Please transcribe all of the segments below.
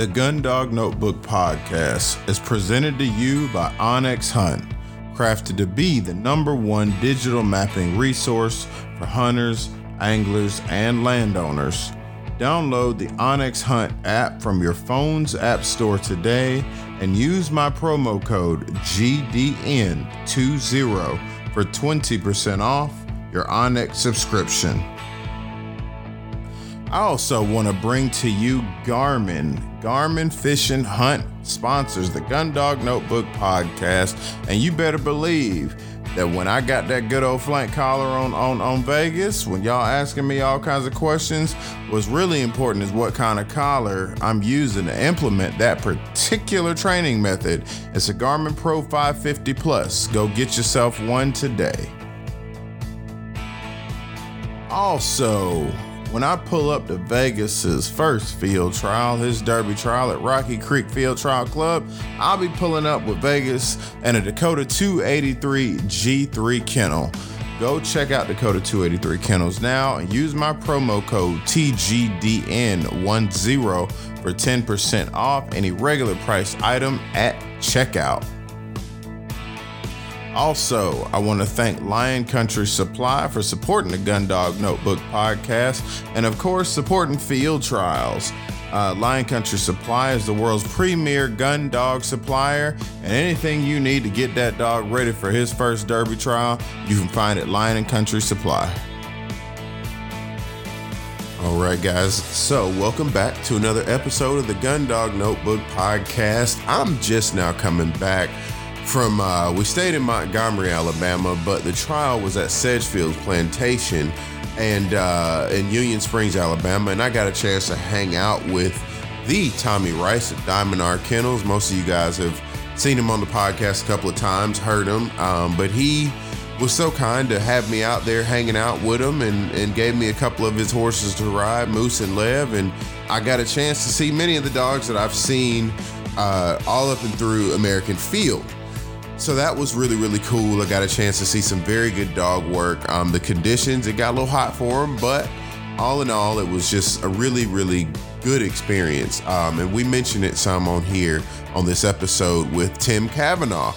The Gundog Notebook podcast is presented to you by Onyx Hunt, crafted to be the number one digital mapping resource for hunters, anglers, and landowners. Download the Onyx Hunt app from your phone's app store today and use my promo code GDN20 for 20% off your Onyx subscription. I also want to bring to you Garmin. Garmin Fish and Hunt sponsors the Gundog Notebook podcast, and you better believe that when I got that good old flank collar on, on, on Vegas, when y'all asking me all kinds of questions, what's really important is what kind of collar I'm using to implement that particular training method. It's a Garmin Pro 550 Plus. Go get yourself one today. Also, when I pull up to Vegas's first field trial, his Derby trial at Rocky Creek Field Trial Club, I'll be pulling up with Vegas and a Dakota 283 G3 kennel. Go check out Dakota 283 kennels now and use my promo code TGDN10 for 10% off any regular price item at checkout. Also, I want to thank Lion Country Supply for supporting the Gundog Notebook podcast and, of course, supporting Field Trials. Uh, Lion Country Supply is the world's premier gun dog supplier, and anything you need to get that dog ready for his first Derby trial, you can find at Lion and Country Supply. All right, guys. So, welcome back to another episode of the Gundog Notebook podcast. I'm just now coming back from uh, we stayed in Montgomery, Alabama, but the trial was at Sedgefield Plantation and uh, in Union Springs, Alabama, and I got a chance to hang out with the Tommy Rice at Diamond R Kennels. Most of you guys have seen him on the podcast a couple of times, heard him, um, but he was so kind to have me out there hanging out with him and, and gave me a couple of his horses to ride, Moose and Lev, and I got a chance to see many of the dogs that I've seen uh, all up and through American Field. So that was really, really cool. I got a chance to see some very good dog work. Um, the conditions, it got a little hot for them, but all in all, it was just a really, really good experience. Um, and we mentioned it some on here on this episode with Tim Cavanaugh,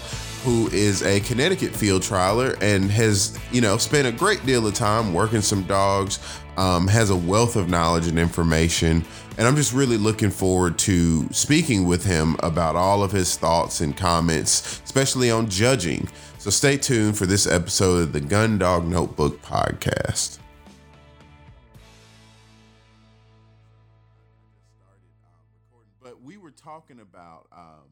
who is a Connecticut field trialer and has, you know, spent a great deal of time working some dogs, um, has a wealth of knowledge and information. And I'm just really looking forward to speaking with him about all of his thoughts and comments, especially on judging. So stay tuned for this episode of the Gun Dog Notebook podcast. But we were talking about, um,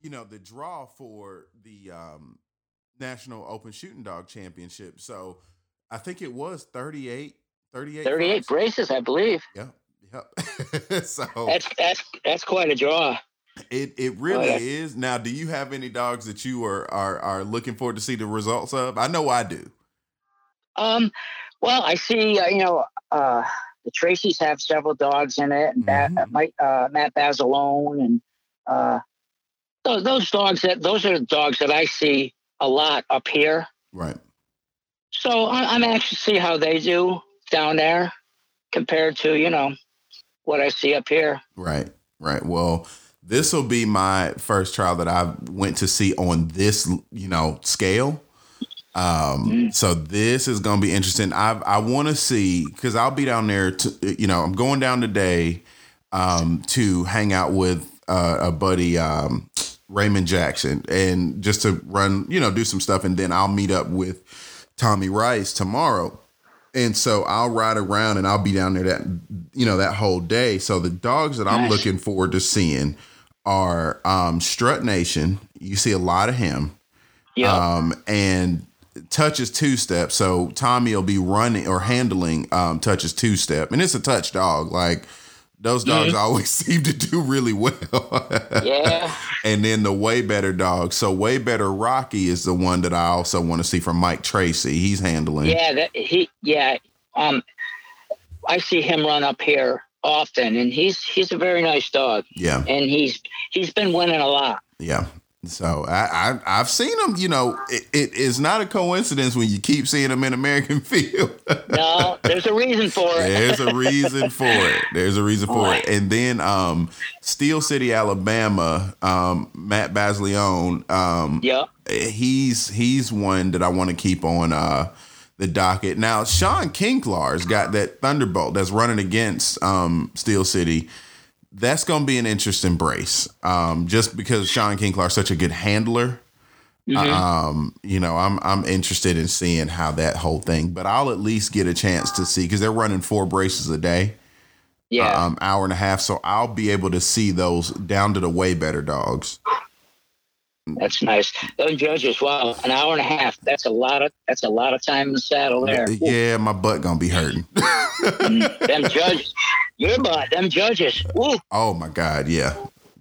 you know, the draw for the um, National Open Shooting Dog Championship. So I think it was 38, 38, 38 braces, I believe. Yeah. Yep. so that's that's that's quite a draw. It it really oh, yeah. is. Now, do you have any dogs that you are are are looking forward to see the results of? I know I do. Um, well, I see. Uh, you know, uh, the Tracy's have several dogs in it, and mm-hmm. that, Mike, uh, Matt Basilone, and uh, those those dogs that those are the dogs that I see a lot up here. Right. So I, I'm anxious to see how they do down there compared to you know what I see up here. Right, right. Well, this will be my first trial that I went to see on this, you know, scale. Um, mm-hmm. so this is gonna be interesting. I I want to see because I'll be down there. To you know, I'm going down today um, to hang out with uh, a buddy um, Raymond Jackson and just to run, you know, do some stuff, and then I'll meet up with Tommy Rice tomorrow and so I'll ride around and I'll be down there that you know that whole day. So the dogs that I'm looking forward to seeing are um, Strut Nation. You see a lot of him. Yeah. Um, and touches two step. So Tommy will be running or handling um, touches two step, and it's a touch dog. Like those dogs mm-hmm. always seem to do really well. yeah. And then the way better dog. So way better Rocky is the one that I also want to see from Mike Tracy. He's handling. Yeah, that, he yeah. Um I see him run up here often and he's he's a very nice dog. Yeah. And he's he's been winning a lot. Yeah. So I, I have seen them. You know, it, it is not a coincidence when you keep seeing them in American field. no, there's a reason for it. There's a reason for it. There's a reason for Right. it. And then um, Steel City, Alabama, um, Matt Basilone. Um, Yeah. he's he's one that I want to keep on uh, the docket. Now, Sean Kinkelaar's got that Thunderbolt that's running against um, Steel City. That's going to be an interesting brace, um, just because Sean Kinkelaar's such a good handler. Mhm. Um, you know, I'm I'm interested in seeing how that whole thing, but I'll at least get a chance to see because they're running four braces a day, yeah. um, hour and a half, so I'll be able to see those down to the way better dogs. That's nice. Those judges, wow, an hour and a half. That's a lot of that's a lot of time in the saddle there. Yeah, my butt gonna be hurting. them judges, your butt, them judges. Woo, Oh my God, yeah.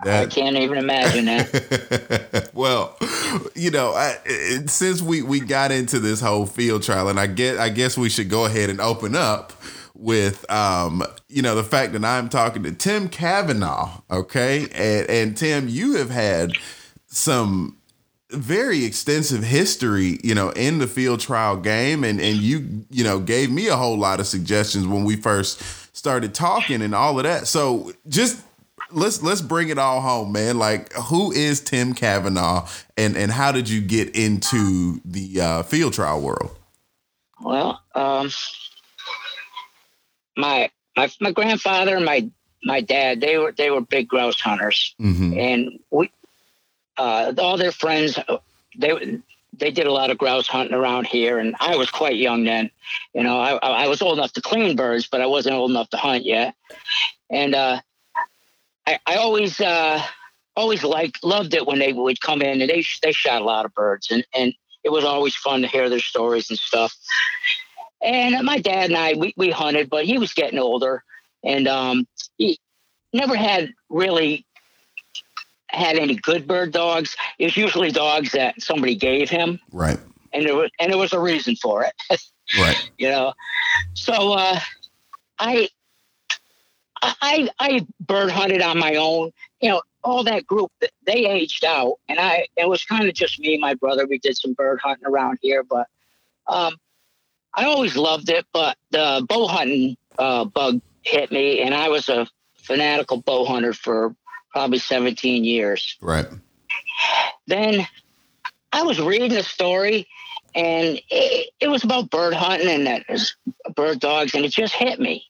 I can't even imagine that. well, you know, I, it, since we we got into this whole field trial, and I get, I guess we should go ahead and open up with, um, you know, the fact that I'm talking to Tim Cavanaugh. Okay, and and Tim, you have had some very extensive history, you know, in the field trial game, and and you you know gave me a whole lot of suggestions when we first started talking and all of that. So just let's let's bring it all home, man. Like, who is Tim Cavanaugh, and and how did you get into the uh, field trial world? Well, um, my my my grandfather my my dad they were they were big grouse hunters, Mm-hmm. and we uh, all their friends uh, they they did a lot of grouse hunting around here, and I was quite young then. You know, I I was old enough to clean birds, but I wasn't old enough to hunt yet, and uh, I I always. Uh, Always liked, loved it when they would come in and they they shot a lot of birds and and it was always fun to hear their stories and stuff. And my dad and I, we, we hunted, but he was getting older and um, he never had really had any good bird dogs. It was usually dogs that somebody gave him, Right, and there was and there was a reason for it, right, you know. So uh, I I I bird hunted on my own. You know, all that group they aged out, and I it was kind of just me and my brother. We did some bird hunting around here, but um, I always loved it. But the bow hunting uh, bug hit me, and I was a fanatical bow hunter for probably 17 years. right. Then I was reading a story, and it, it was about bird hunting and that is bird dogs, and it just hit me.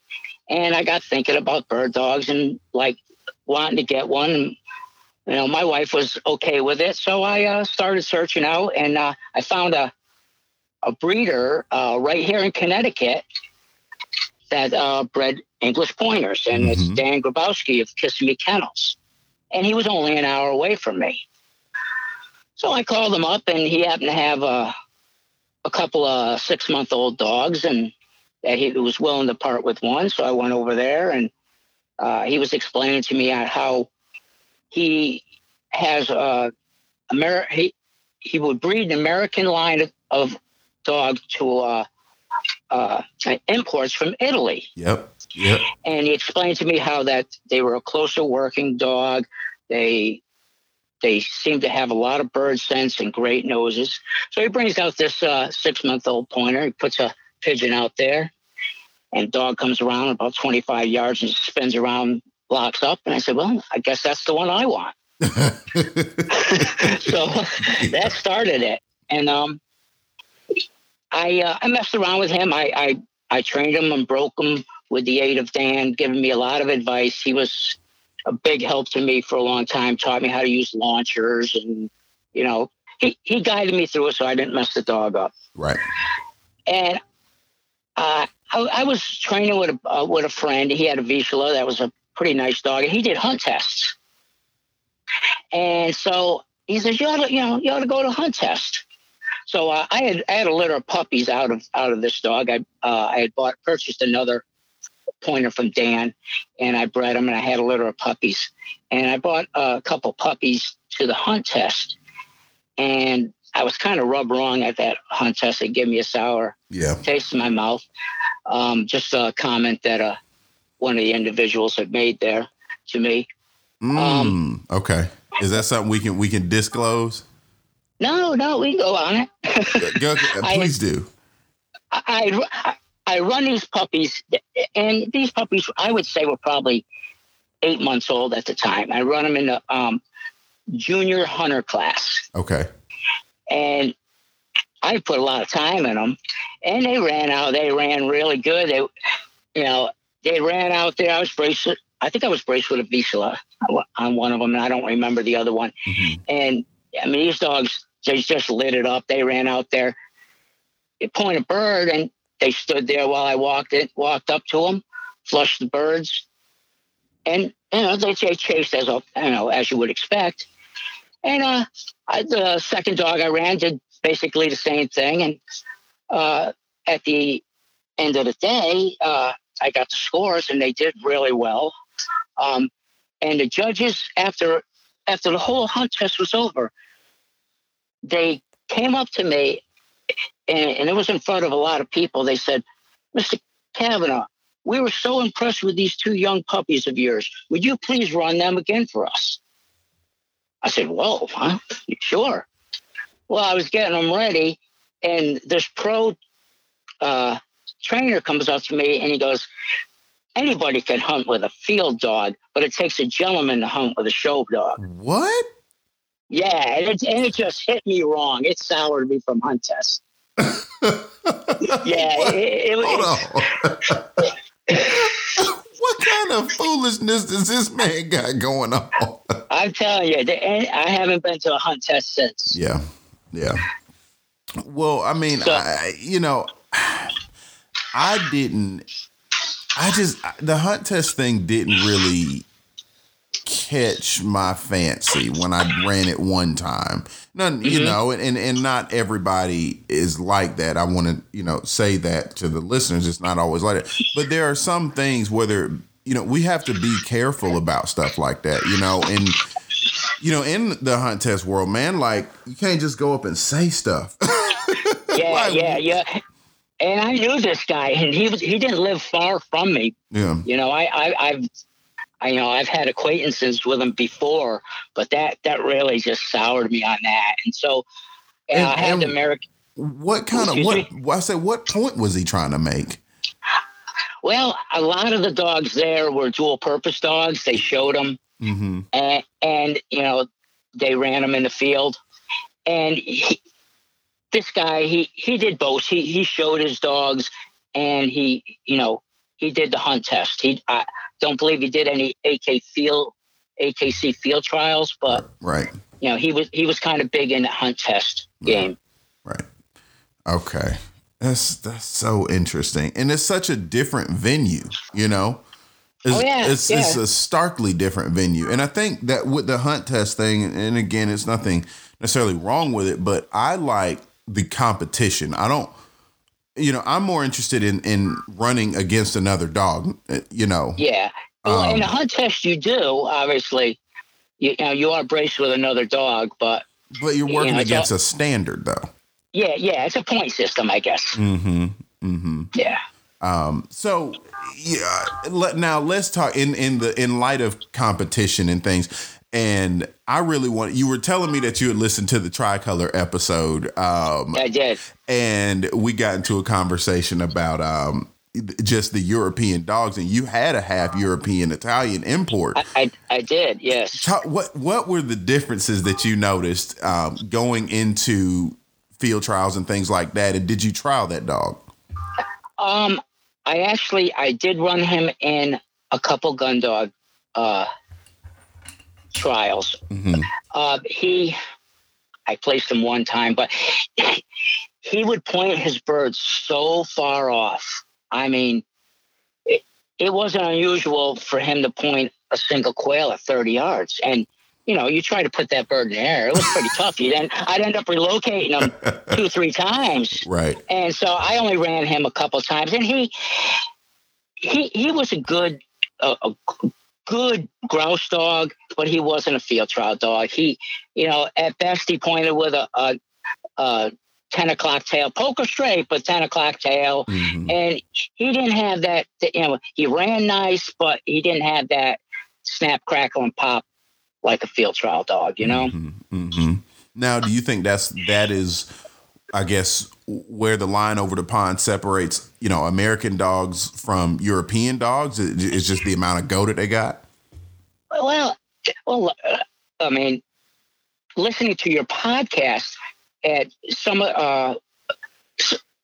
And I got thinking about bird dogs and like wanting to get one. And, you know, my wife was okay with it, so I uh, started searching out, and uh, I found a a breeder uh, right here in Connecticut that uh, bred English pointers, and it's Mhm. Dan Grabowski of Kissimmee Kennels, and he was only an hour away from me. So I called him up, and he happened to have a a couple of six month old dogs, and that he was willing to part with one. So I went over there, and uh, he was explaining to me how he has a Ameri- he he would breed an American line of, of dog to uh, uh, imports from Italy Yep, yep. and he explained to me how that they were a closer working dog. They they seem to have a lot of bird sense and great noses. So he brings out this uh, six month old pointer. He puts a pigeon out there, and dog comes around about 25 yards and spins around, locks up. And I said, Well, I guess that's the one I want. so that started it. And um, I uh, I messed around with him. I, I I trained him and broke him with the aid of Dan, giving me a lot of advice. He was a big help to me for a long time. Taught me how to use launchers, and you know, he he guided me through it so I didn't mess the dog up. right. And uh, I, I was training with a uh, with a friend. He had a Vizsla that was a pretty nice dog, and he did hunt tests. And so he says, "You ought to, you know, you ought to go to hunt test." So uh, I had I had a litter of puppies out of out of this dog. I uh, I had bought purchased another pointer from Dan, and I bred them, and I had a litter of puppies. And I bought a couple puppies to the hunt test, and I was kind of rub wrong at that hunt test. It gave me a sour Yeah, taste in my mouth. Um, just a comment that uh, one of the individuals had made there to me. Mm, um, okay. Is that something we can we can disclose? No, no, we can go on it. go, please I, do. I, I I run these puppies, and these puppies I would say were probably eight months old at the time. I run them in the um, junior hunter class. Okay. And I put a lot of time in them, and they ran out. They ran really good. They, you know, they ran out there. I was bracelet. I think I was bracelet of Vizsla on one of them, and I don't remember the other one. Mm-hmm. And I mean, these dogs they just lit it up. They ran out there. They point a bird, and they stood there while I walked it, walked up to them, flushed the birds, and you know they, chased as you know as you would expect. And uh, I, the second dog I ran did basically the same thing. And uh, at the end of the day, uh, I got the scores, and they did really well. Um, and the judges, after after the whole hunt test was over, they came up to me, and, and it was in front of a lot of people. They said, "Mr. Cavanaugh, we were so impressed with these two young puppies of yours. Would you please run them again for us?" I said, "Whoa, huh? Sure." Well, I was getting them ready, and this pro uh, trainer comes up to me and he goes, Anybody can hunt with a field dog, but it takes a gentleman to hunt with a show dog. What? Yeah, and it, and it just hit me wrong. It soured me from hunt test. yeah, it, it, Hold on. what kind of foolishness does this man got going on? I'm telling you, I haven't been to a hunt test since. Yeah, yeah. Well, I mean, so, I, you know, I didn't. I just the hunt test thing didn't really catch my fancy when I ran it one time. None, mm-hmm. you know, and and not everybody is like that. I want to, you know, say that to the listeners. It's not always like that, but there are some things whether you know we have to be careful about stuff like that. You know, and you know, in the hunt test world, man, like you can't just go up and say stuff. yeah, like, yeah, yeah. And I knew this guy, and he was he didn't live far from me. Yeah. You know, I, I I've I you know I've had acquaintances with him before, but that that really just soured me on that. And so and, I had the American. What kind of what? I said, what point was he trying to make? Well, a lot of the dogs there were dual purpose dogs. They showed them Mm-hmm. And, and, you know, they ran them in the field. And he, this guy, he, he did both. He, he showed his dogs and he, you know, he did the hunt test. He, I don't believe he did any AK field, AKC field trials, but right. You know, he was, he was kind of big in the hunt test game. Right. Okay. That's, that's so interesting. And it's such a different venue, you know? It's, oh, yeah, it's, yeah. it's a starkly different venue. And I think that with the hunt test thing, and again, it's nothing necessarily wrong with it, but I like the competition. I don't, you know, I'm more interested in, in running against another dog, uh, you know. Yeah. Well, um, in the hunt test, you do, obviously. You, you, know, you are braced with another dog, but. But you're working you know, against a, a standard, though. Yeah, yeah. It's a point system, I guess. Mm hmm. Mm hmm. Yeah. Um, so yeah, let, now let's talk in in the in light of competition and things. And I really want you were telling me that you had listened to the tricolor episode. Um, I did, and we got into a conversation about um, just the European dogs, and you had a half European Italian import. I, I, I did, yes. What what were the differences that you noticed um, going into field trials and things like that? And did you trial that dog? Um, I actually I did run him in a couple gun dog uh, trials. Mm-hmm. Uh, he, I placed him one time, but he would point his birds so far off. I mean, it, it wasn't unusual for him to point a single quail at 30 yards. And you know, you try to put that bird in the air. It was pretty tough. You then I'd end up relocating him two, three times. Right. And so I only ran him a couple times, and he he he was a good a, a good grouse dog, but he wasn't a field trial dog. He, you know, at best he pointed with a, a, a ten o'clock tail, poker straight, but ten o'clock tail, mm-hmm. and he didn't have that. You know, he ran nice, but he didn't have that snap, crackle, and pop like a field trial dog. You know. Mm-hmm, mm-hmm. Now, do you think that's that is, I guess, where the line over the pond separates, you know, American dogs from European dogs? It's just the amount of go that they got. Well, well, uh, I mean, listening to your podcast at some, uh,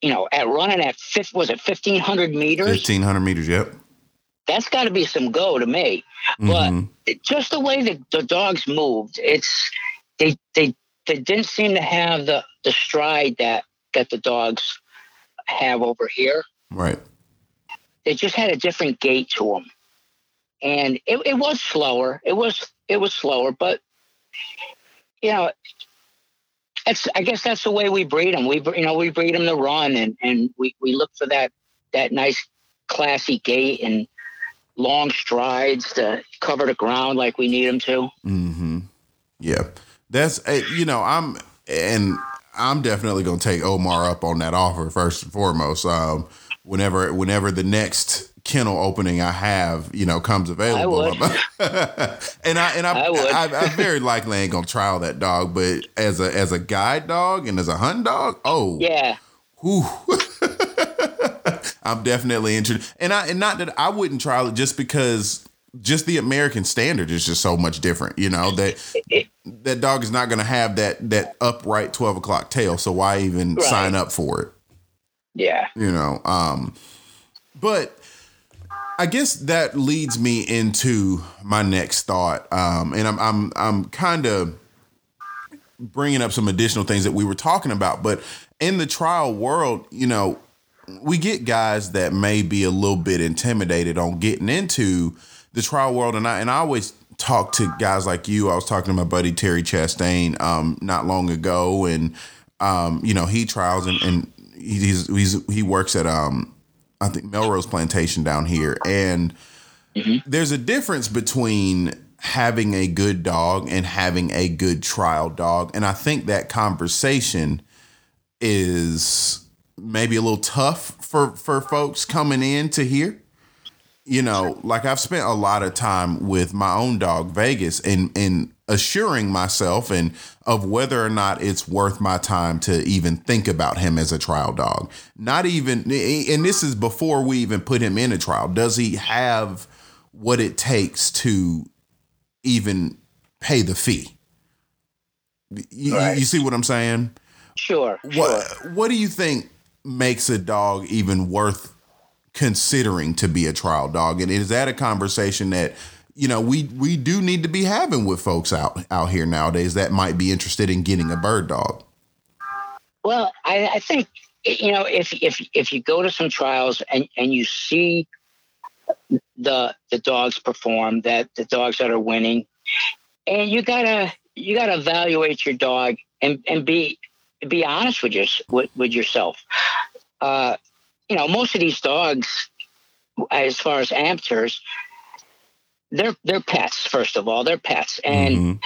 you know, at running at fifth, was it fifteen hundred meters? Fifteen hundred meters. Yep. That's got to be some go to me. Mm-hmm. But just the way that the dogs moved, it's they they they didn't seem to have the the stride that that the dogs have over here. Right. They just had a different gait to them, and it, it was slower. It was it was slower, but you know, it's I guess that's the way we breed them. We you know we breed them to run, and and we we look for that that nice classy gait and long strides to cover the ground like we need them to. Mm-hmm. Yeah, that's you know I'm and I'm definitely gonna take Omar up on that offer first and foremost. Um, whenever whenever the next kennel opening I have, you know, comes available. I and I and I, I. I, I, very likely ain't gonna trial that dog, but as a as a guide dog and as a hunt dog, oh yeah. Whew. I'm definitely interested. And I and not that I wouldn't trial it just because just the American standard is just so much different. You know that that dog is not going to have that that upright twelve o'clock tail. So why even right. sign up for it? Yeah, you know. Um, but I guess that leads me into my next thought, um, and I'm I'm I'm kind of bringing up some additional things that we were talking about. But in the trial world, you know, we get guys that may be a little bit intimidated on getting into the trial world, and I and I always talk to guys like you. I was talking to my buddy Terry Chastain um, not long ago, and um, you know he trials and, and he's, he's he works at um, I think Melrose Plantation down here, and mm-hmm. there's a difference between having a good dog and having a good trial dog, and I think that conversation is maybe a little tough for for folks coming in to hear you know, like I've spent a lot of time with my own dog Vegas and and assuring myself and of whether or not it's worth my time to even think about him as a trial dog. Not even and this is before we even put him in a trial. Does he have what it takes to even pay the fee? You, right. you see what I'm saying? Sure. What sure. what do you think makes a dog even worth considering to be a trial dog. And is that a conversation that you know we we do need to be having with folks out out here nowadays that might be interested in getting a bird dog? Well i, I think you know if if if you go to some trials and and you see the the dogs perform that the dogs that are winning and you gotta you gotta evaluate your dog and and be be honest with your with, with yourself. Uh, you know, most of these dogs, as far as amateurs, they're they're pets. First of all, they're pets, and mm-hmm.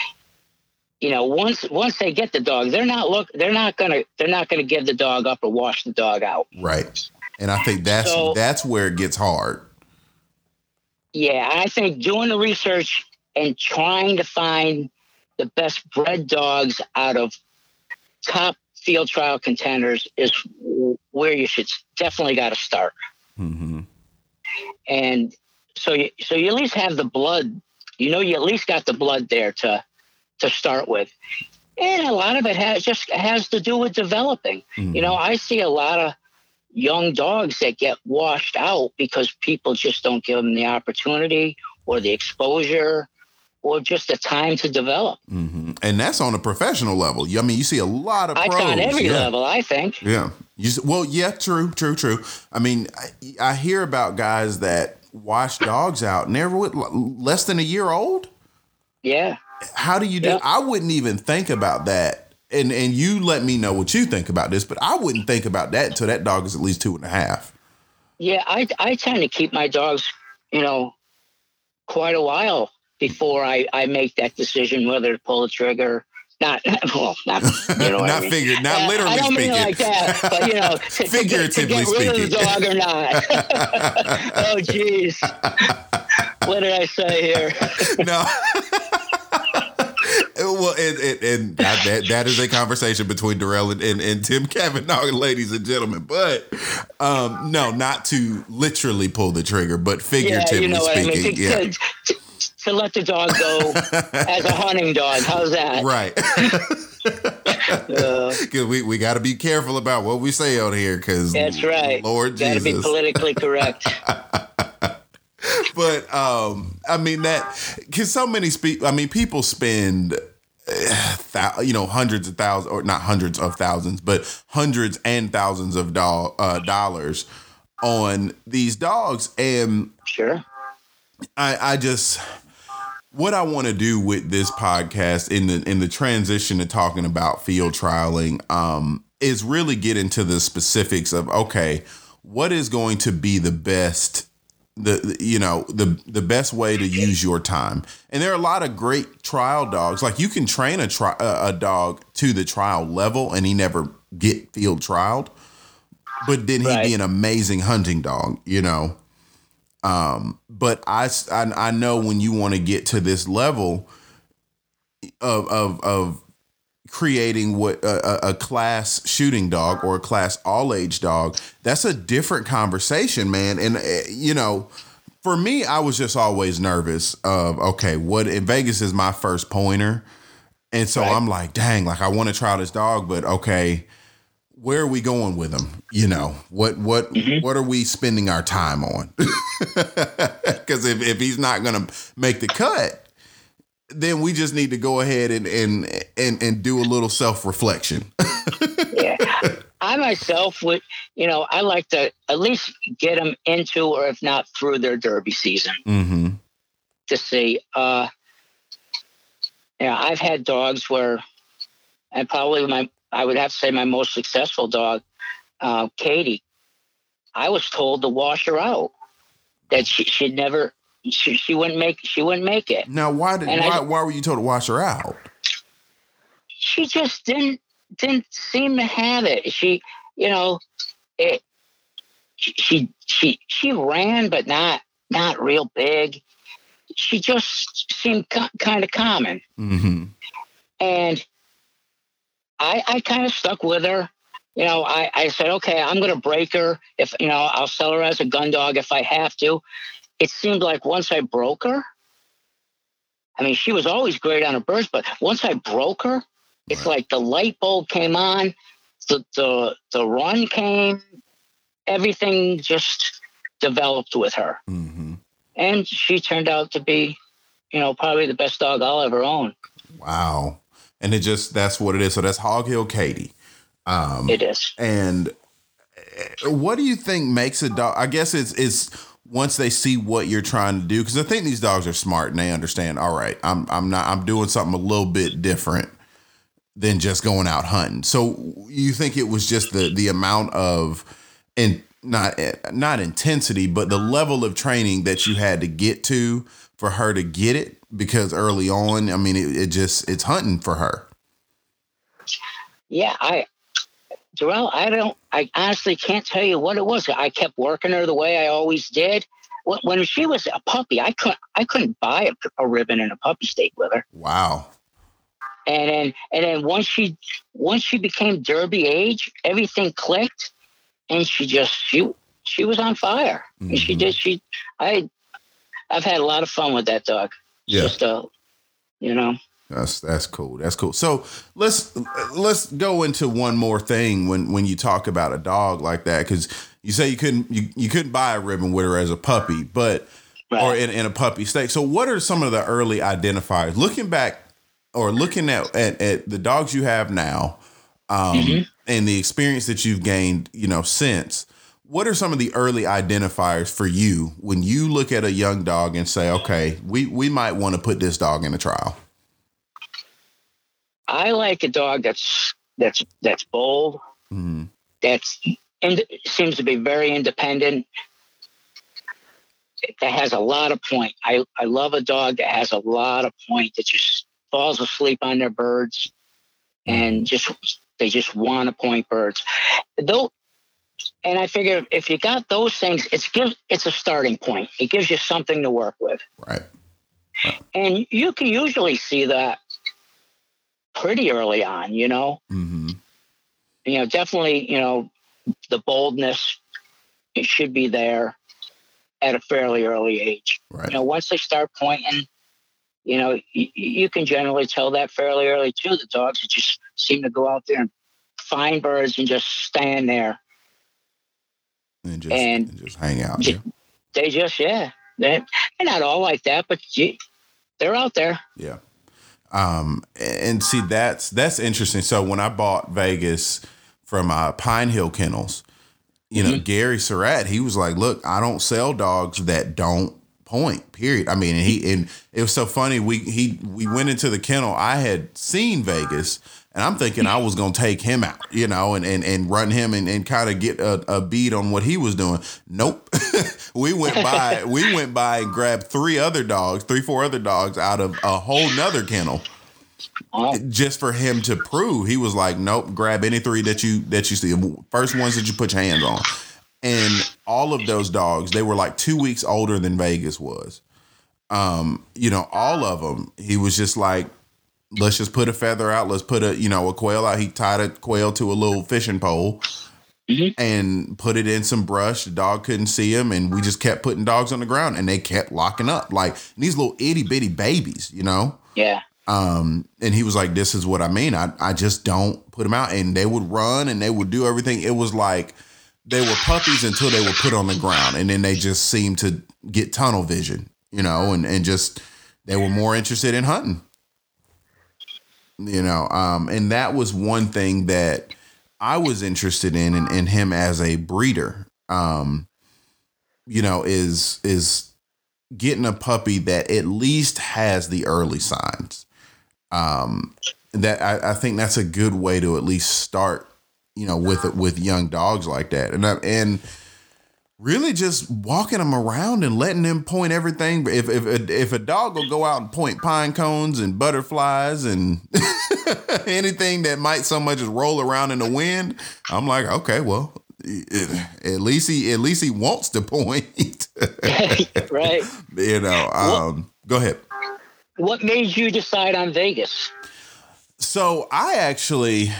you know, once once they get the dog, they're not look. They're not gonna. They're not gonna give the dog up or wash the dog out. Right, and I think that's so, that's where it gets hard. Yeah, I think doing the research and trying to find the best bred dogs out of top field trial contenders is where you should definitely got to start. Mm-hmm. And so, you, so you at least have the blood. You know, you at least got the blood there to to start with. And a lot of it has just has to do with developing. Mm-hmm. You know, I see a lot of young dogs that get washed out because people just don't give them the opportunity or the exposure or just the time to develop. Mm-hmm. And that's on a professional level. I mean, you see a lot of pros. on every yeah. level, I think. Yeah. You, well, yeah, true, true, true. I mean, I, I hear about guys that wash dogs out and they're less than a year old. Yeah. How do you do? I wouldn't even think about that. And and you let me know what you think about this, but I wouldn't think about that until that dog is at least two and a half. Yeah, I I tend to keep my dogs, you know, quite a while before I, I make that decision whether to pull the trigger. Not well, not you know. not I mean. figure, not uh, literally I don't speaking. mean like that, but you know, to, figuratively to get, to get rid speaking. of the dog or not. oh, jeez, what did I say here? no. well, and, and, and that that is a conversation between Darrell and, and, and Tim Cavanaugh, ladies and gentlemen. But um, no, not to literally pull the trigger, but figuratively yeah, you know speaking. I mean. yeah. To, let the dog go as a hunting dog. How's that? Right. Because uh, we, we got to be careful about what we say out here. Because that's right. Lord gotta Jesus. Got to be politically correct. but um, I mean that because so many speak. I mean, people spend. Uh, you know, hundreds of thousands, or not hundreds of thousands, but hundreds and thousands of do- uh, dollars on these dogs, and sure, I, I just what I want to do with this podcast in the in the transition to talking about field trialing um, is really get into the specifics of okay, what is going to be the best the you know the the best way to use your time? And there are a lot of great trial dogs. Like you can train a tri- a dog to the trial level and he never get field trialed but then he'd right. be an amazing hunting dog you know um but I, I i know when you want to get to this level of of of creating what a, a, class shooting dog or a class all age dog that's a different conversation man and uh, you know for me i was just always nervous of okay what in vegas is my first pointer and so right. i'm like dang like i want to try this dog but okay where are we going with them? you know what what mm-hmm. what are we spending our time on because if, if he's not gonna make the cut then we just need to go ahead and and and, and do a little self reflection. yeah, I myself would, you know, I like to at least get them into, or if not through their derby season, mm-hmm. to see. Uh, yeah, I've had dogs where, and probably my, I would have to say my most successful dog, uh, Katie. I was told to wash her out. That she, she'd never she, she wouldn't make she wouldn't make it. Now, why did why, I, why were you told to wash her out? She just didn't didn't seem to have it. She, you know, it. She she she ran, but not not real big. She just seemed co- kind of common, mm-hmm. and I I kind of stuck with her. You know, I, I said, okay, I'm going to break her. If, you know, I'll sell her as a gun dog if I have to it seemed like once I broke her, I mean, she was always great on her birds, but once I broke her, it's right. like the light bulb came on, the, the the run came, everything just developed with her, mm-hmm. and she turned out to be, you know, probably the best dog I'll ever own. Wow, and it just that's what it is. So that's Hog Hill Katie. Um, it is. And eh, what do you think makes a dog? I guess it's it's once they see what you're trying to do because i think these dogs are smart and they understand all right i'm i'm not i'm doing something a little bit different than just going out hunting so you think it was just the the amount of and not not intensity but the level of training that you had to get to for her to get it because early on i mean it, it just it's hunting for her yeah i Darrell, I don't, I honestly can't tell you what it was. I kept working her the way I always did. When she was a puppy, I couldn't, I couldn't buy a, a ribbon and a puppy state with her. Wow. And then, and then once she, once she became Derby age, everything clicked, and she just, she, she was on fire. Mm-hmm. And she did. She, I, I've had a lot of fun with that dog. Yeah. Just a, you know. That's that's cool. That's cool. So let's let's go into one more thing when when you talk about a dog like that because you say you couldn't you, you couldn't buy a ribbon with her as a puppy, but right. or in, in a puppy state. So what are some of the early identifiers? Looking back or looking at at, at the dogs you have now, um, mm-hmm. and the experience that you've gained, you know, since. What are some of the early identifiers for you when you look at a young dog and say, okay, we, we might want to put this dog in a trial? I like a dog that's that's that's bold. Mm-hmm. That's and seems to be very independent. That has a lot of point. I I love a dog that has a lot of point that just falls asleep on their birds, and just they just want to point birds. Though, and I figure if you got those things, it's give it's a starting point. It gives you something to work with. Right. right. And you can usually see that pretty early on. You know, Mm-hmm. you know, definitely, you know, the boldness it should be there at a fairly early age. Right. You know, once they start pointing, you know, you, you can generally tell that fairly early too. The dogs that just seem to go out there and find birds and just stand there. And just and- and just hang out. Ju- They just, yeah, they're, they're not all like that, but you, they're out there. Yeah. Um, and see that's that's interesting. So when I bought Vegas from uh, Pine Hill Kennels, you know Gary Surratt, he was like, "Look, I don't sell dogs that don't point." Period. I mean, and he and it was so funny. We he we went into the kennel. I had seen Vegas, and I'm thinking I was gonna take him out, you know, and and, and run him and, and kind of get a, a beat on what he was doing. Nope. we went by we went by and grabbed three other dogs, three, four other dogs out of a whole nother kennel Oh, just for him to prove he was like, nope, grab any three that you that you see. First ones that you put your hands on. And all of those dogs, they were like two weeks older than Vegas was. Um, you know, all of them, he was just like, let's just put a feather out. Let's put a, you know, a quail out. He tied a quail to a little fishing pole Mhm. and put it in some brush. The dog couldn't see him. And we just kept putting dogs on the ground and they kept locking up like these little itty bitty babies, you know? yeah. Um, and he was like, "This is what I mean. I I just don't put them out." And they would run and they would do everything. It was like they were puppies until they were put on the ground, and then they just seemed to get tunnel vision, you know, and and just they were more interested in hunting, you know. Um, and that was one thing that I was interested in in, in him as a breeder. Um, you know, is is getting a puppy that at least has the early signs. Um, that I, I think that's a good way to at least start, you know, with with young dogs like that, and I, and really just walking them around and letting them point everything. If if a, if a dog will go out and point pine cones and butterflies and anything that might so much as roll around in the wind, I'm like, okay, well, at least he at least he wants to point. right. you know, um, go ahead. What made you decide on Vegas? So I actually,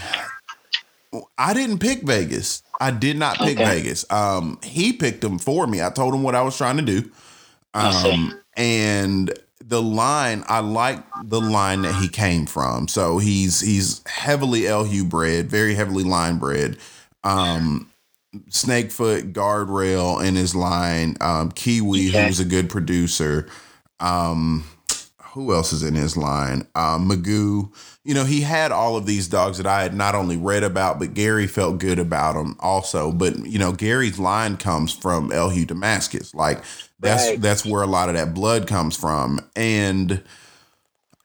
I didn't pick Vegas. I did not pick Okay. Vegas. Um, he picked them for me. I told him what I was trying to do. Um, and the line, I like the line that he came from. So he's he's heavily LHU bred, very heavily line bred. Um, Snakefoot, guardrail in his line. Um, Kiwi, Okay. who's a good producer. Um, who else is in his line? Um, Magoo. You know, he had all of these dogs that I had not only read about, but Gary felt good about them also. But you know, Gary's line comes from LHU Damascus. Like that's Right. that's where a lot of that blood comes from. And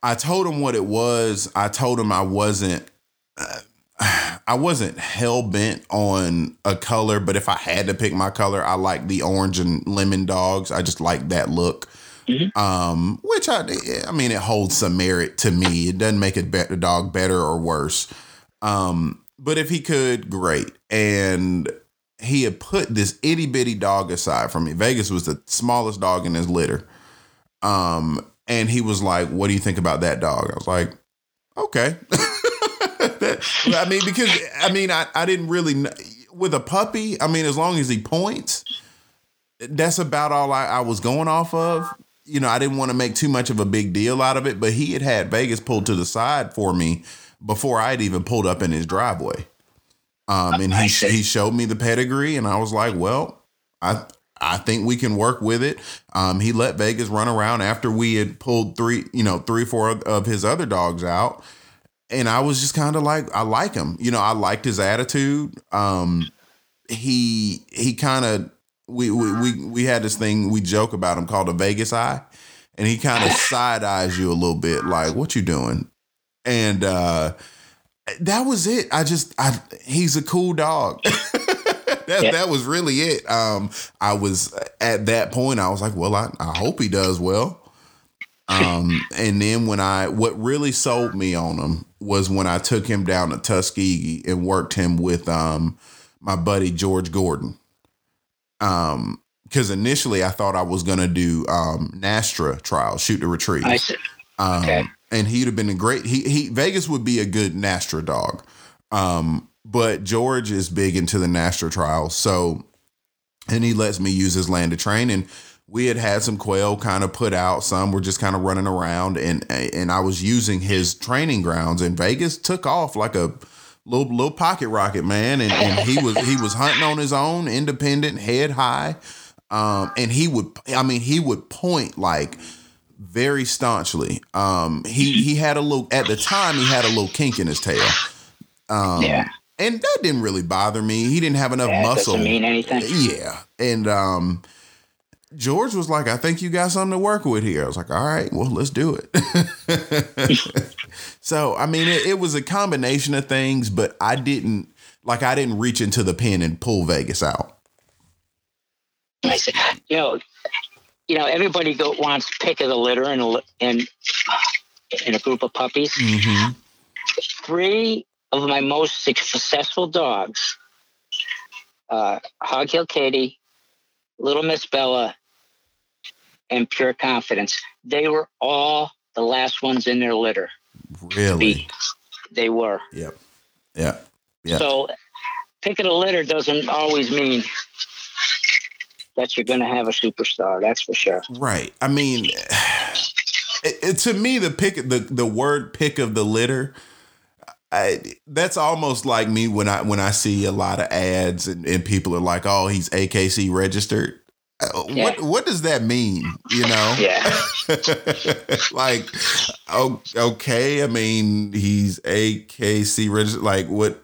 I told him what it was. I told him I wasn't. uh, I wasn't hell bent on a color, but if I had to pick my color, I like the orange and lemon dogs. I just like that look. Um, which I, I mean, it holds some merit to me. It doesn't make a better dog better or worse. Um, but if he could, great. And he had put this itty bitty dog aside from me. Vegas was the smallest dog in his litter. Um, and he was like, "What do you think about that dog?" I was like, "Okay." I mean, because I mean, I, I didn't really with a puppy. I mean, as long as he points, that's about all I, I was going off of. You know, I didn't want to make too much of a big deal out of it, but he had had Vegas pulled to the side for me before I'd even pulled up in his driveway. Um, and he he showed me the pedigree, and I was like, well, I I think we can work with it. Um, he let Vegas run around after we had pulled three, you know, three, four of his other dogs out. And I was just kind of like, I like him. You know, I liked his attitude. Um, he he kind of we, we we we had this thing we joke about him called a Vegas eye, and he kind of side eyes you a little bit, like, what you doing? And uh that was it. I just I he's a cool dog. that Yeah. that was really it. Um I was at that point I was like, well, I, I hope he does well. Um and then when I what really sold me on him was when I took him down to Tuskegee and worked him with um my buddy George Gordon. Um because initially I thought I was gonna do um NSTRA trials, shoot to retrieve. I see. Um, Okay. and he'd have been a great. He he Vegas would be a good NSTRA dog, um, but George is big into the NSTRA trials, so and he lets me use his land to train and. We had had some quail kind of put out. Some were just kind of running around, and and I was using his training grounds. And Vegas took off like a little little pocket rocket man, and, and he was he was hunting on his own, independent, head high, um, and he would I mean he would point like very staunchly. Um, he he had a little at the time he had a little kink in his tail. Um, yeah. And that didn't really bother me. He didn't have enough Yeah, muscle. doesn't mean anything. Yeah. And um George was like, I think you got something to work with here. I was like, all right, well, let's do it. so, I mean, it, it was a combination of things, but I didn't, like, I didn't reach into the pen and pull Vegas out. I said, you know, you know, everybody go, wants pick of the litter and a, li- in in a group of puppies. Mm-hmm. Three of my most successful dogs, uh, Hog Hill Katie, Little Miss Bella, and Pure Confidence. They were all the last ones in their litter. Really? They were. Yep. Yep. Yeah. So, picking a litter doesn't always mean that you're going to have a superstar. That's for sure. Right. I mean, it, it- to me, the pick, the the word "pick of the litter," I, that's almost like me when I when I see a lot of ads and, and people are like, "Oh, he's AKC registered." Yeah. What what does that mean? You know? Yeah. like, oh, okay. I mean, he's AKC registered. Like, what?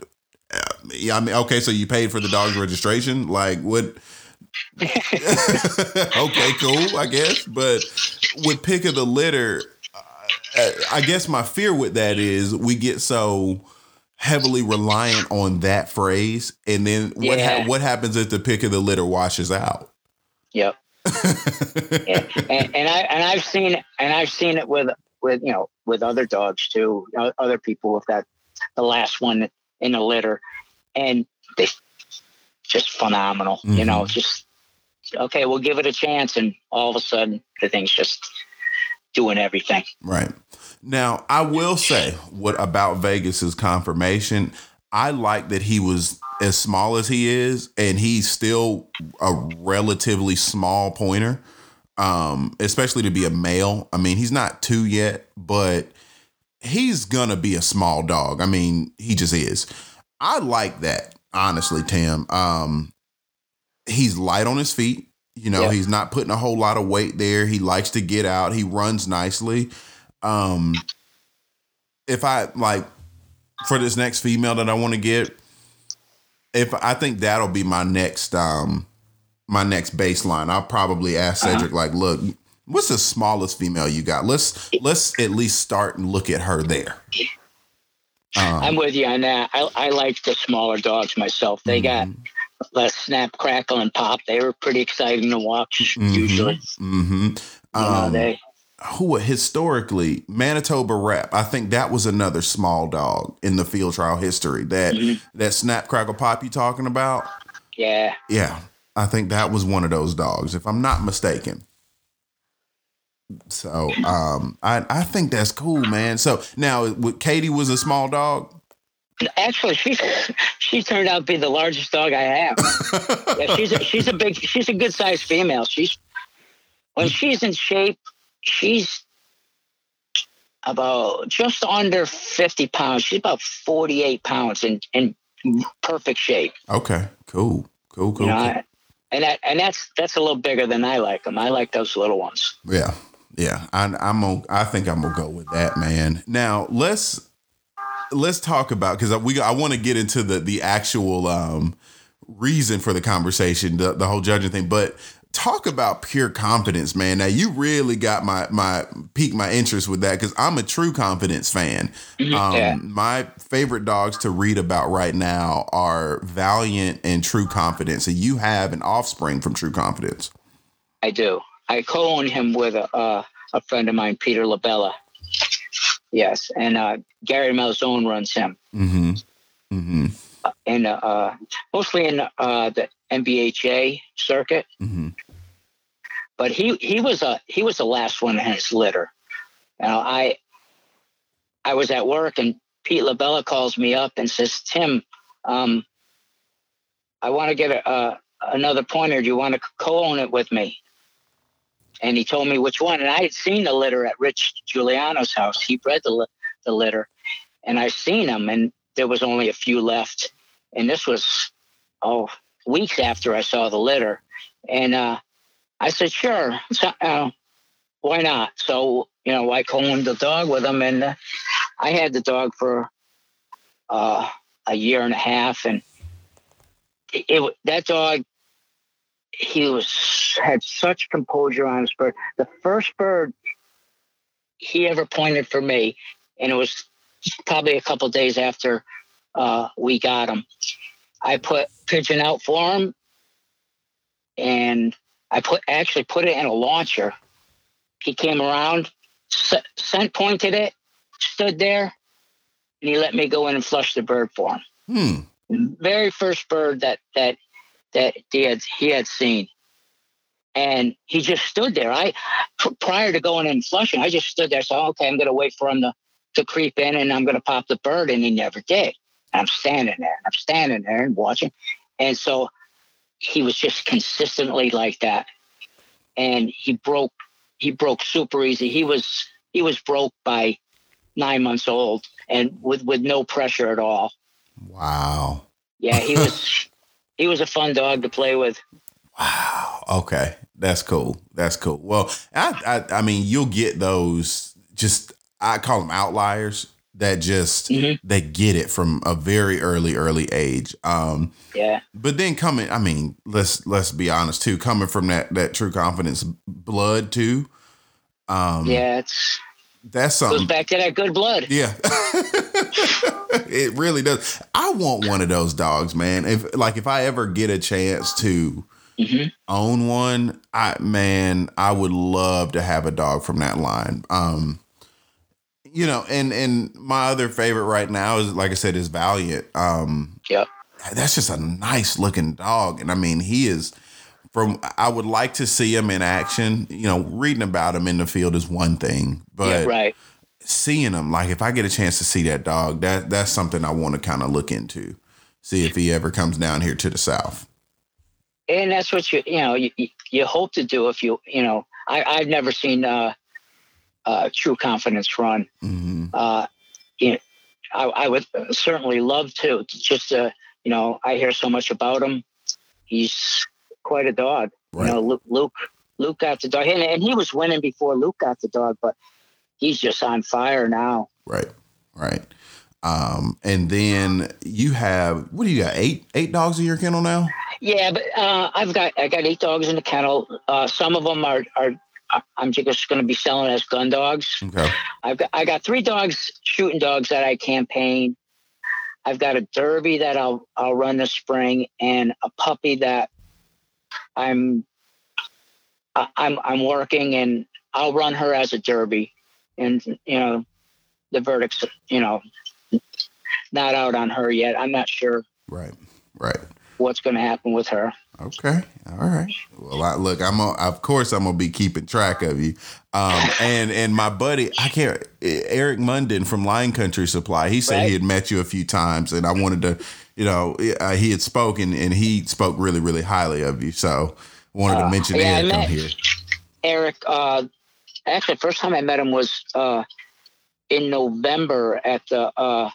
Yeah, I mean, okay. So you paid for the dog's registration. Like, what? okay, cool, I guess. But with pick of the litter, uh, I guess my fear with that is we get so heavily reliant on that phrase, and then what ha- what happens if the pick of the litter washes out? Yep. Yeah. And, and I and I've seen and I've seen it with with you know with other dogs too. Other people with that the last one in the litter, and they just phenomenal. You know, mm-hmm. just okay. We'll give it a chance, and all of a sudden the thing's just doing everything. Right. Now, I will say what about Vegas's conformation. I like that he was as small as he is, and he's still a relatively small pointer, um, especially to be a male. I mean, he's not two yet, but he's gonna be a small dog. I mean, he just is. I like that, honestly, Tim. Um, he's light on his feet. You know, Yeah. he's not putting a whole lot of weight there. He likes to get out. He runs nicely. Um, if I like for this next female that I want to get, if I think that'll be my next um my next baseline, I'll probably ask Uh-huh. Cedric like, look, what's the smallest female you got? Let's let's at least start and look at her there. Um, I'm with you on that. I, I like the smaller dogs myself. They got Mm-hmm. less snap, crackle, and pop. They were pretty exciting to watch. Usually, hmm you know, Um, they who historically Manitoba Rap. I think that was another small dog in the field trial history. That Mhm. that snap crackle pop you talking about. yeah. Yeah, I think that was one of those dogs, if I'm not mistaken. So um, I I think that's cool, man. So now, Katie was a small dog. Actually, she she turned out to be the largest dog I have. yeah, she's a, she's a big she's a good sized female. She's when she's in shape, she's about just under fifty pounds. She's about forty eight pounds in in perfect shape. Okay, cool, cool, cool. You know, cool. I- and that and that's that's a little bigger than I like them. I like those little ones. Yeah, yeah. I, I'm gonna. I think I'm gonna go with that, man. Now let's let's talk about because we. I want to get into the the actual um reason for the conversation, the the whole judging thing, but. Talk about pure confidence, man. Now you really got my my piqued my interest with that because I'm a true confidence fan. Um, Yeah. My favorite dogs to read about right now are Valiant and True Confidence, and you have an offspring from True Confidence. I do. I co-own him with a uh, a friend of mine, Peter Labella. Yes, and uh, Gary Malzone runs him, Mm-hmm. Mm-hmm. and uh, mostly in uh, the NBHA circuit. Mm-hmm. But he he was a he was the last one in his litter. Now I I was at work and Pete LaBella calls me up and says, Tim, um, I want to get a, a, another pointer. Do you want to co-own it with me? And he told me which one. And I had seen the litter at Rich Giuliano's house. He bred the, the litter and I seen them and there was only a few left. And this was, oh, weeks after I saw the litter. And uh, I said, sure, so, uh, why not? So, you know, I co-owned the dog with him and uh, I had the dog for uh, a year and a half, and it, it, that dog he was had such composure on his bird. The first bird he ever pointed for me, and it was probably a couple days after uh, we got him. I put pigeon out for him, and I put actually put it in a launcher. He came around, scent pointed it, stood there, and he let me go in and flush the bird for him. Hmm. Very first bird that that that he had he had seen, and he just stood there. I prior to going in and flushing, I just stood there. So okay, I'm going to wait for him to to creep in, and I'm going to pop the bird, and he never did. And I'm standing there, I'm standing there and watching, and so he was just consistently like that, and he broke he broke super easy. He was he was broke by nine months old and with with no pressure at all. Wow. Yeah, he was he was a fun dog to play with. Wow. Okay, that's cool. That's cool. Well, I I, I mean, you'll get those. Just I call them outliers that just mm-hmm. they get it from a very early early age. Um, yeah. But then coming, I mean, let's let's be honest too. Coming from that that true confidence blood too. Um, yeah, it's that's something. Goes back to that good blood. Yeah. it really does. I want one of those dogs, man. If like if I ever get a chance to mm-hmm. own one, I man, I would love to have a dog from that line. Um you know, and and my other favorite right now is like I said is Valiant. Um Yep. That's just a nice looking dog and I mean, he is from I would like to see him in action. You know, reading about him in the field is one thing, but yeah, right. seeing him, like if I get a chance to see that dog, that that's something I want to kind of look into, see if he ever comes down here to the south. And that's what you you know you, you hope to do if you you know I I've never seen uh, uh true confidence run. Mm-hmm. Uh, you know, I, I would certainly love to just uh you know I hear so much about him. He's quite a dog. Right. You know, Luke, Luke, Luke got the dog, and, and he was winning before Luke got the dog, but he's just on fire now. Right, right. Um, and then you have what do you got? Eight eight dogs in your kennel now? Yeah, but uh, I've got I got eight dogs in the kennel. Uh, some of them are are I'm just going to be selling as gun dogs. Okay. I've got I got three dogs, shooting dogs that I campaign. I've got a derby that I'll I'll run this spring, and a puppy that I'm I'm I'm working and I'll run her as a derby, and you know the verdict's you know not out on her yet. I'm not sure. Right. Right. What's going to happen with her? Okay. All right. Well, I, look, I'm a, of course I'm gonna be keeping track of you. Um, and and my buddy, I can't. Eric Munden from Lion Country Supply. He said right. he had met you a few times, and I wanted to you know, uh, he had spoken and he spoke really, really highly of you. So wanted to uh, mention uh, yeah, Eric on here. Eric, uh, actually, first time I met him was uh, in November at the uh,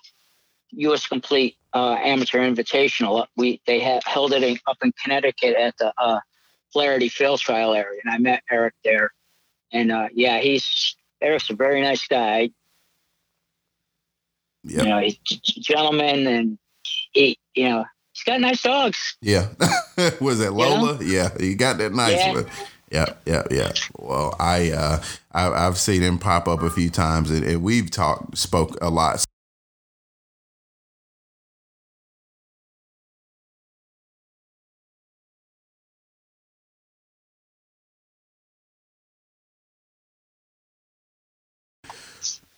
U.S. Complete uh, Amateur Invitational. We they had held it in, up in Connecticut at the uh, Flaherty Field Trial area, and I met Eric there. And uh, yeah, he's Eric's a very nice guy. Yep. You know, he's a gentleman and he, you know, he's got nice dogs. Yeah. Was that Lola? You know? Yeah. You got that nice yeah. one. Yeah, yeah, yeah. Well, I, uh, I have seen him pop up a few times, and, and we've talked, spoke a lot.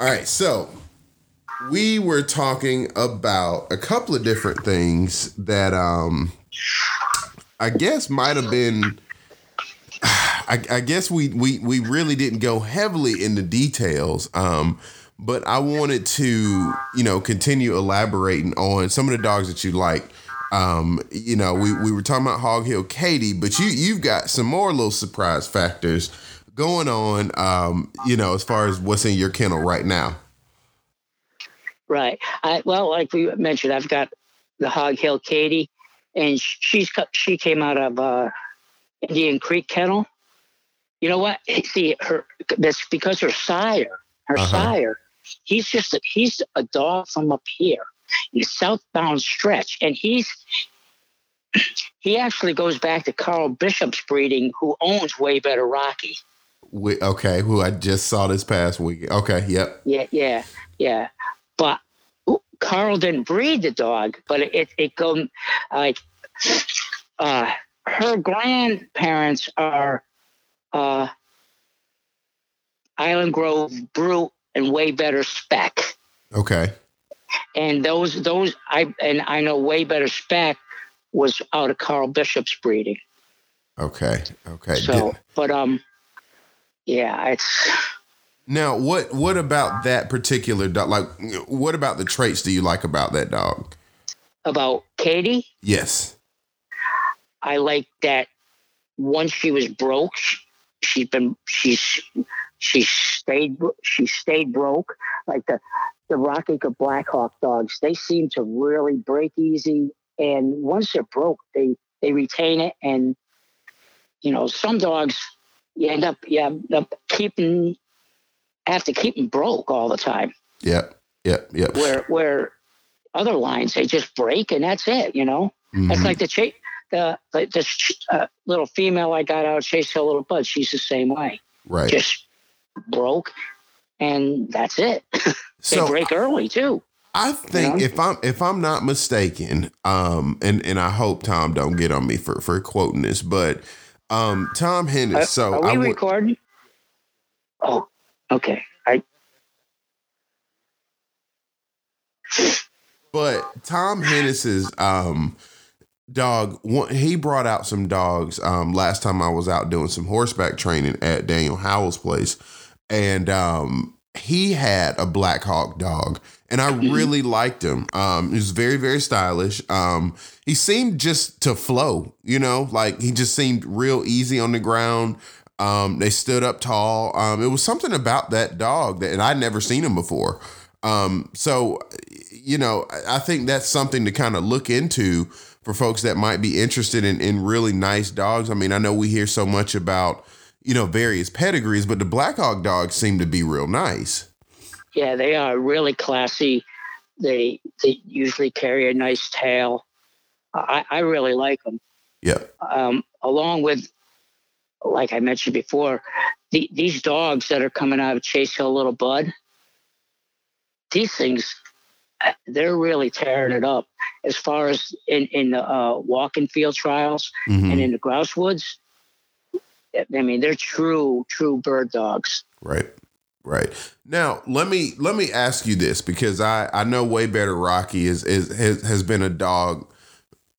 All right, so we were talking about a couple of different things that um I guess might have been I, I, guess we, we we really didn't go heavily into details. Um, but I wanted to, you know, continue elaborating on some of the dogs that you like. Um, you know, we, we were talking about Hog Hill Katie, but you you've got some more little surprise factors going on. Um, you know, as far as what's in your kennel right now. Right. I well, like we mentioned, I've got the Hog Hill Katie, and she's she came out of uh, Indian Creek Kennel. You know what? See, her that's because her sire, her uh-huh. sire, he's just a, he's a dog from up here southbound stretch, and he's he actually goes back to Carl Bishop's breeding, who owns Way Better Rocky. We, okay, who I just saw this past week. Okay, yep. Yeah, yeah, yeah. But Carl didn't breed the dog, but it it, it go like uh, her grandparents are uh, Island Grove Brute and way better spec. Okay. And those those I and I know way better spec was out of Carl Bishop's breeding. Okay. Okay. So, but um, yeah, it's. Now, what what about that particular dog? Like, what about the traits do you like about that dog? About Katie? Yes. I like that once she was broke, she's been she's she stayed she stayed broke. Like the the Rock Acre Blackhawk dogs, they seem to really break easy, and once they're broke, they they retain it. And you know, some dogs you end up you end up keeping have to keep them broke all the time. Yep, yep, yep. Where where other lines they just break and that's it. You know, mm-hmm. that's like the chase the the, uh, little female I got out Chase Hill Little Bud. She's the same way. Right. Just broke, and that's it. they so break early too. I think if I'm if I'm not mistaken, um, and and I hope Tom don't get on me for for quoting this, but um, Tom Hennis. Uh, so are we I w- recording? Oh, okay. I. But Tom Hennis's um dog he brought out some dogs um last time I was out doing some horseback training at Daniel Howell's place and um he had a black hawk dog and I mm-hmm. really liked him. Um he was very very stylish. Um he seemed just to flow, you know, like he just seemed real easy on the ground. Um they stood up tall. Um it was something about that dog that and I'd never seen him before. Um so you know, I think that's something to kind of look into for folks that might be interested in, in really nice dogs. I mean, I know we hear so much about, you know, various pedigrees, but the Black Hawk dogs seem to be real nice. Yeah, they are really classy. They they usually carry a nice tail. I, I really like them. Yeah. Um, along with, like I mentioned before, the, these dogs that are coming out of Chase Hill Little Bud, these things they're really tearing it up as far as in in the uh, walking field trials mm-hmm. and in the grouse woods. I mean, they're true true bird dogs. Right. Right. Now, let me let me ask you this because I I know way better Rocky is is has, has been a dog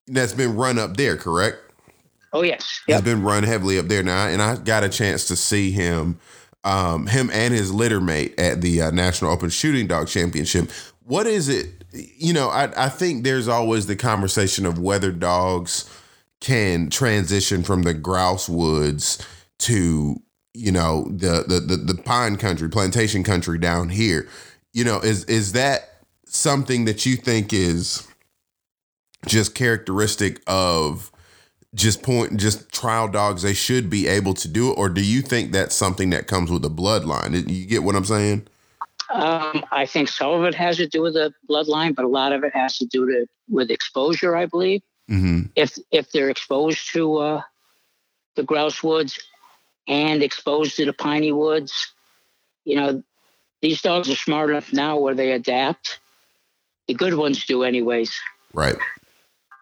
that's been run up there, correct? Oh yes. Yep. He's been run heavily up there now and I got a chance to see him um, him and his litter mate at the uh, National Open Shooting Dog Championship what is it? You know, I, I think there's always the conversation of whether dogs can transition from the grouse woods to you know the, the the the, pine country plantation country down here. You know is is that something that you think is just characteristic of just point just trial dogs they should be able to do it? Or do you think that's something that comes with the bloodline? You get what i'm saying? Um, I think some of it has to do with the bloodline, but a lot of it has to do to, with exposure, I believe. Mm-hmm. If if they're exposed to uh, the grouse woods and exposed to the piney woods, you know, these dogs are smart enough now where they adapt. The good ones do, anyways. Right.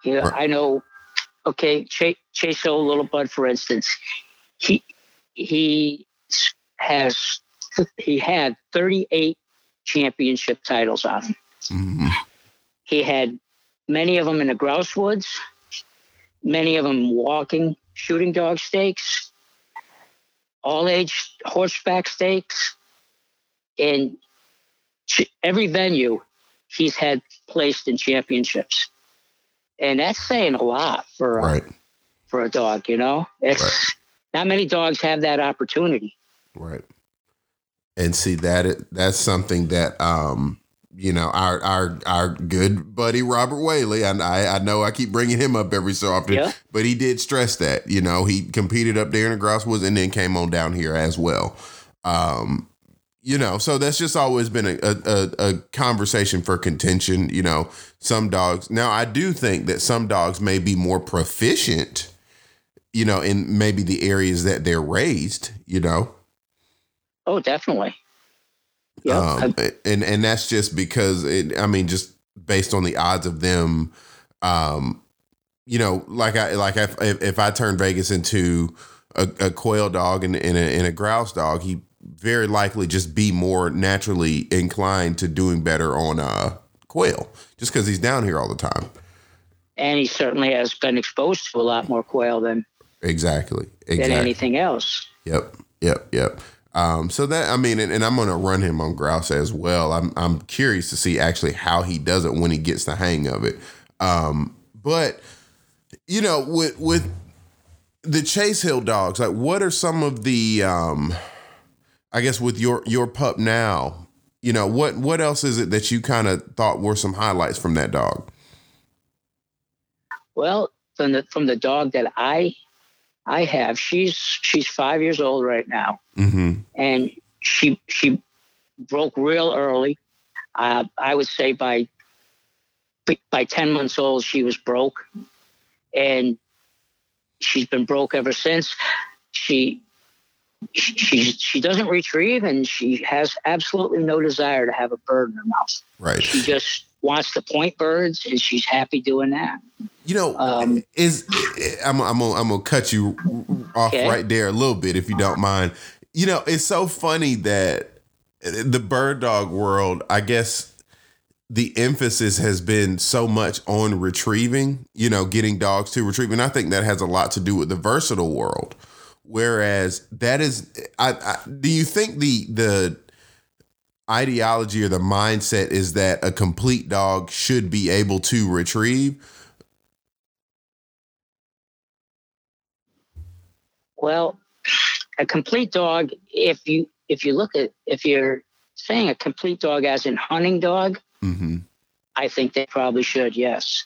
Yeah, right. I know. Okay, Chase, Chase Hill Little Bud, for instance, he he has he had 38 championship titles on him. Mm-hmm. He had many of them in the grouse woods, many of them walking shooting dog stakes, all age horseback stakes. And every venue he's had placed in championships, and that's saying a lot for a, Right. for a dog. You know, it's Right. not many dogs have that opportunity. Right. And see that that's something that um you know our our our good buddy Robert Whaley and I I know I keep bringing him up every so often Yeah. but he did stress that you know he competed up there in the Grousewoods and then came on down here as well. Um you know, so that's just always been a, a, a conversation for contention. You know, some dogs. Now, I do think that some dogs may be more proficient, you know, in maybe the areas that they're raised, you know, Oh, definitely. Yeah, um, and and that's just because it, I mean, just based on the odds of them, um, you know, like I like I, if if I turn Vegas into a, a quail dog and, and, a, and a grouse dog, he very likely just be more naturally inclined to doing better on uh quail, just because he's down here all the time. and he certainly has been exposed to a lot more quail than Exactly. than Exactly. anything else. Yep, yep, yep. Um, so that I mean, and, and I'm gonna run him on grouse as well. I'm I'm curious to see actually how he does it when he gets the hang of it. Um, but you know, with with the Chase Hill dogs, like what are some of the um, I guess with your your pup now, you know, what what else is it that you kind of thought were some highlights from that dog? Well, from the from the dog that I I have, she's she's five years old right now, Mm-hmm. and she she broke real early. Uh, I would say by by ten months old, she was broke, and she's been broke ever since. She she she doesn't retrieve, and she has absolutely no desire to have a bird in her mouth. Right. She just wants to point birds, and she's happy doing that. You know, Um, is I'm I'm gonna, I'm gonna cut you off Okay. right there a little bit if you don't mind. You know, it's so funny that the bird dog world, I guess the emphasis has been so much on retrieving, you know, getting dogs to retrieve. And I think that has a lot to do with the versatile world. Whereas that is I, I do you think the the ideology or the mindset is that a complete dog should be able to retrieve? Well, a complete dog, if you if you look at if you're saying a complete dog as in hunting dog, Mm-hmm. I think they probably should, yes.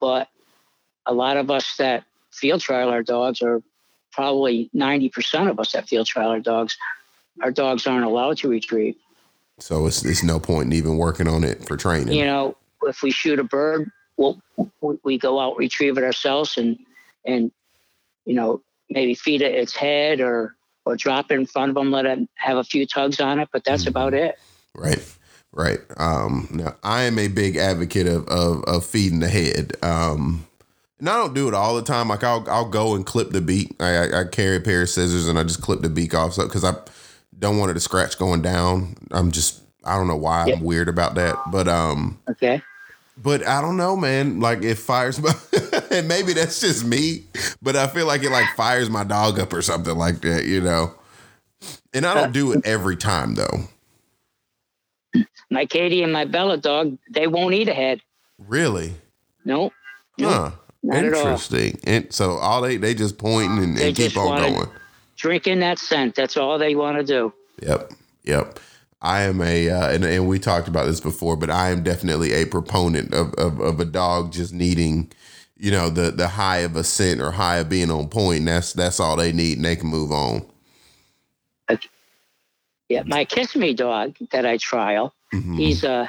But a lot of us that field trial our dogs are probably 90% of us that field trial our dogs, our dogs aren't allowed to retrieve. So it's it's no point in even working on it for training. You know, if we shoot a bird, we'll, we- we go out retrieve it ourselves and and you know maybe feed it its head or or drop it in front of them, let it have a few tugs on it, but that's Mhm. about it. Right. Right. Um now I am a big advocate of of, of feeding the head. Um and I don't do it all the time. Like I'll I'll go and clip the beak. I, I, I carry a pair of scissors and I just clip the beak off so because I don't want it to scratch going down. I'm just I don't know why Yeah. I'm weird about that. But um Okay. but I don't know, man. Like it fires my and maybe that's just me, but I feel like it like fires my dog up or something like that, you know. And I don't do it every time though. My Katie and my Bella dog, they won't eat a head. Really? Nope. Nope. Huh. Not. Interesting. And so all they they just pointing and, and keep on going. Drinking that scent. That's all they want to do. Yep. Yep. I am a uh, and, and we talked about this before, but I am definitely a proponent of, of of a dog just needing, you know, the the high of a scent or high of being on point. And that's that's all they need, and they can move on. Yeah. My Kiss Me dog that I trial, Mhm. he's uh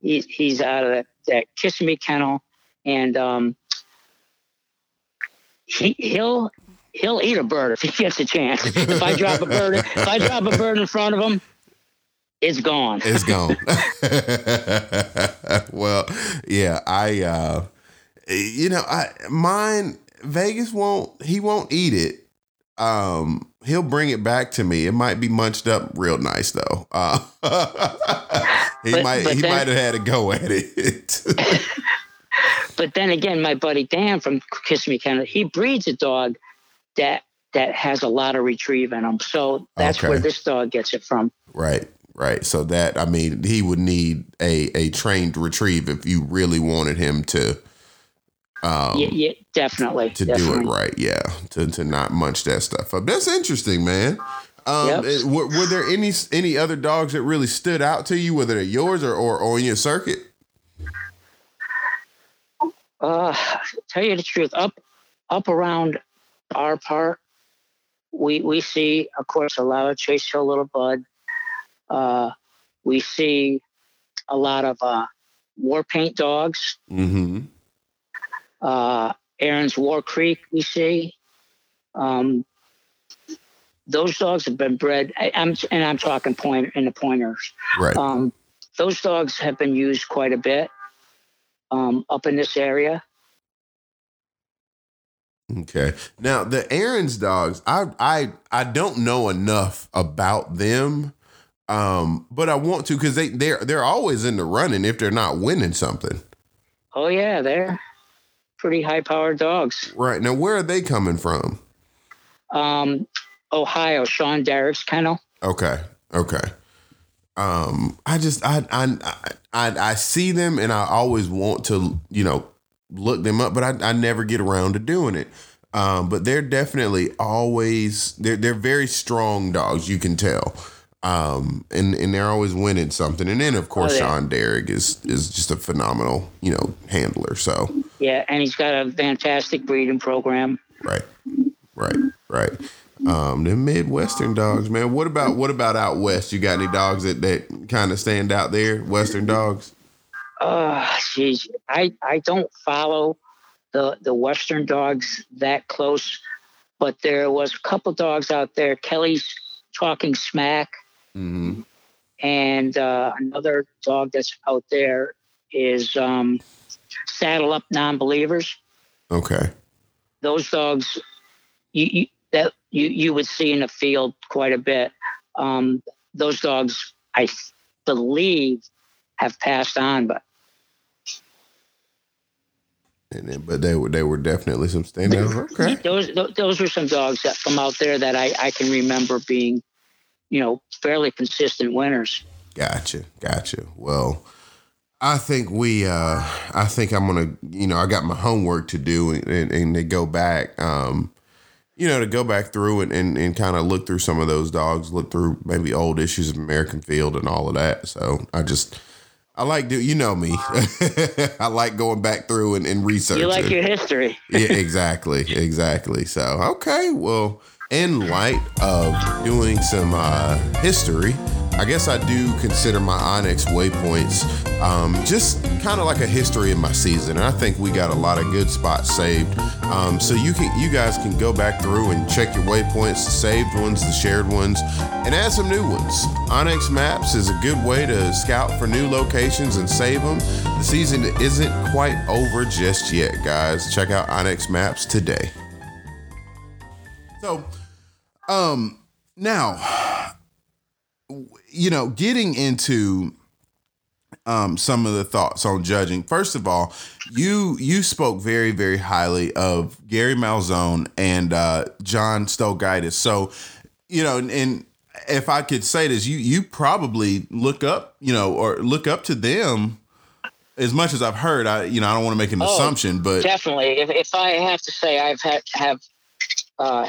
he's he's out of that, that Kiss Me kennel and um he he'll he'll eat a bird if he gets a chance. if I drop a bird if I drop a bird in front of him, it's gone. It's gone. well, yeah, I uh you know, I mine Vegas won't he won't eat it. Um he'll bring it back to me. It might be munched up real nice though. Uh he But- might but he then- might have had a go at it. But then again, my buddy Dan from Kiss Me Canada, he breeds a dog that that has a lot of retrieve in him. So that's Okay. where this dog gets it from. right, right. So that I mean, he would need a a trained retrieve if you really wanted him to. Um, yeah, yeah, definitely to definitely. do it right. Yeah, to to not munch that stuff up. That's interesting, man. Um, yep. Were, were, there any any other dogs that really stood out to you, whether they're yours or or, or in your circuit? Uh, tell you the truth, up up around our part, we we see, of course, a lot of Chase Hill Little Bud. Uh, we see a lot of uh, war paint dogs. Mm-hmm. Uh, Erin's War Creek, we see. Um, those dogs have been bred. I, am and I'm talking point in the pointers. Right. Um, those dogs have been used quite a bit um, up in this area. Okay. Now the Erin's dogs, I I I don't know enough about them, um, but I want to because they they're they're always in the running if they're not winning something. Oh yeah, they're pretty high powered dogs. Right now, where are they coming from? Um, Ohio, Sean Derrig's kennel. Okay. Okay. Um, I just I, I I I see them and I always want to you know look them up, but I, I never get around to doing it. Um, but they're definitely always they're they're very strong dogs. You can tell. Um, and and they're always winning something. And then of course oh, yeah. Sean Derrig is is just a phenomenal you know handler. So yeah, and he's got a fantastic breeding program. Right, right, right. Um, the Midwestern dogs, man. What about what about out west? You got any dogs that that kind of stand out there? Western dogs. Uh, geez, I I don't follow the the Western dogs that close, but there was a couple dogs out there. Kelly's talking smack, mm-hmm. and uh, another dog that's out there is um, saddle up non-believers. Okay. Those dogs, you, you that you you would see in the field quite a bit. Um, those dogs, I believe, have passed on, but and then, but they were they were definitely some standouts. Okay, those those were some dogs that from out there that I I can remember being, you know, fairly consistent winners. Gotcha, gotcha. Well, I think we, uh I think I'm gonna, you know, I got my homework to do and, and, and to go back. Um, you know, to go back through and, and, and kind of look through some of those dogs, look through maybe old issues of American Field and all of that. So I just, I like do you know me. I like going back through and, and researching. You like your history. yeah, exactly, exactly. So okay, well, in light of doing some uh, history I guess I do consider my onX waypoints um, just kind of like a history of my season. And I think we got a lot of good spots saved. Um, so you can you guys can go back through and check your waypoints, the saved ones, the shared ones, and add some new ones. onX Maps is a good way to scout for new locations and save them. The season isn't quite over just yet, guys. Check out onX Maps today. So, um, now you know, getting into um, some of the thoughts on judging. First of all, you you spoke very very highly of Gary Malzone and uh, John Stogaitis. So, you know, and, and if I could say this, you you probably look up, you know, or look up to them as much as I've heard. I you know I don't want to make an oh, assumption, but definitely, if if I have to say, I've had have uh,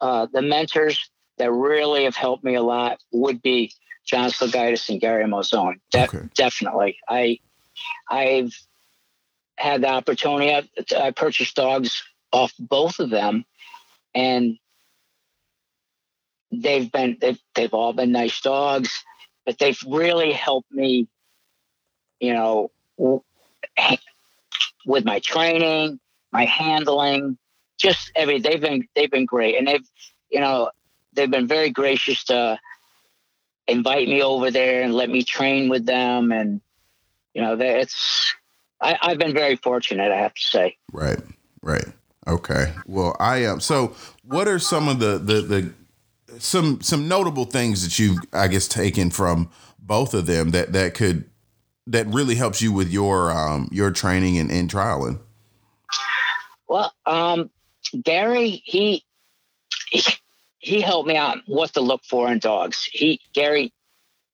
uh, the mentors that really have helped me a lot would be John Stogaitis and Gary Malzone. De- okay. Definitely. I I've had the opportunity. I, I purchased dogs off both of them, and they've been they've they've all been nice dogs, but they've really helped me. You know, with my training, my handling, just every they've been they've been great, and they've you know they've been very gracious to invite me over there and let me train with them. And, you know, it's, I, have been very fortunate, I have to say. Right, right. Okay. Well, I am. Um, so, what are some of the, the, the, some, some notable things that you've, I guess, taken from both of them that, that could, that really helps you with your, um, your training and, and trialing? Well, um, Gary, he, he he helped me out what to look for in dogs. He Gary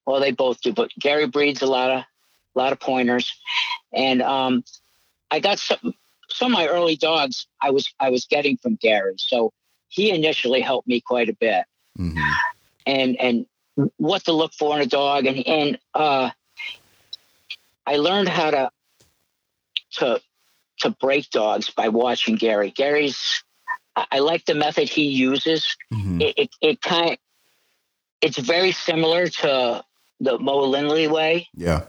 well, they both do, but Gary breeds a lot of a lot of pointers, and um, I got some some of my early dogs. I was I was getting from Gary, so he initially helped me quite a bit, mm-hmm. and and what to look for in a dog, and and uh, I learned how to to to break dogs by watching Gary. Gary's I like the method he uses. Mm-hmm. It, it, it kind it's very similar to the Mo Lindley way. Yeah.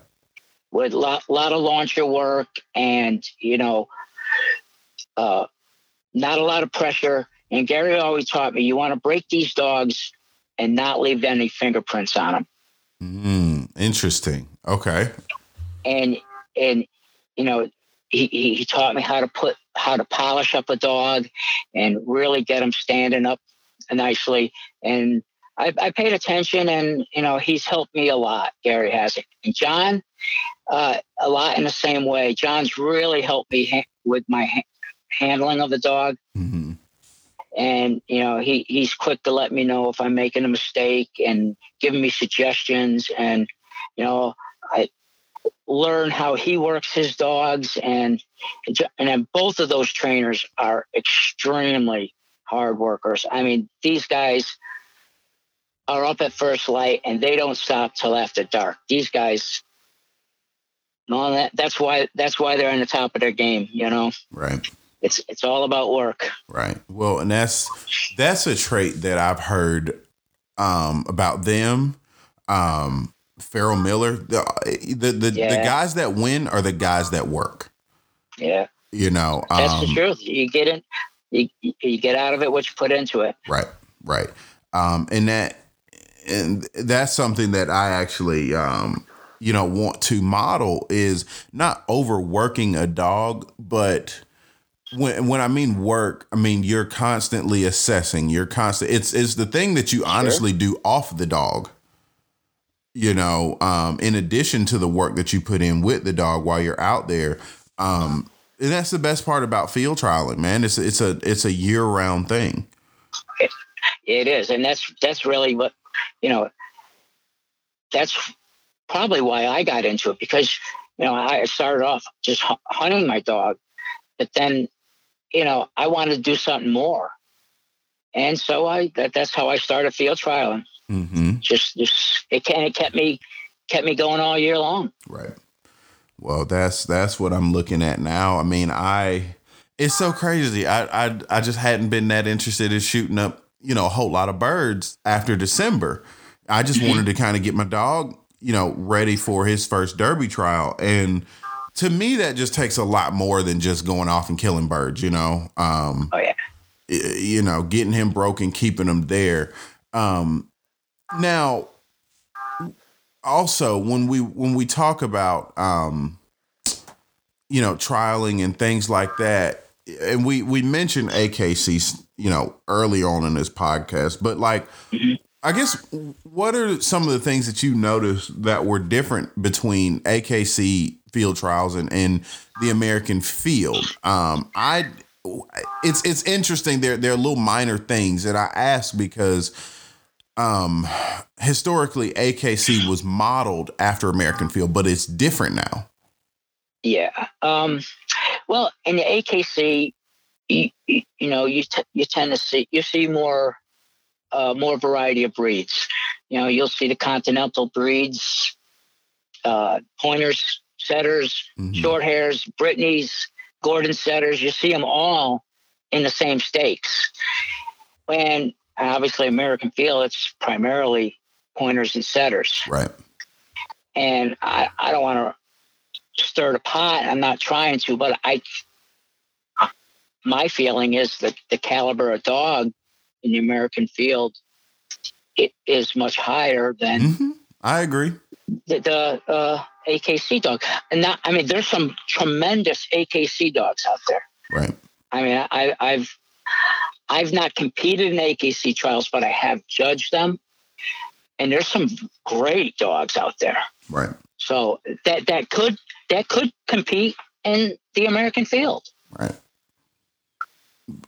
With a lot, lot of launcher work and, you know, uh, not a lot of pressure. And Gary always taught me you want to break these dogs and not leave any fingerprints on them. Mm, interesting. Okay. And, and, you know, he, he taught me how to put, how to polish up a dog and really get him standing up nicely. And I, I, paid attention and, you know, he's helped me a lot. Gary has it. And John, uh, a lot in the same way. John's really helped me ha- with my ha- handling of the dog. Mm-hmm. And, you know, he, he's quick to let me know if I'm making a mistake and giving me suggestions. And, you know, I learn how he works his dogs. And, and then both of those trainers are extremely hard workers. I mean, these guys, are up at first light and they don't stop till after dark. These guys, no, that that's why that's why they're on the top of their game. You know, right? It's it's all about work, right? Well, and that's that's a trait that I've heard um, about them. Um, Ferrel Miller, the the the, yeah. the, guys that win are the guys that work. Yeah, you know, that's um, the truth. You get in, you you get out of it what you put into it. Right, right. Um, and that and that's something that I actually, um, you know, want to model is not overworking a dog, but when when I mean work, I mean you're constantly assessing. You're constant. It's it's the thing that you sure. honestly do off the dog. You know, um, in addition to the work that you put in with the dog while you're out there, um, and that's the best part about field trialing, man. It's it's a it's a year round thing. It is, and that's that's really what you know, that's probably why I got into it because, you know, I started off just hunting my dog, but then, you know, I wanted to do something more. And so I, that, that's how I started field trialing. Mm-hmm. Just, just, it, it kept me, kept me going all year long. Right. Well, that's, that's what I'm looking at now. I mean, I, it's so crazy. I, I, I just hadn't been that interested in shooting up you know, a whole lot of birds after December. I just mm-hmm. wanted to kind of get my dog, you know, ready for his first derby trial. And to me, that just takes a lot more than just going off and killing birds, you know? Um, oh, yeah. You know, getting him broken, keeping him there. Um, now, also when we when we talk about um, you know trialing and things like that, and we we mentioned AKC you know, early on in this podcast. But like, I guess what are some of the things that you noticed that were different between AKC field trials and, and the American field? Um, I it's it's interesting. There there are little minor things that I ask because um historically AKC was modeled after American field, but it's different now. Yeah. Um well in the AKC you, you know you t- you tend to see you see more uh, more variety of breeds. You know, you'll see the continental breeds, uh, pointers, setters, mm-hmm. short hairs, Brittany's, Gordon setters. You see them all in the same stakes. And obviously, American Field, it's primarily pointers and setters. Right. And I, I don't want to stir the pot. I'm not trying to, but I my feeling is that the caliber of dog in the American field it is much higher than. Mm-hmm. I agree. The, the uh, AKC dog, and not, I mean, there's some tremendous AKC dogs out there. Right. I mean, I, I've I've not competed in AKC trials, but I have judged them, and there's some great dogs out there. Right. So that that could that could compete in the American field. Right.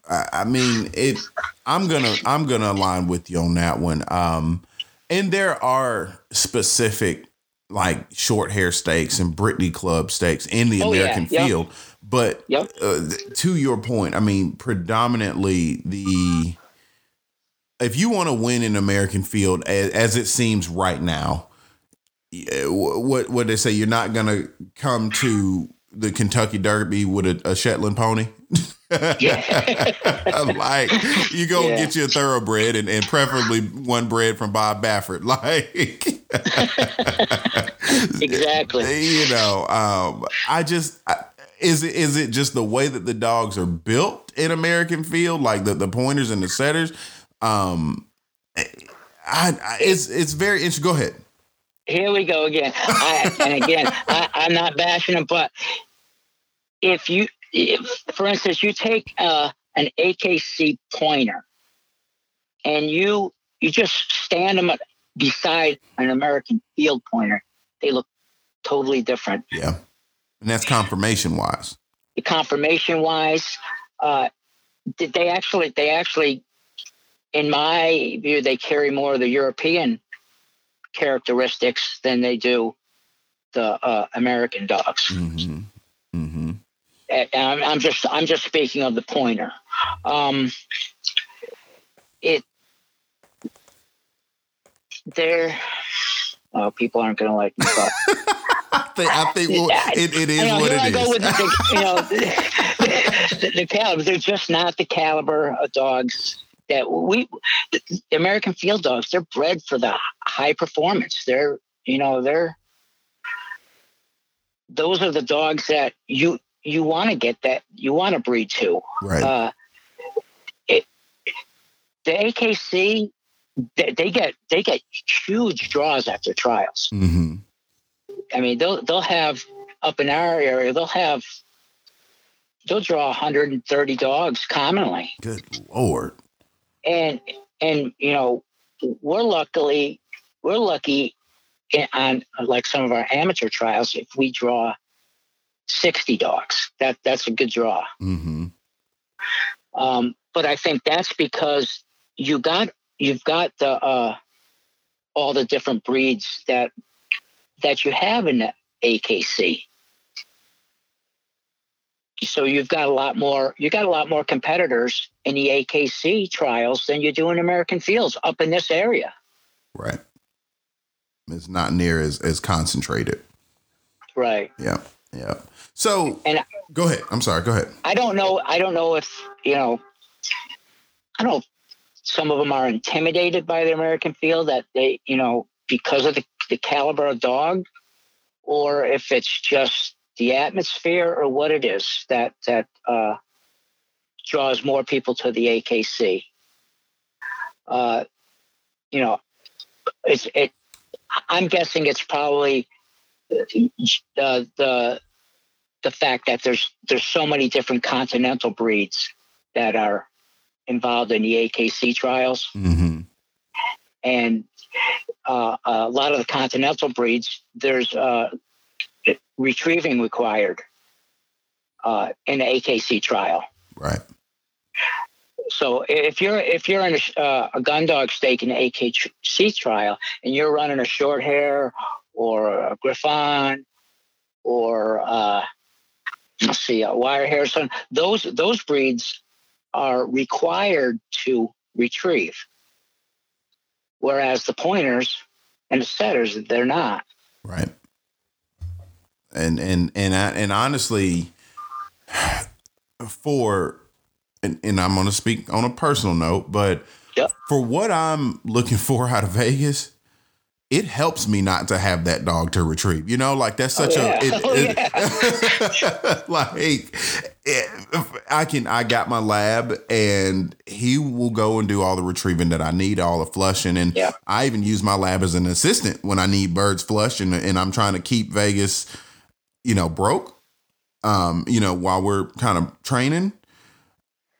I, I mean, it. I'm gonna I'm gonna align with you on that one. Um, And there are specific like short hair stakes and Brittany Club stakes in the Oh, yeah. American Yep. But Yep. uh, to your point, I mean, predominantly the if you want to win in American field as, as it seems right now, what what they say, you're not gonna come to the Kentucky Derby with a, a Shetland pony. Yeah. like you go Yeah. get you a thoroughbred and, and preferably one bred from Bob Baffert. Like exactly. you know, um, I just I, is it is it just the way that the dogs are built in American Field, like the, the pointers and the setters? Um, I, I it's it's very interesting. Go ahead. Here we go again. I, and again, I, I'm not bashing them, but if you, if, for instance, you take uh, an AKC pointer and you you just stand them beside an American field pointer, they look totally different. Yeah, and that's conformation wise. conformation wise uh did they actually they actually in my view they carry more of the european characteristics than they do the uh, american dogs Mm-hmm. Mm-hmm. and I'm, I'm just i'm just speaking of the pointer um it they're oh people aren't going to like me but I think I think well, it, it is I know, what here I it go with the, the- you know the, the, the caliber. They're just not the caliber of dogs that we the American field dogs. They're bred for the high performance. They're you know they're those are the dogs that you you want to get that you want to breed to. right. Uh, it, the AKC they, they get they get huge draws after trials. mm-hmm. I mean, they'll they'll have up in our area, they'll have they'll draw 130 dogs commonly, Good lord. and and you know we're luckily we're lucky in, on like some of our amateur trials if we draw 60 dogs. That that's a good draw. Mm-hmm. Um, but I think that's because you got you've got the uh, all the different breeds that that you have in the AKC. So you've got a lot more you got a lot more competitors in the AKC trials than you do in American fields up in this area. Right. It's not near as as concentrated. Right. Yeah. Yeah. So And go ahead. I'm sorry. Go ahead. I don't know. I don't know if you know. I don't some of them are intimidated by the American field that they, you know, because of the, the caliber of dog, or if it's just the atmosphere or what it is that that uh, draws more people to the AKC. Uh, you know, it's it. I'm guessing it's probably uh, the the fact that there's there's so many different continental breeds that are involved in the AKC trials, Mm-hmm. and uh, a lot of the continental breeds there's uh, retrieving required uh, in the AKC trial. Right. So if you're if you're in a, uh, a gun dog stake in the AKC trial and you're running a short hair or a Griffon or uh, let's see a wire hair son, those those breeds are required to retrieve, whereas the pointers and the setters they're not. Right. And and and I, and honestly, for and, and I'm going to speak on a personal note, but Yep. for what I'm looking for out of Vegas, it helps me not to have that dog to retrieve. You know, like that's oh, such yeah. a it, Oh, it- like I can I got my lab and he will go and do all the retrieving that I need, all the flushing, and Yeah. I even use my lab as an assistant when I need birds flushed and and I'm trying to keep Vegas, you know, broke. Um, you know, while we're kind of training.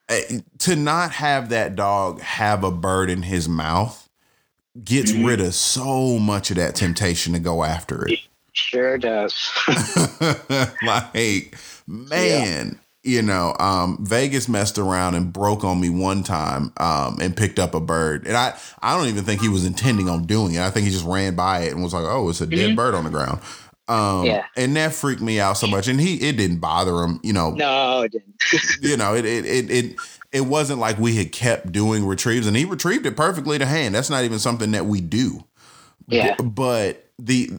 Eh, To not have that dog have a bird in his mouth gets Mhm. rid of so much of that temptation to go after it. Sure does. like, man, you know, um, Vegas messed around and broke on me one time um, and picked up a bird. And I, I don't even think he was intending on doing it. I think he just ran by it and was like, oh, it's a dead mm-hmm. bird on the ground. Um, yeah. And that freaked me out so much. And he, it didn't bother him, you know. No, it didn't. you know, it, it, it, it, it wasn't like we had kept doing retrieves and he retrieved it perfectly to hand. That's not even something that we do. Yeah. But the,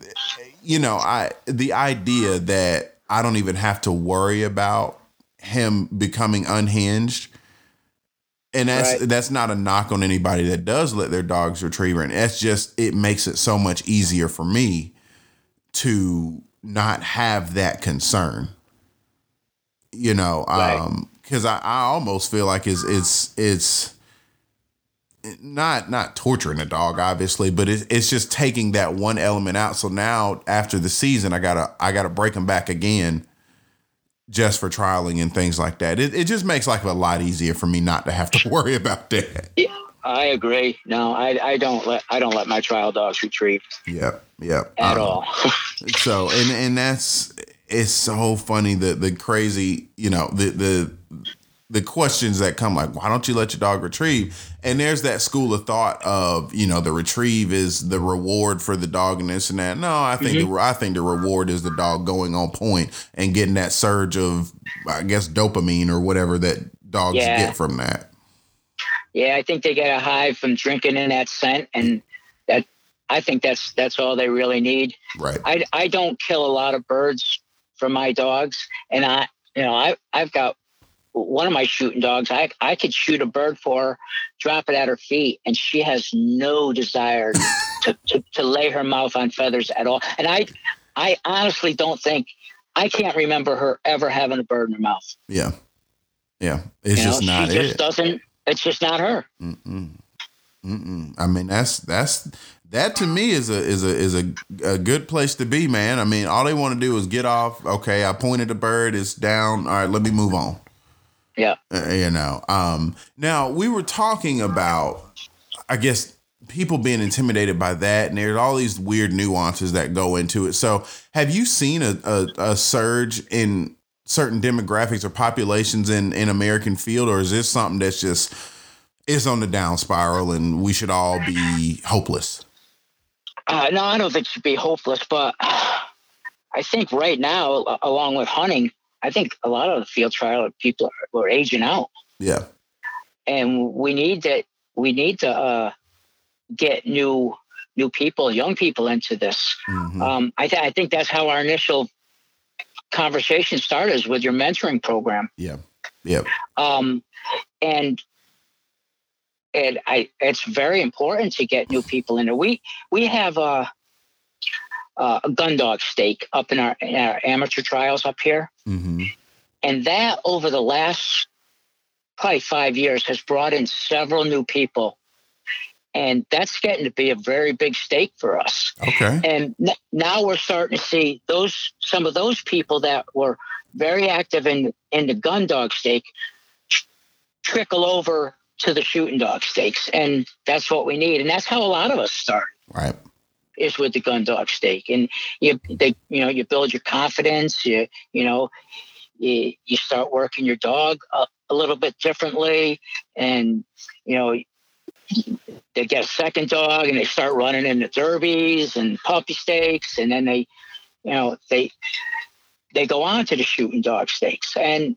you know, I, the idea that I don't even have to worry about him becoming unhinged. And that's right. that's not a knock on anybody that does let their dogs retrieve and that's just it makes it so much easier for me to not have that concern. You know, right. um because I, I almost feel like it's it's it's not not torturing a dog obviously but it's, it's just taking that one element out. So now after the season i gotta i gotta break them back again just for trialing and things like that. It, it just makes life a lot easier for me not to have to worry about that. Yeah i agree. No i i don't let i don't let my trial dogs retrieve yep yep. At um, all. so and and that's it's so funny that the crazy you know the the the questions that come like why don't you let your dog retrieve? And there's that school of thought of you know the retrieve is the reward for the dog and this and that. No i think mm-hmm. the, i think the reward is the dog going on point and getting that surge of i guess dopamine or whatever that dogs yeah. get from that. Yeah i think they get a high from drinking in that scent and that i think that's that's all they really need. Right. I i don't kill a lot of birds for my dogs and i you know i i've got one of my shooting dogs, I, I could shoot a bird for her, drop it at her feet, and she has no desire to, to, to lay her mouth on feathers at all. And I, I honestly don't think, I can't remember her ever having a bird in her mouth. Yeah. Yeah. It's you just know, not she just it. doesn't, it's just not her. Mm-mm. Mm-mm. I mean, that's, that's, that to me is a is a is a, a good place to be, man. I mean, all they want to do is get off. Okay, I pointed the bird, it's down. All right, let me move on. Yeah. Uh, you know. Um, now we were talking about, I guess, people being intimidated by that, and there's all these weird nuances that go into it. So, have you seen a, a, a surge in certain demographics or populations in in American field, or is this something that's just is on the down spiral, and we should all be hopeless? Uh, no, I don't think it should be hopeless, but I think right now, along with hunting, I think a lot of the field trial people are, are aging out. Yeah. And we need to we need to uh, get new new people, young people into this. Mm-hmm. Um, I, th- I think that's how our initial conversation started is with your mentoring program. Yeah. Yeah. Um, and and I it's very important to get new people in. We we have a uh, a gun dog stake up in our, in our amateur trials up here. Mm-hmm. And that over the last probably five years has brought in several new people. And that's getting to be a very big stake for us. Okay. And n- now we're starting to see those some of those people that were very active in in the gun dog stake trickle over to the shooting dog stakes, and that's what we need. And that's how a lot of us start. Right is with the gun dog stake, and you they you know you build your confidence. You you know you, you start working your dog a, a little bit differently, and you know they get a second dog and they start running in the derbies and puppy stakes, and then they you know they they go on to the shooting dog stakes and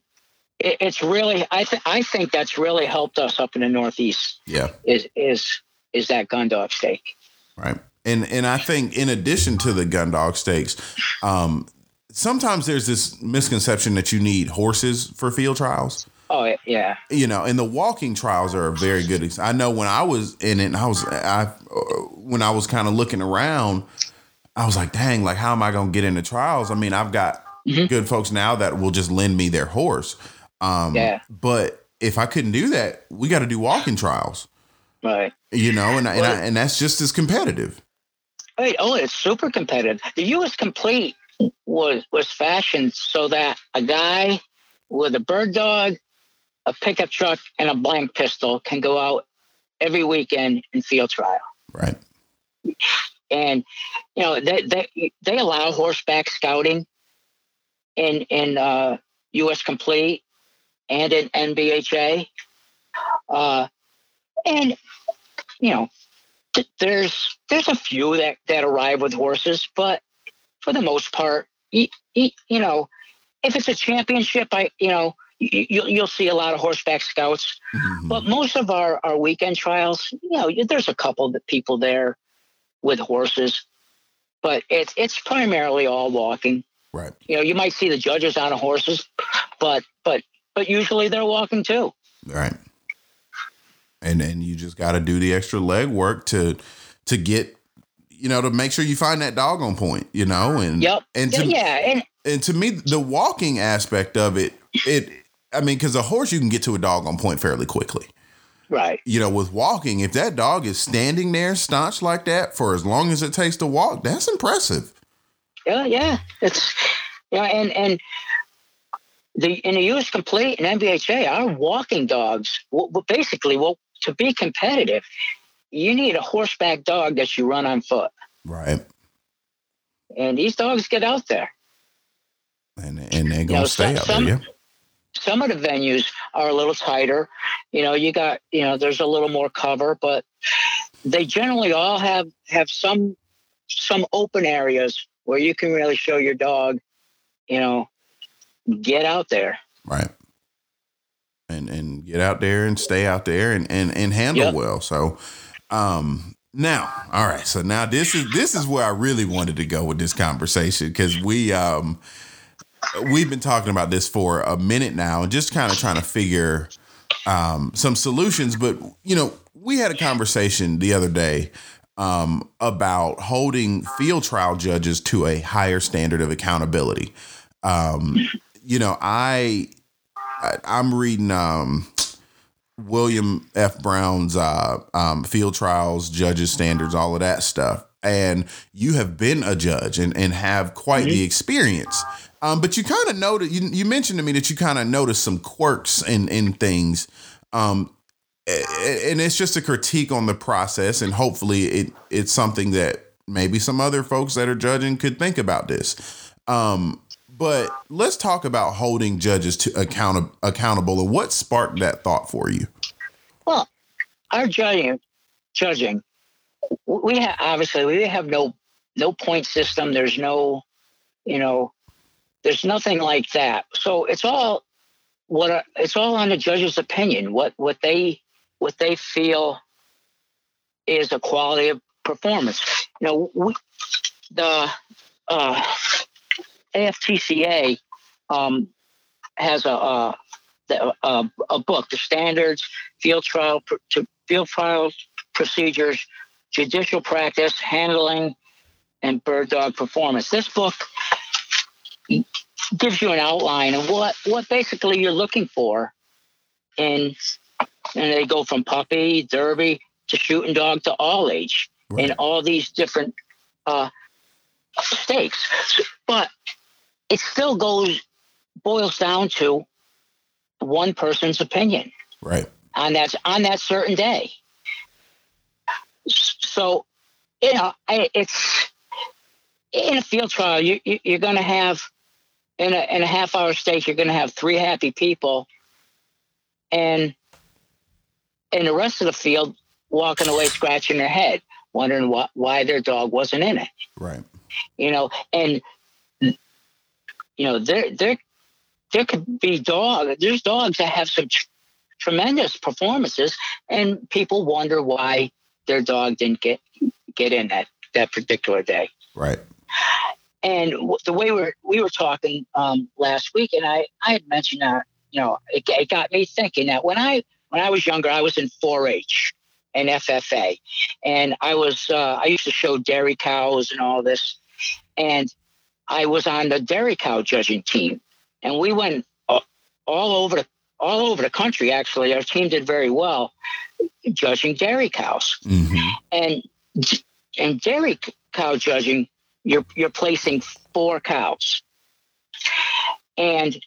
it's really I think I think that's really helped us up in the Northeast. Yeah, is is is that gun dog stake? Right and and I think in addition to the gun dog stakes, um, sometimes there's this misconception that you need horses for field trials. Oh yeah. You know, and the walking trials are a very good. I know when I was in it, I was I when I was kind of looking around, I was like, dang, like how am I going to get into trials? I mean, I've got mm-hmm. good folks now that will just lend me their horse. Um, yeah. But if I couldn't do that, we got to do walking trials. Right. You know, and well, and, I, and that's just as competitive. Right. Oh, it's super competitive. The U.S. Complete was was fashioned so that a guy with a bird dog, a pickup truck, and a blank pistol can go out every weekend and field trial. Right. And you know they they, they allow horseback scouting in in uh, U.S. Complete, and in NBHA. Uh, and you know, there's there's a few that that arrive with horses, but for the most part, you, you, you know, if it's a championship, I you know you, you'll see a lot of horseback scouts. Mm-hmm. But most of our, our weekend trials, you know, there's a couple of people there with horses, but it's it's primarily all walking. Right. You know, you might see the judges on horses, but but but usually they're walking too. Right. And and you just got to do the extra leg work to to get you know to make sure you find that dog on point. You know, and yep. and to, yeah, and, and to me the walking aspect of it it I mean, because a horse you can get to a dog on point fairly quickly. Right. You know, with walking, if that dog is standing there staunch like that for as long as it takes to walk, that's impressive. Yeah, yeah. It's yeah, and and the in the US complete and NBHA, our walking dogs, well, basically, well, to be competitive, you need a horseback dog that you run on foot. Right. And these dogs get out there. And and they're gonna you know, stay some, out there. Yeah some of the venues are a little tighter. You know, you got, you know, there's a little more cover, but they generally all have have some some open areas where you can really show your dog, you know, get out there. Right. And and get out there and stay out there and and, and handle yep. well. So um now, all right. So now this is this is where I really wanted to go with this conversation because we um we've been talking about this for a minute now, and just kind of trying to figure um, some solutions. But you know, we had a conversation the other day um, about holding field trial judges to a higher standard of accountability. Um, you know, I, I am reading um, William F. Brown's uh, um, field trials, judges standards, all of that stuff. And you have been a judge and, and have quite mm-hmm. the experience. Um, but you kind of noted you, you mentioned to me that you kind of noticed some quirks in in things. Um, and it's just a critique on the process, and hopefully it it's something that maybe some other folks that are judging could think about this. Um, but let's talk about holding judges to account accountable and what sparked that thought for you. Well, our judging, judging, we have obviously we have no no point system. There's no, you know, there's nothing like that. So it's all what it's all on the judge's opinion. What what they what they feel is a quality of performance. You know, we, the uh, AFTCA um, has a, a, a, a book, the standards, field trial, to field trial procedures, judicial practice, handling, and bird dog performance. This book gives you an outline of what what basically you're looking for, and and they go from puppy, derby to shooting dog to all age, right. and all these different uh, stakes. But it still goes boils down to one person's opinion, right? On that on that certain day. So, you know, it's in a field trial. You, you are going to have in a, in a half hour stake, you're going to have three happy people, and in the rest of the field, walking away scratching their head, wondering what, why their dog wasn't in it. Right. You know, and know there there there could be dog. There's dogs that have some tr- tremendous performances, and people wonder why their dog didn't get get in that that particular day. Right. And the way we were, we were talking um, last week, and I, I had mentioned that, you know, it, it got me thinking that when I when I was younger, I was in 4-H and FFA, and I was uh, I used to show dairy cows and all this, and I was on the dairy cow judging team, and we went all over the all over the country. Actually, our team did very well judging dairy cows, mm-hmm. and and dairy cow judging you're you're placing four cows. And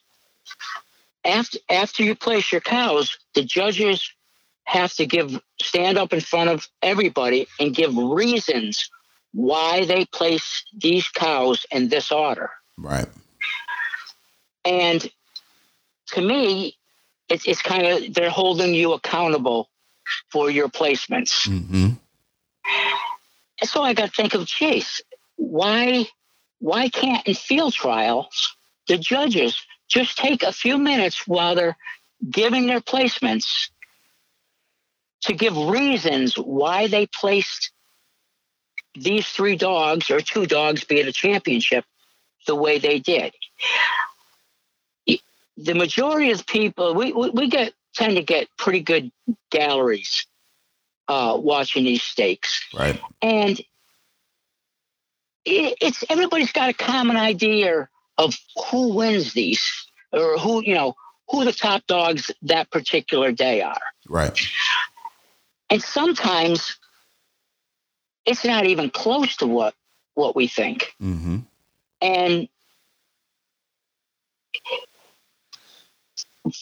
after after you place your cows, the judges have to give stand up in front of everybody and give reasons why they place these cows in this order. Right. And to me, it's it's kind of they're holding you accountable for your placements. Mm-hmm. And so I got to think of, Chase, why why can't in field trials the judges just take a few minutes while they're giving their placements to give reasons why they placed these three dogs or two dogs be it a championship the way they did. The majority of people, we, we, we get tend to get pretty good galleries uh, watching these stakes. Right. And it, it's everybody's got a common idea of who wins these or who, you know, who the top dogs that particular day are. Right. And sometimes it's not even close to what what we think. Mm-hmm. And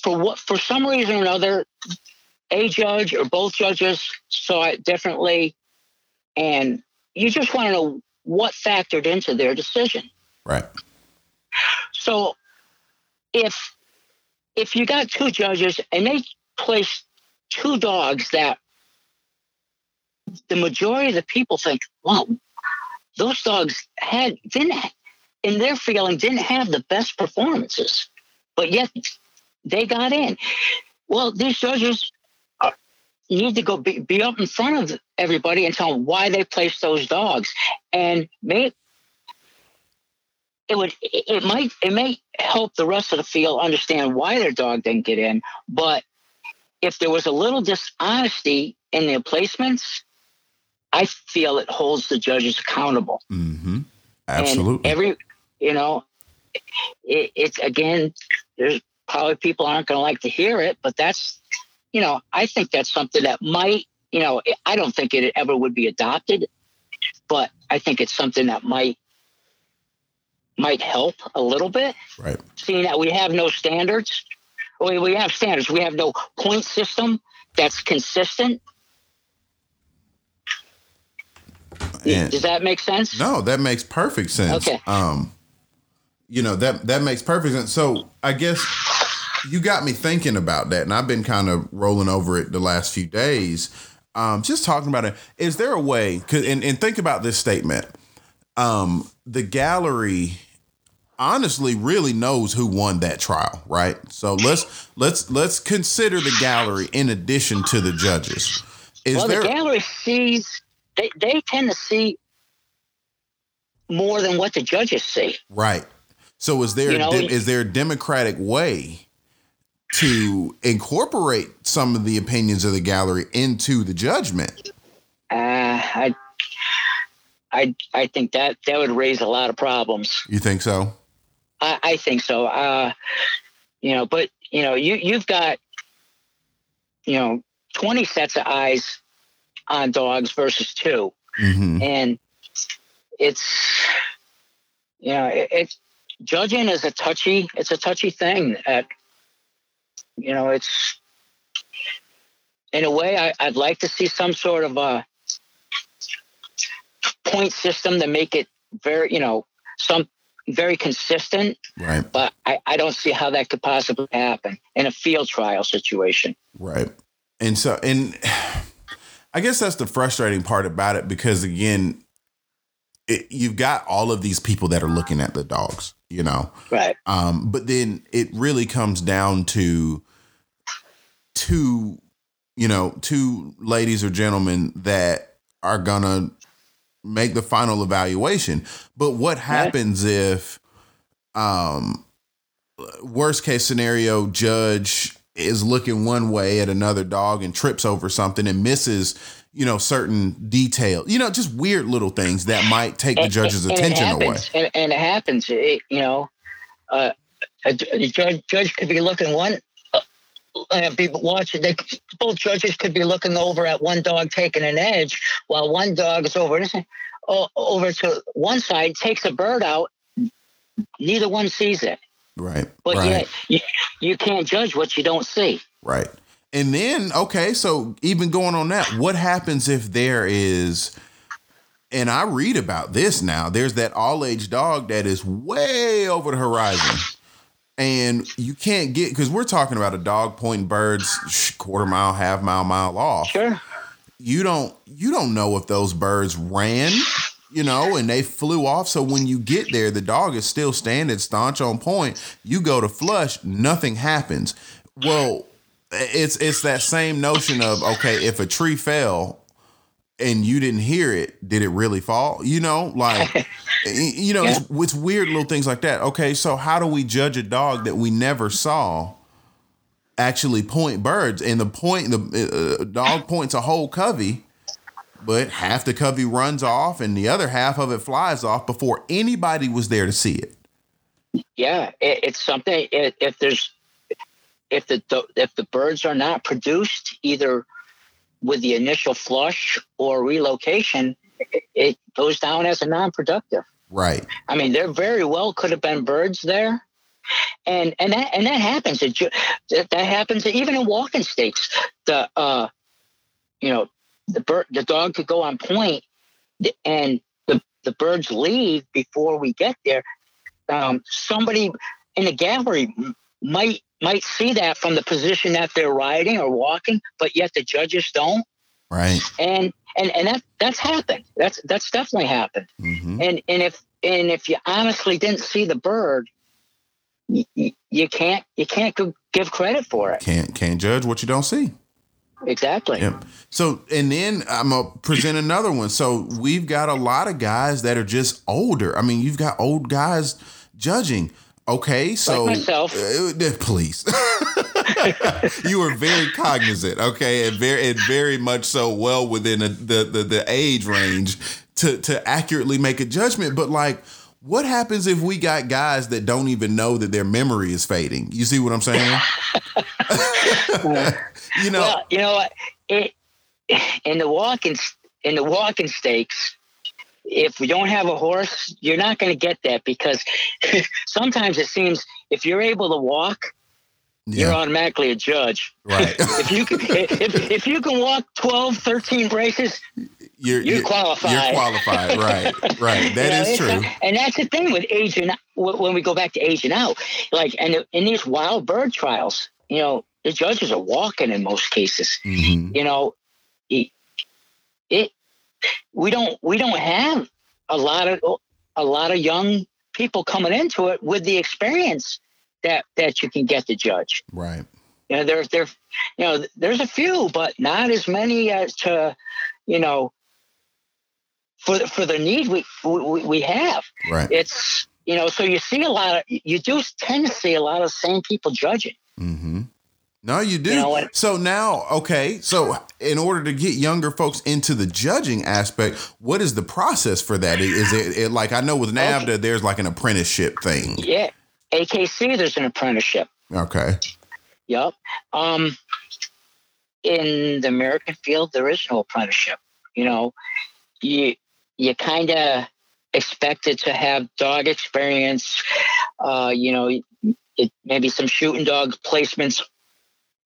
for what for some reason or another, a judge or both judges saw it differently, and you just want to know what factored into their decision. Right. So if if you got two judges and they placed two dogs that the majority of the people think, wow, those dogs had didn't in their feeling didn't have the best performances, but yet they got in. Well, these judges are, need to go be, be up in front of everybody and tell them why they placed those dogs, and may it would it might it may help the rest of the field understand why their dog didn't get in, but if there was a little dishonesty in their placements, I feel it holds the judges accountable. Mm-hmm. Absolutely. And every, you know, it, it's again, there's probably people aren't going to like to hear it, but that's, you know, I think that's something that might, you know, I don't think it ever would be adopted, but I think it's something that might might help a little bit. Right. Seeing that we have no standards, we, we have standards. We have no point system that's consistent. And- Does that make sense? No, that makes perfect sense. Okay. Um, you know that that makes perfect sense. So I guess you got me thinking about that, and I've been kind of rolling over it the last few days. Um, just talking about it. Is there a way? 'cause- and, and think about this statement. Um, the gallery honestly really knows who won that trial, right? So let's let's let's consider the gallery in addition to the judges. Is well, there the gallery sees they, they tend to see more than what the judges see. Right. So is there You know, de- is there a democratic way to incorporate some of the opinions of the gallery into the judgment? Uh, I, I, I think that that would raise a lot of problems. You think so? I, I think so. Uh, you know, but you know, you you've got you know twenty sets of eyes on dogs versus two, Mm-hmm. and it's you know it, it's judging is a touchy it's a touchy thing at you know it's in a way I, i'd like to see some sort of a point system to make it very you know some very consistent Right. but I, I don't see how that could possibly happen in a field trial situation Right. And so and I guess that's the frustrating part about it because again, it, you've got all of these people that are looking at the dogs, you know. right Um, but then it really comes down to two, you know, two ladies or gentlemen that are gonna make the final evaluation. But what happens if, um, worst case scenario, judge is looking one way at another dog and trips over something and misses, you know, certain detail, you know, just weird little things that might take the judge's and- attention and away. And, and it happens. It, you know, uh, a, a judge, judge could be looking one. Uh, uh, be watching. They both judges could be looking over at one dog taking an edge, while one dog is over over to one side, takes a bird out. Neither one sees it, Right. but right. yet you, you can't judge what you don't see. Right. And then, okay, so even going on that, what happens if there is, and I read about this now, there's that all age dog that is way over the horizon. and you can't get because we're talking about a dog pointing birds quarter mile, half mile, mile off. Sure. You don't you don't know if those birds ran, you know, and they flew off. So when you get there, the dog is still standing staunch on point. You go to flush, nothing happens. Well, it's it's that same notion of okay, if a tree fell and you didn't hear it, did it really fall? You know, like you know, yeah. it's, it's weird little things like that. Okay, so how do we judge a dog that we never saw actually point birds? And the point, the uh, dog points a whole covey, but half the covey runs off, and the other half of it flies off before anybody was there to see it. Yeah, it, it's something. It, if there's if the if the birds are not produced either with the initial flush or relocation, it, it goes down as a non-productive. Right. I mean, there very well could have been birds there, and and that and that happens. It, that happens even in walking stakes. The uh, you know, the bird, the dog could go on point, and the the birds leave before we get there. Um, somebody in the gallery might might see that from the position that they're riding or walking, but yet the judges don't. Right. And and and that that's happened. That's that's definitely happened. Mm-hmm. And and if and if you honestly didn't see the bird, you, you can't you can't give credit for it. Can't can't judge what you don't see. Exactly. Yep. So and then I'm gonna present another one. So we've got a lot of guys that are just older. I mean, you've got old guys judging. Okay, so like myself. Uh, please. you were very cognizant, okay, and very and very much so well within a, the, the the age range to to accurately make a judgment. But like, what happens if we got guys that don't even know that their memory is fading? You see what I'm saying? you know, well, you know? It in the walking in the walking stakes if we don't have a horse, you're not going to get that because sometimes it seems if you're able to walk, yeah. you're automatically a judge. Right. if you can, if, if you can walk 12, 13 braces, you're, you're, you're qualified. You're qualified. Right. Right. That you know, is true. and that's the thing with aging. When we go back to aging out, like, and in these wild bird trials, you know, the judges are walking in most cases. Mm-hmm. You know, it, it we don't we don't have a lot of a lot of young people coming into it with the experience that that you can get to judge. Right. You know, there's there, you know, there's a few, but not as many as to, you know, for for the need we we, we have. Right. It's you know, so you see a lot of you do tend to see a lot of same people judging. Mm-hmm. No, you do. You know so now, okay. So in order to get younger folks into the judging aspect, what is the process for that? Is it, it like I know with NAVHDA, okay. there's like an apprenticeship thing. Yeah, AKC, there's an apprenticeship. Okay. Yep. Um, in the American field, there is no apprenticeship. You know, you you kind of expected to have dog experience. Uh, you know, it, maybe some shooting dog placements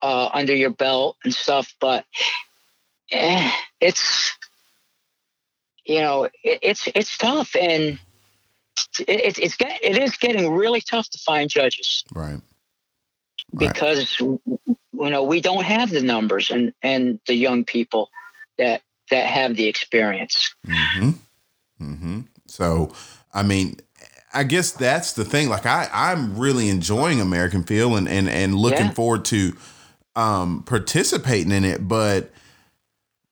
uh, under your belt and stuff. But eh, it's you know it, it's it's tough and it, it's get, it is getting really tough to find judges. Right. Because right. you know we don't have the numbers and and the young people that that have the experience. Mm-hmm. Mm-hmm. So, I mean, I guess that's the thing. Like I, I'm really enjoying American Field and and and looking yeah. forward to um, participating in it. But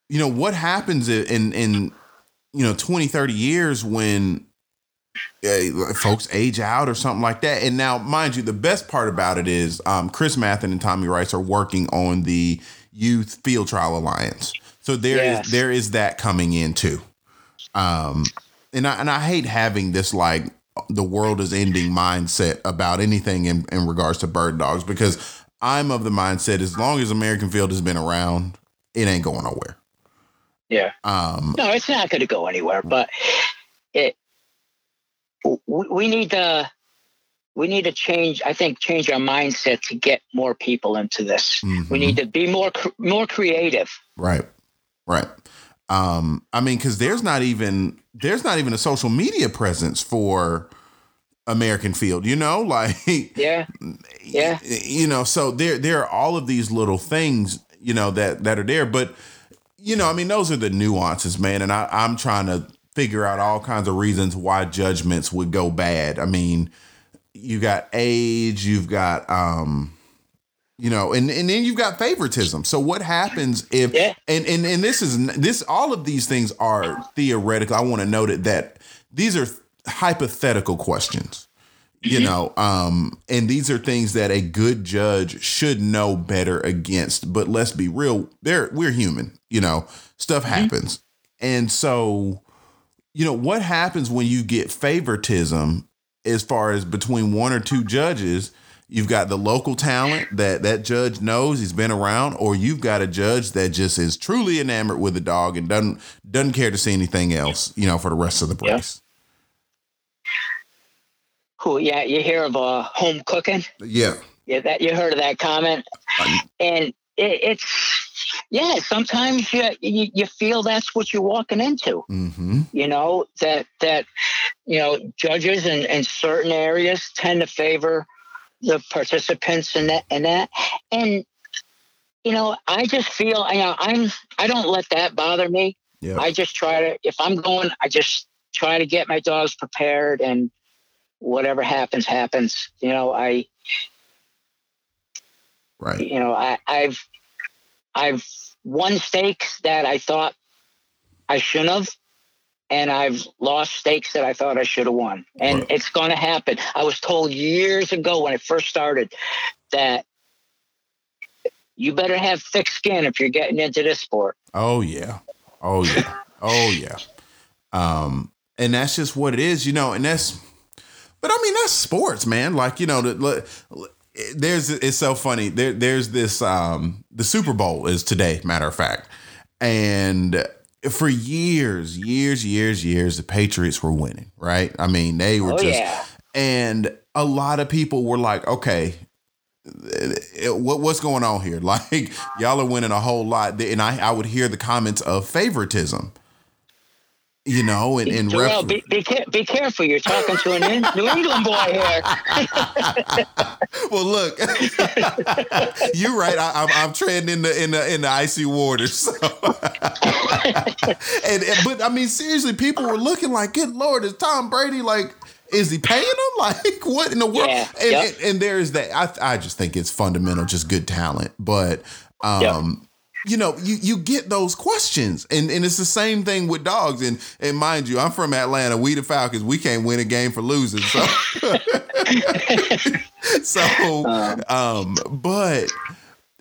you know what happens in in you know 20, 30 years when uh, folks age out or something like that. And now, mind you, the best part about it is um, Chris Mathen and Tommy Rice are working on the Youth Field Trial Alliance. So there yes. is, there is that coming in too. Um, and I and I hate having this like the world is ending mindset about anything in, in regards to bird dogs because I'm of the mindset as long as American Field has been around, it ain't going nowhere. Yeah. Um, no, it's not going to go anywhere. But it, we need to, we need to change. I think change our mindset to get more people into this. Mm-hmm. We need to be more more creative. Right. Right. Um, I mean, because there's not even there's not even a social media presence for American field, you know, like yeah, yeah, you know. So there there are all of these little things, you know, that that are there, but you know, I mean, those are the nuances, man. And I, I'm trying to figure out all kinds of reasons why judgments would go bad. I mean, you got age, you've got um you know and and then you've got favoritism so what happens if yeah. and and and this is this all of these things are theoretical i want to note it that these are hypothetical questions you mm-hmm. know um and these are things that a good judge should know better against but let's be real they're we're human you know stuff mm-hmm. happens mm-hmm. and so you know what happens when you get favoritism as far as between one or two judges you've got the local talent that that judge knows he's been around or you've got a judge that just is truly enamored with the dog and doesn't doesn't care to see anything else you know for the rest of the race cool. Yeah you hear of uh, home cooking? Yeah. Yeah that you heard of that comment? And it, it's yeah, sometimes you, you, you feel that's what you're walking into. Mm-hmm. You know that that you know judges in, in certain areas tend to favor the participants in that and that and you know I just feel you know I'm I don't let that bother me. I just try to if I'm going I just try to get my dogs prepared and whatever happens happens. You know I right. You know I I've I've won stakes that I thought I shouldn't have, and I've lost stakes that I thought I should have won. And right. it's going to happen. I was told years ago when I first started that you better have thick skin if you're getting into this sport. Oh yeah. Oh yeah. oh yeah. Um, and that's just what it is, you know, and that's but I mean that's sports, man. Like, you know, the, there's it's so funny. There there's this um the Super Bowl is today, matter of fact. And for years, years, years, years, the Patriots were winning, right? I mean, they were oh, just yeah. and a lot of people were like, okay, eh, eh, what what's going on here? Like y'all are winning a whole lot, and I I would hear the comments of favoritism you know, and, and Joel, ref- be, be, be, careful. You're talking to an New England boy here. well, look, you're right. I, am I'm, I'm treading in the in the in the icy waters. So. and, and, but I mean, seriously, people were looking like, "Good Lord, is Tom Brady like?" Is he paying them? Like what in the world? Yeah, and, yep. and, and, there's that. I I just think it's fundamental, just good talent. But um, yep you know, you you get those questions, and and it's the same thing with dogs. And and mind you, I'm from Atlanta. We the Falcons. We can't win a game for losing. So, so, um, but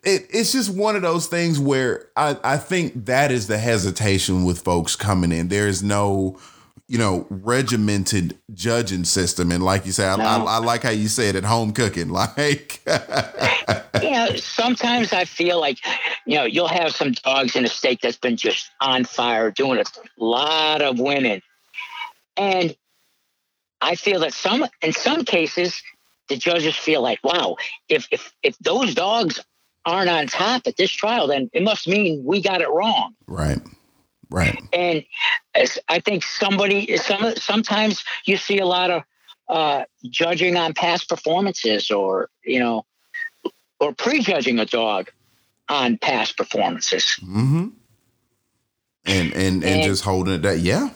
it it's just one of those things where I I think that is the hesitation with folks coming in. There is no you know, regimented judging system. And like you said, no. I, I, I, like how you said at home cooking. Like, you know, sometimes I feel like, you know, you'll have some dogs in a stake that's been just on fire, doing a lot of winning. And I feel that some, in some cases, the judges feel like, wow, if, if, if those dogs aren't on top at this trial, then it must mean we got it wrong. Right. Right. And I think somebody, some, sometimes you see a lot of uh, judging on past performances or, you know, or prejudging a dog on past performances. Mm-hmm. And, and, and, and just holding it that, yeah.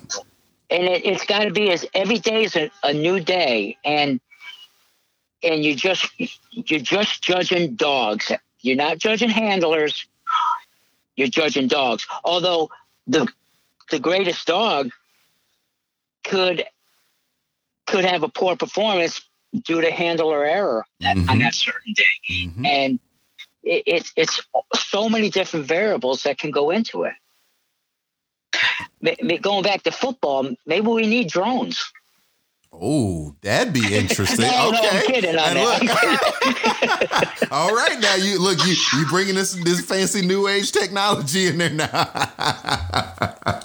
And it, has got to be as every day is a, a new day. And, and you just, you're just judging dogs. You're not judging handlers. You're judging dogs. Although the the greatest dog could could have a poor performance due to handler error mm-hmm. on that certain day, mm-hmm. and it, it's it's so many different variables that can go into it. Going back to football, maybe we need drones. Oh, that'd be interesting. no, okay. No, I'm kidding on that. All right, now you look you you bringing this this fancy new age technology in there now.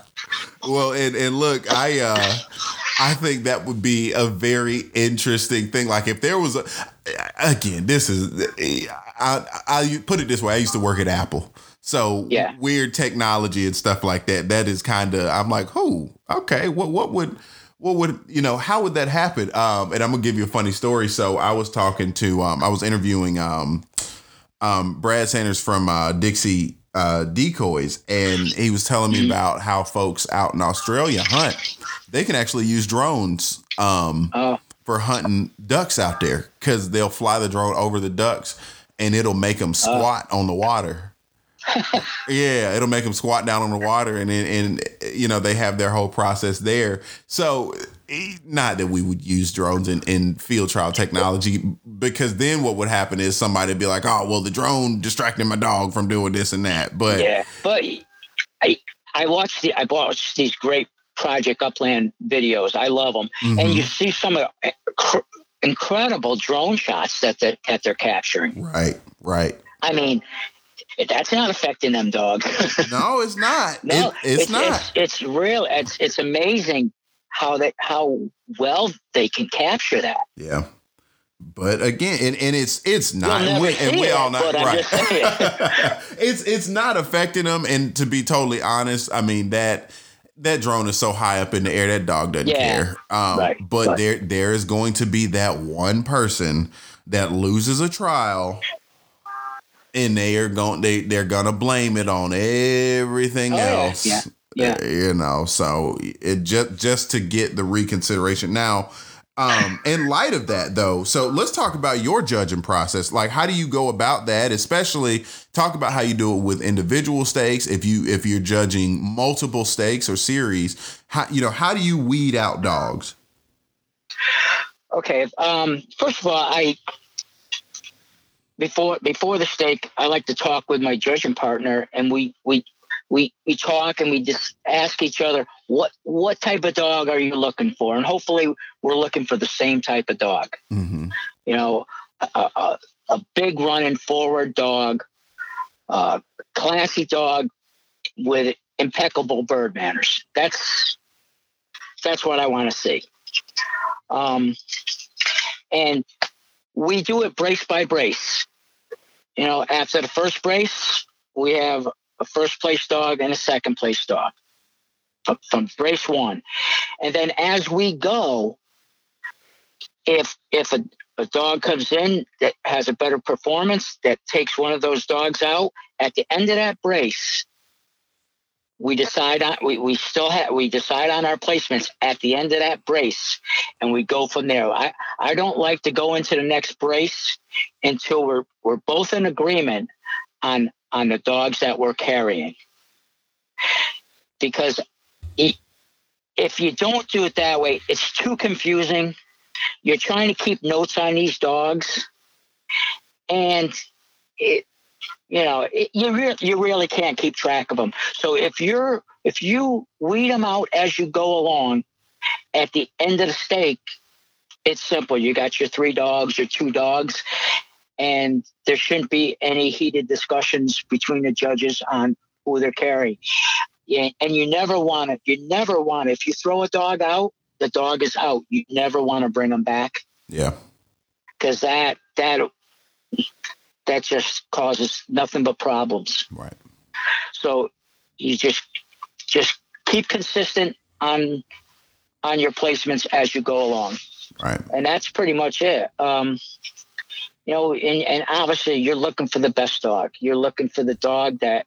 well, and and look, I uh I think that would be a very interesting thing. Like if there was a again, this is I I put it this way. I used to work at Apple. So yeah. weird technology and stuff like that. That is kind of I'm like, "Who? okay. What what would what would you know? How would that happen? Um, and I'm gonna give you a funny story. So I was talking to, um, I was interviewing um, um, Brad Sanders from uh, Dixie uh, Decoys, and he was telling me Mm-hmm. about how folks out in Australia hunt. They can actually use drones um, Oh, for hunting ducks out there because they'll fly the drone over the ducks, and it'll make them squat on the water. Yeah, it'll make them squat down on the water, and then and you know they have their whole process there. So, eh, not that we would use drones in, in field trial technology, because then what would happen is somebody would be like, "Oh, well, the drone distracting my dog from doing this and that." But yeah. But I I watched the I watched these great Project Upland videos. I love them, and Mhm. you see some of the cr- incredible drone shots that they, that they're capturing. right, right. I mean, that's not affecting them dog. No, it's not. no, It- it's, not. It's, it's real. It's it's amazing how they how well they can capture that. Yeah. But again, and, and it's it's not, and we, and we it, all not right? it's it's not affecting them, and to be totally honest, I mean that that drone is so high up in the air that dog doesn't Yeah, care. Um, right, but right. there there is going to be that one person that loses a trial, and they are going they they're gonna blame it on everything Oh, else. yeah, yeah. you know. So it just just to get the reconsideration now. Um, in light of that, though, so let's talk about your judging process. Like, how do you go about that? Especially talk about how you do it with individual stakes. If you if you're judging multiple stakes or series, how you know how do you weed out dogs? Okay. Um, first of all, I before before the stake, I like to talk with my judging partner, and we we we we talk and we just ask each other what what type of dog are you looking for, and hopefully we're looking for the same type of dog. Mm-hmm. You know, a, a, a big running forward dog, a classy dog with impeccable bird manners. That's that's what I want to see. Um, and we do it brace by brace. You know, after the first brace, we have a first place dog and a second place dog from, brace one. And then as we go, if if a, a dog comes in that has a better performance that takes one of those dogs out at the end of that brace, we decide on we, we still have we decide on our placements at the end of that brace and we go from there. I, I don't like to go into the next brace until we're we're both in agreement on on the dogs that we're carrying. Because if you don't do it that way, it's too confusing. You're trying to keep notes on these dogs, and it, you know, it, you re- you really can't keep track of them. So if you're if you weed them out as you go along, at the end of the stake, it's simple. You got your three dogs, your two dogs, and there shouldn't be any heated discussions between the judges on who they're carrying. Yeah, and you never want to. You never want to. If you throw a dog out, the dog is out. You never want to bring them back Yeah. because that that that just causes nothing but problems. Right. So you just just keep consistent on on your placements as you go along, Right. and that's pretty much it. Um, you know, and, and obviously you're looking for the best dog. You're looking for the dog that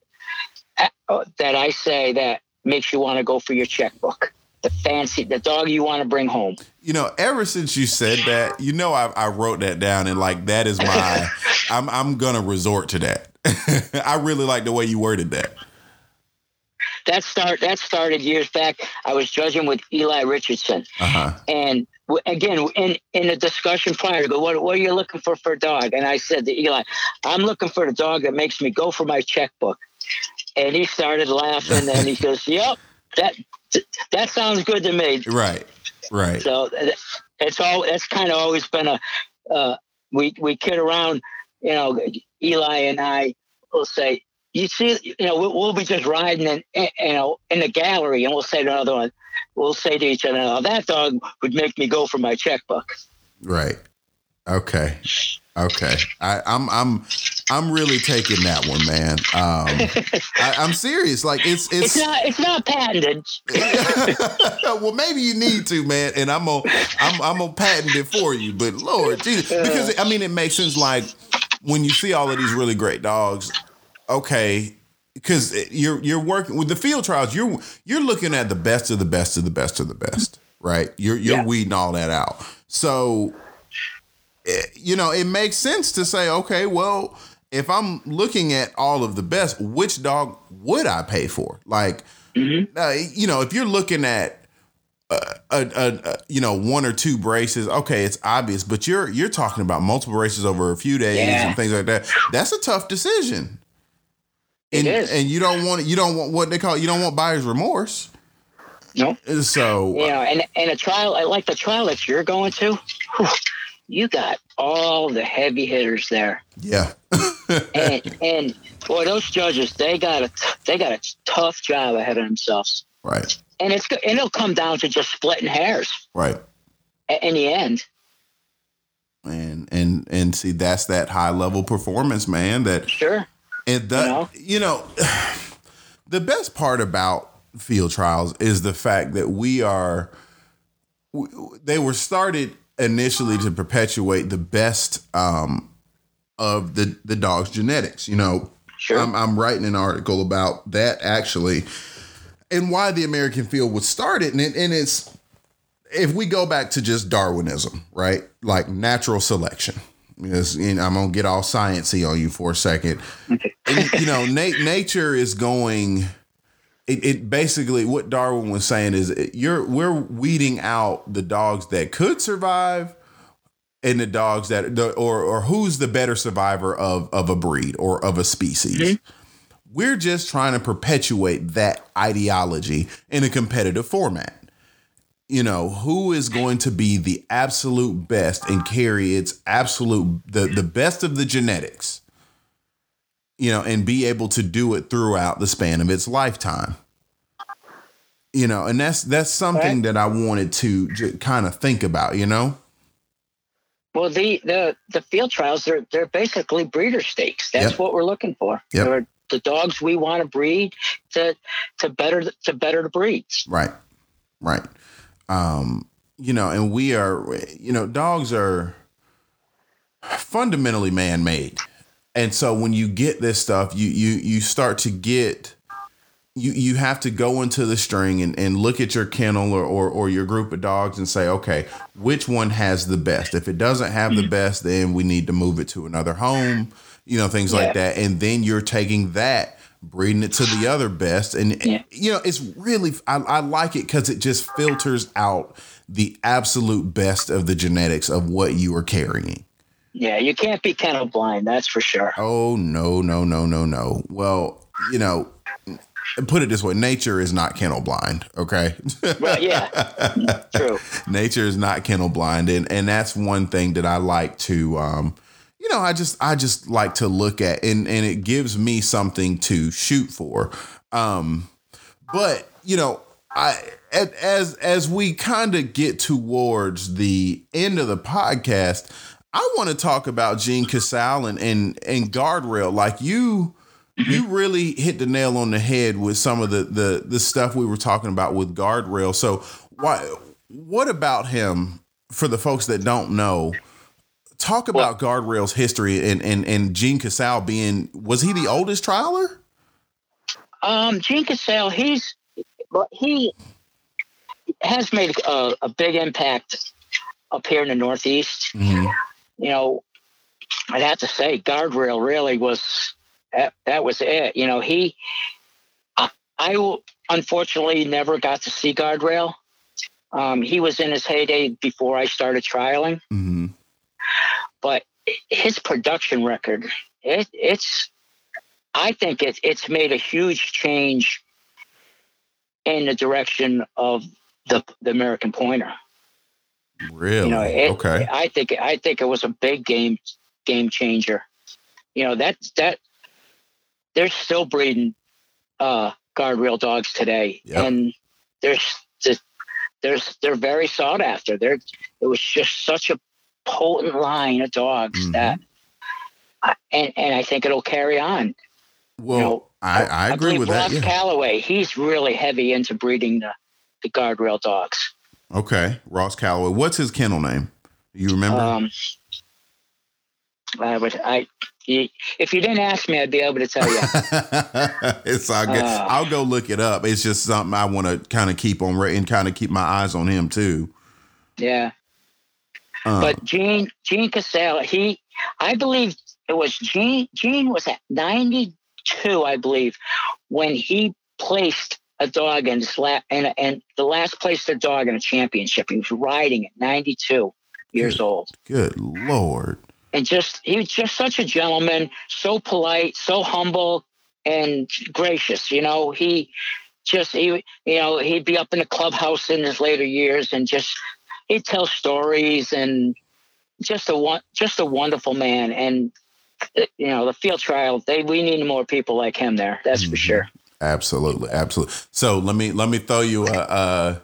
uh, that I say that makes you want to go for your checkbook. The fancy, the dog you want to bring home. You know, ever since you said that, you know, I, I wrote that down and like that is my. I'm I'm gonna resort to that. I really like the way you worded that. That start that started years back. I was judging with Eli Richardson, Uh huh. and w- again in in a discussion prior to go, what what are you looking for for a dog? And I said to Eli, I'm looking for the dog that makes me go for my checkbook. And he started laughing, and he goes, "Yep, that that sounds good to me." Right. Right. So it's all that's kind of always been a uh, we we kid around, you know. Eli and I will say, "You see, you know, we'll, we'll be just riding in, in, you know, in the gallery, and we'll say to another one, we'll say to each other, "Oh, that dog would make me go for my checkbook." Right. Okay. Okay. I, I'm I'm I'm really taking that one, man. Um, I, am serious. Like it's it's it's not it's not patented. well, maybe you need to, man. And I'm gonna I'm I'm gonna patent it for you. But Lord Jesus, because I mean, it makes sense. Like when you see all of these really great dogs, okay, because you're you're working with the field trials. You're you're looking at the best of the best of the best of the best, right? You're you're yeah. weeding all that out. So, eh, you know, it makes sense to say, okay, well, if I'm looking at all of the best, which dog would I pay for? Like, mm-hmm. uh, you know, if you're looking at uh, a, a, a, you know one or two braces okay it's obvious but you're you're talking about multiple braces over a few days yeah. and things like that that's a tough decision and, and you don't want you don't want what they call you don't want buyer's remorse. No. So you know, and and a trial like the trial that you're going to, you got all the heavy hitters there. Yeah. And and boy, those judges they got a they got a tough job ahead of themselves. Right. And it's and it'll come down to just splitting hairs. Right. In the end. And and and see that's that high level performance, man. That sure and the, you know? you know, the best part about field trials is the fact that we are, they were started initially to perpetuate the best um, of the, the dog's genetics. You know, sure. I'm, I'm writing an article about that actually and why the American field was started. And, it, and it's, if we go back to just Darwinism, right? Like natural selection because you know, I'm gonna get all sciency on you for a second. and, you know, na- nature is going. It, it, basically what Darwin was saying is it, you're we're weeding out the dogs that could survive and the dogs that the, or or who's the better survivor of of a breed or of a species. Mm-hmm. We're just trying to perpetuate that ideology in a competitive format you know who is going to be the absolute best and carry its absolute the the best of the genetics you know and be able to do it throughout the span of its lifetime you know and that's that's something that i wanted to kind of think about you know well the the the field trials they're they're basically breeder stakes that's yep. what we're looking for yep. They're the dogs we want to breed to to better to better the breeds right right um, you know, and we are, you know, dogs are fundamentally man-made, and so when you get this stuff, you you you start to get. You, you have to go into the string and, and look at your kennel or, or, or your group of dogs and say, okay, which one has the best? If it doesn't have the mm-hmm. best, then we need to move it to another home, you know, things yeah. like that. And then you're taking that breeding it to the other best. And, yeah. you know, it's really, I, I like it because it just filters out the absolute best of the genetics of what you are carrying. Yeah, you can't be kennel blind, that's for sure. Oh, no, no, no, no, no. Well, you know, put it this way nature is not kennel blind okay well yeah true nature is not kennel blind and and that's one thing that i like to um you know, I just I just like to look at and and it gives me something to shoot for. Um but, you know, I as as we kind of get towards the end of the podcast, I want to talk about gene Casale and and and guardrail. Like you you mm-hmm. really hit the nail on the head with some of the the the stuff we were talking about with guardrail. So why what about him for the folks that don't know? talk about well, guardrails history and and and Gene Casale being was he the oldest trialer? Um, Gene Casale, he's but he has made a, a, big impact up here in the Northeast. Mm-hmm. You know, I'd have to say, guardrail really was that, that was it. You know, he I, I unfortunately never got to see guardrail. Um, he was in his heyday before I started trialing. Mm-hmm but his production record, it, it's, I think it's it's made a huge change in the direction of the the American Pointer. Really? You know, it, okay. I think I think it was a big game game changer. You know that that they're still breeding uh, guardrail dogs today, yep. and there's there's they're very sought after. They're it was just such a potent line of dogs mm-hmm. that and and I think it'll carry on. Well, you know, I, I agree I with Ross that. Yeah. Calloway, he's really heavy into breeding the, the guardrail dogs. Okay, Ross Calloway. What's his kennel name? You remember? Um, I would. I if you didn't ask me, I'd be able to tell you. it's all good. Uh, I'll go look it up. It's just something I want to kind of keep on and kind of keep my eyes on him too. Yeah. Uh, but Gene Gene Cassell, he I believe it was Gene Gene was at 92, I believe, when he placed a dog in his lap and and the last placed a dog in a championship. He was riding at 92 years good, old. Good lord. And just he was just such a gentleman, so polite, so humble and gracious. You know, he just he you know, he'd be up in the clubhouse in his later years and just he'd tell stories and just a one just a wonderful man and you know the field trial they we need more people like him there that's mm-hmm. for sure absolutely absolutely so let me let me throw you a uh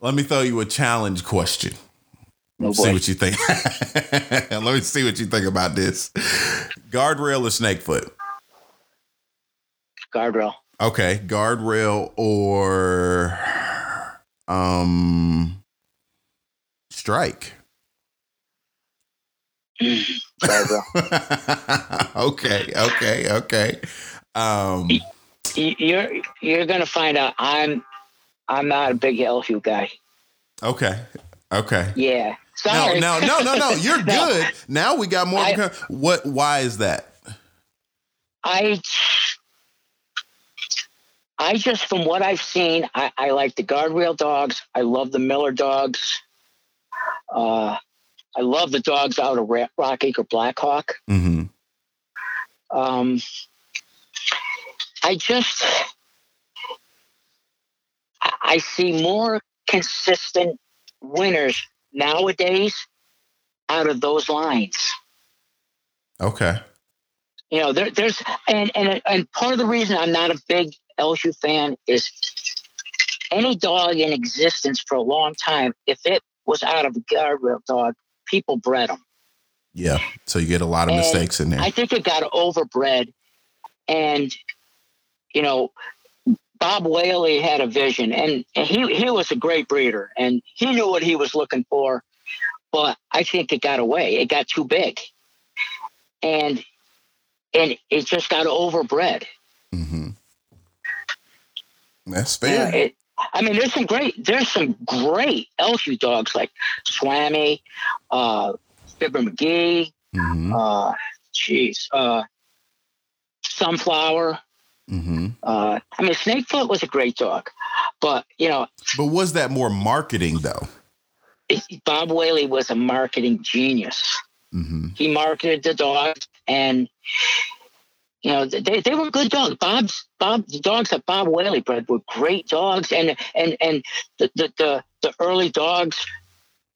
let me throw you a challenge question oh see what you think let me see what you think about this guardrail or snakefoot guardrail okay guardrail or um strike okay, okay, okay. Um, you're you're gonna find out I'm I'm not a big Elhew guy. Okay, okay. Yeah. Sorry. No, no, no, no, no. You're no. good. Now we got more. I, what? Why is that? I I just from what I've seen, I, I like the guardrail dogs. I love the Miller dogs. Uh, I love the dogs out of Rock Acre Blackhawk. Mm-hmm. Um, I just I see more consistent winners nowadays out of those lines. Okay. You know, there, there's and and and part of the reason I'm not a big Elhew fan is any dog in existence for a long time, if it was out of a guardrail dog, people bred them. Yeah. So you get a lot of and mistakes in there. I think it got overbred. And, you know, Bob Wehle had a vision and, he, he was a great breeder and he knew what he was looking for. But I think it got away. It got too big. And and it just got overbred. Mm-hmm. That's fair. it, I mean, there's some great, there's some great Elhew dogs like Swammy, uh, Fibber McGee, mm-hmm. uh, geez, uh, Sunflower. Mm-hmm. Uh, I mean, Snakefoot was a great dog, but you know. But was that more marketing though? Bob Wehle was a marketing genius. Mm-hmm. He marketed the dogs, and you know, they, they were good dogs. Bob's Bob the dogs that Bob Wehle bred were great dogs, and and and the the the, the early dogs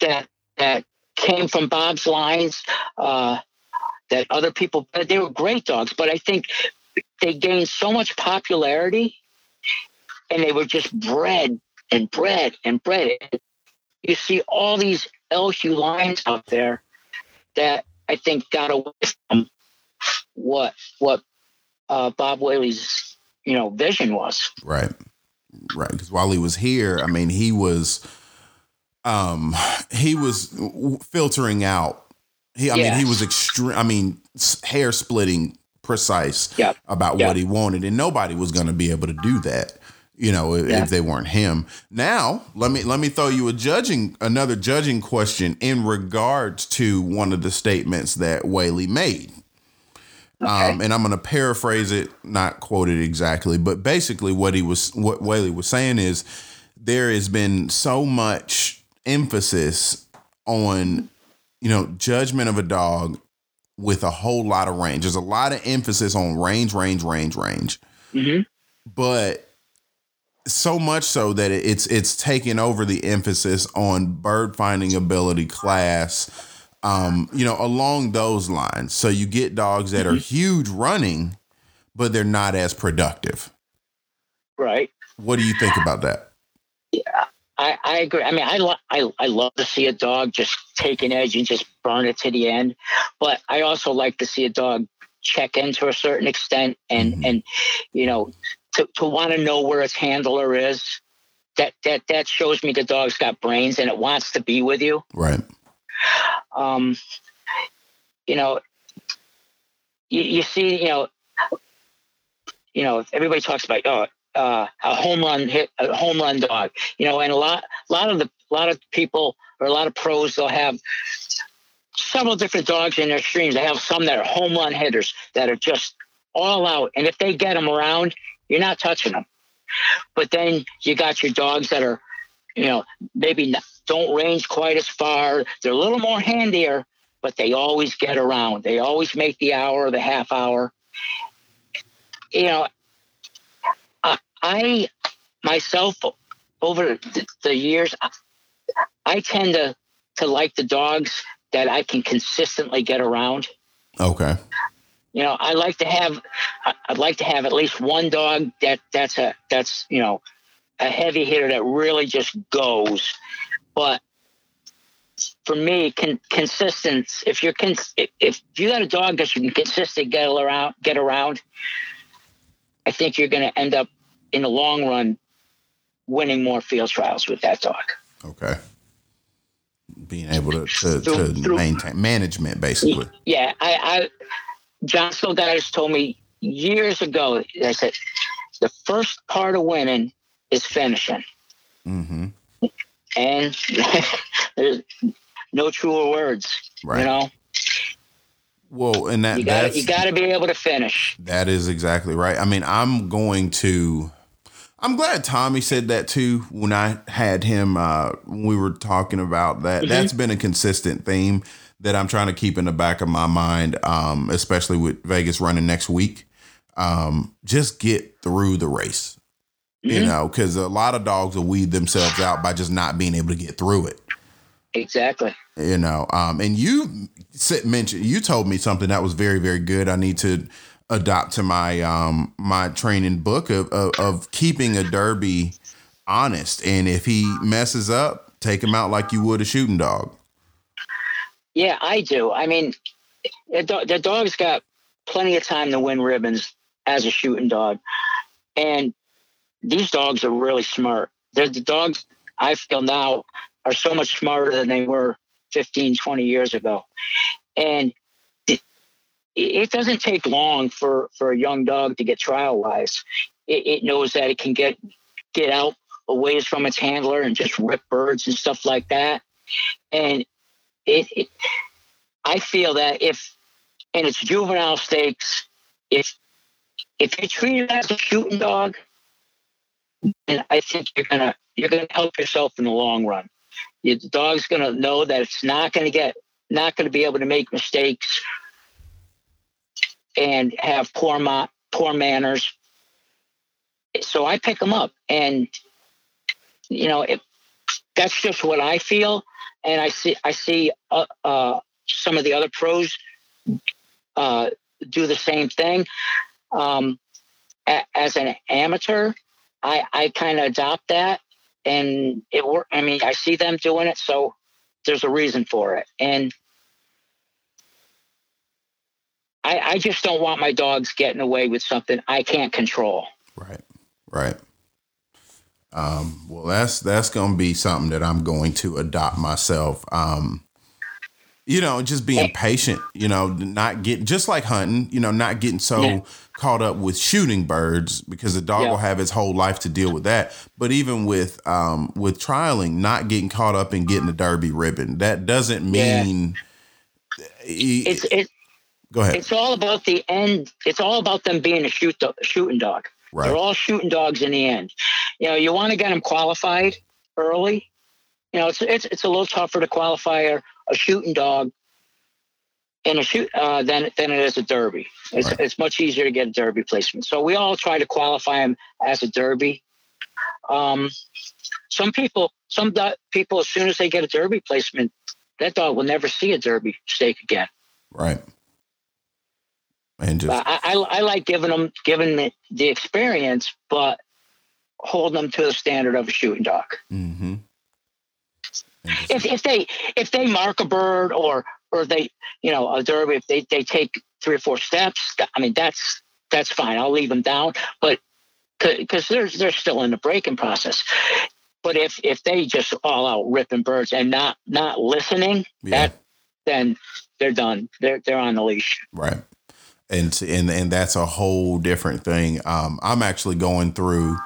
that that came from Bob's lines uh, that other people bred they were great dogs. But I think they gained so much popularity, and they were just bred and bred and bred. You see all these Elhew lines out there that I think got away from what what uh, Bob Wehle's you know vision was. Right, right. Because while he was here, I mean, he was um he was filtering out. He, I mean, he was extreme. I mean, hair splitting precise yep. about yep. what he wanted, and nobody was going to be able to do that. You know, if, yeah. if they weren't him. Now, let me let me throw you a judging another judging question in regards to one of the statements that Wehle made. Um, and I'm going to paraphrase it, not quote it exactly, but basically what he was, what Wehle was saying is there has been so much emphasis on, you know, judgment of a dog with a whole lot of range. There's a lot of emphasis on range, range, range, range. Mm-hmm. But so much so that it's it's taken over the emphasis on bird finding ability class um, you know, along those lines. So you get dogs that mm-hmm. are huge running, but they're not as productive. Right. What do you think about that? I, I agree. I mean, I, lo- I I love to see a dog just take an edge and just burn it to the end, but I also like to see a dog check in to a certain extent and mm-hmm. and you know to, to want to know where its handler is. That that that shows me the dog's got brains and it wants to be with you. Right. Um, you know, you, you see, you know, you know, everybody talks about oh, uh, a home run hit, a home run dog. You know, and a lot, a lot of the, a lot of people or a lot of pros, they'll have several different dogs in their streams. They have some that are home run hitters that are just all out, and if they get them around, you're not touching them. But then you got your dogs that are, you know, maybe don't range quite as far. They're a little more handier, but they always get around. They always make the hour or the half hour. You know, I myself over the years, I tend to to like the dogs that I can consistently get around. Okay. You know, I like to have I'd like to have at least one dog that that's a that's you know a heavy hitter that really just goes. But for me, con- consistence. If you're cons- if you got a dog that you can consistently get around, get around, I think you're going to end up in the long run winning more field trials with that dog. Okay. Being able to, to, through, to through, maintain management, basically. Yeah. I, I John Guys told me years ago, I said, the first part of winning is finishing. Mm-hmm. And there's no truer words, right. you know? Well, and that you got you got to be able to finish. That is exactly right. I mean, I'm going to I'm glad Tommy said that too when I had him uh, when we were talking about that. Mm-hmm. That's been a consistent theme that I'm trying to keep in the back of my mind, um, especially with Vegas running next week. Um, just get through the race, mm-hmm. you know, because a lot of dogs will weed themselves out by just not being able to get through it. Exactly. You know, um, and you said mentioned you told me something that was very very good. I need to adopt to my um my training book of, of, of keeping a derby honest. And if he messes up take him out like you would a shooting dog. Yeah i do. I mean the dog's got plenty of time to win ribbons as a shooting dog. And these dogs are really smart. They're the dogs i feel now are so much smarter than they were 15 20 years ago. And it doesn't take long for, for a young dog to get trial wise. It, it, knows that it can get get out a ways from its handler and just rip birds and stuff like that. And it, it I feel that if in its juvenile stakes, if if you treat it as a shooting dog, and I think you're gonna you're gonna help yourself in the long run. Your dog's gonna know that it's not gonna get not gonna be able to make mistakes and have poor ma- poor manners. So I pick them up, and you know, it, that's just what I feel. And I see I see uh, uh, some of the other pros uh, do the same thing. Um, a- as an amateur, I I kind of adopt that, and it work. I mean, I see them doing it, so there's a reason for it, and I, I just don't want my dogs getting away with something I can't control. Right, right. Um, well, that's that's going to be something that I'm going to adopt myself. Um, you know, just being patient. You know, not getting just like hunting. You know, not getting so yeah. caught up with shooting birds because the dog yeah. will have his whole life to deal with that. But even with um, with trialing, not getting caught up in getting the derby ribbon. That doesn't mean. Yeah. It's it, Go ahead. It's all about the end. It's all about them being a shoot do- shooting dog. Right. They're all shooting dogs in the end. You know, you want to get them qualified early. You know, it's it's it's a little tougher to qualify a, a shooting dog in a shoot uh, than than it is a derby. It's right. it's much easier to get a derby placement. So we all try to qualify them as a derby. Um, some people, some do- people, as soon as they get a derby placement, that dog will never see a derby stake again. Right and just I, I, I like giving them giving the, the experience, but holding them to the standard of a shooting dog. Mm-hmm. If if they if they mark a bird or or they you know a derby if they they take three or four steps, I mean that's that's fine. I'll leave them down, but because they're they're still in the breaking process. But if if they just all out ripping birds and not not listening, yeah. that then they're done. They're they're on the leash. Right. And and and that's a whole different thing. Um, I'm actually going through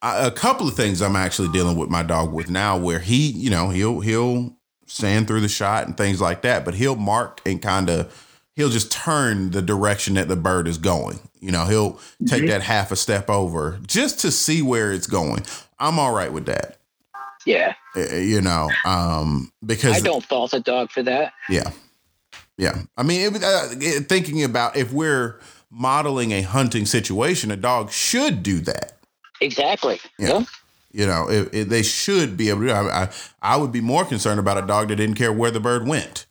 a couple of things. I'm actually dealing with my dog with now, where he, you know, he'll he'll stand through the shot and things like that, but he'll mark and kind of he'll just turn the direction that the bird is going. You know, he'll take mm-hmm. that half a step over just to see where it's going. I'm all right with that. Yeah. Uh, you know, um, because I don't fault a dog for that. Yeah. Yeah. I mean, it, uh, thinking about if we're modeling a hunting situation, a dog should do that. Exactly. Yeah. yeah. You know, it, it, they should be able to. I, I, I would be more concerned about a dog that didn't care where the bird went.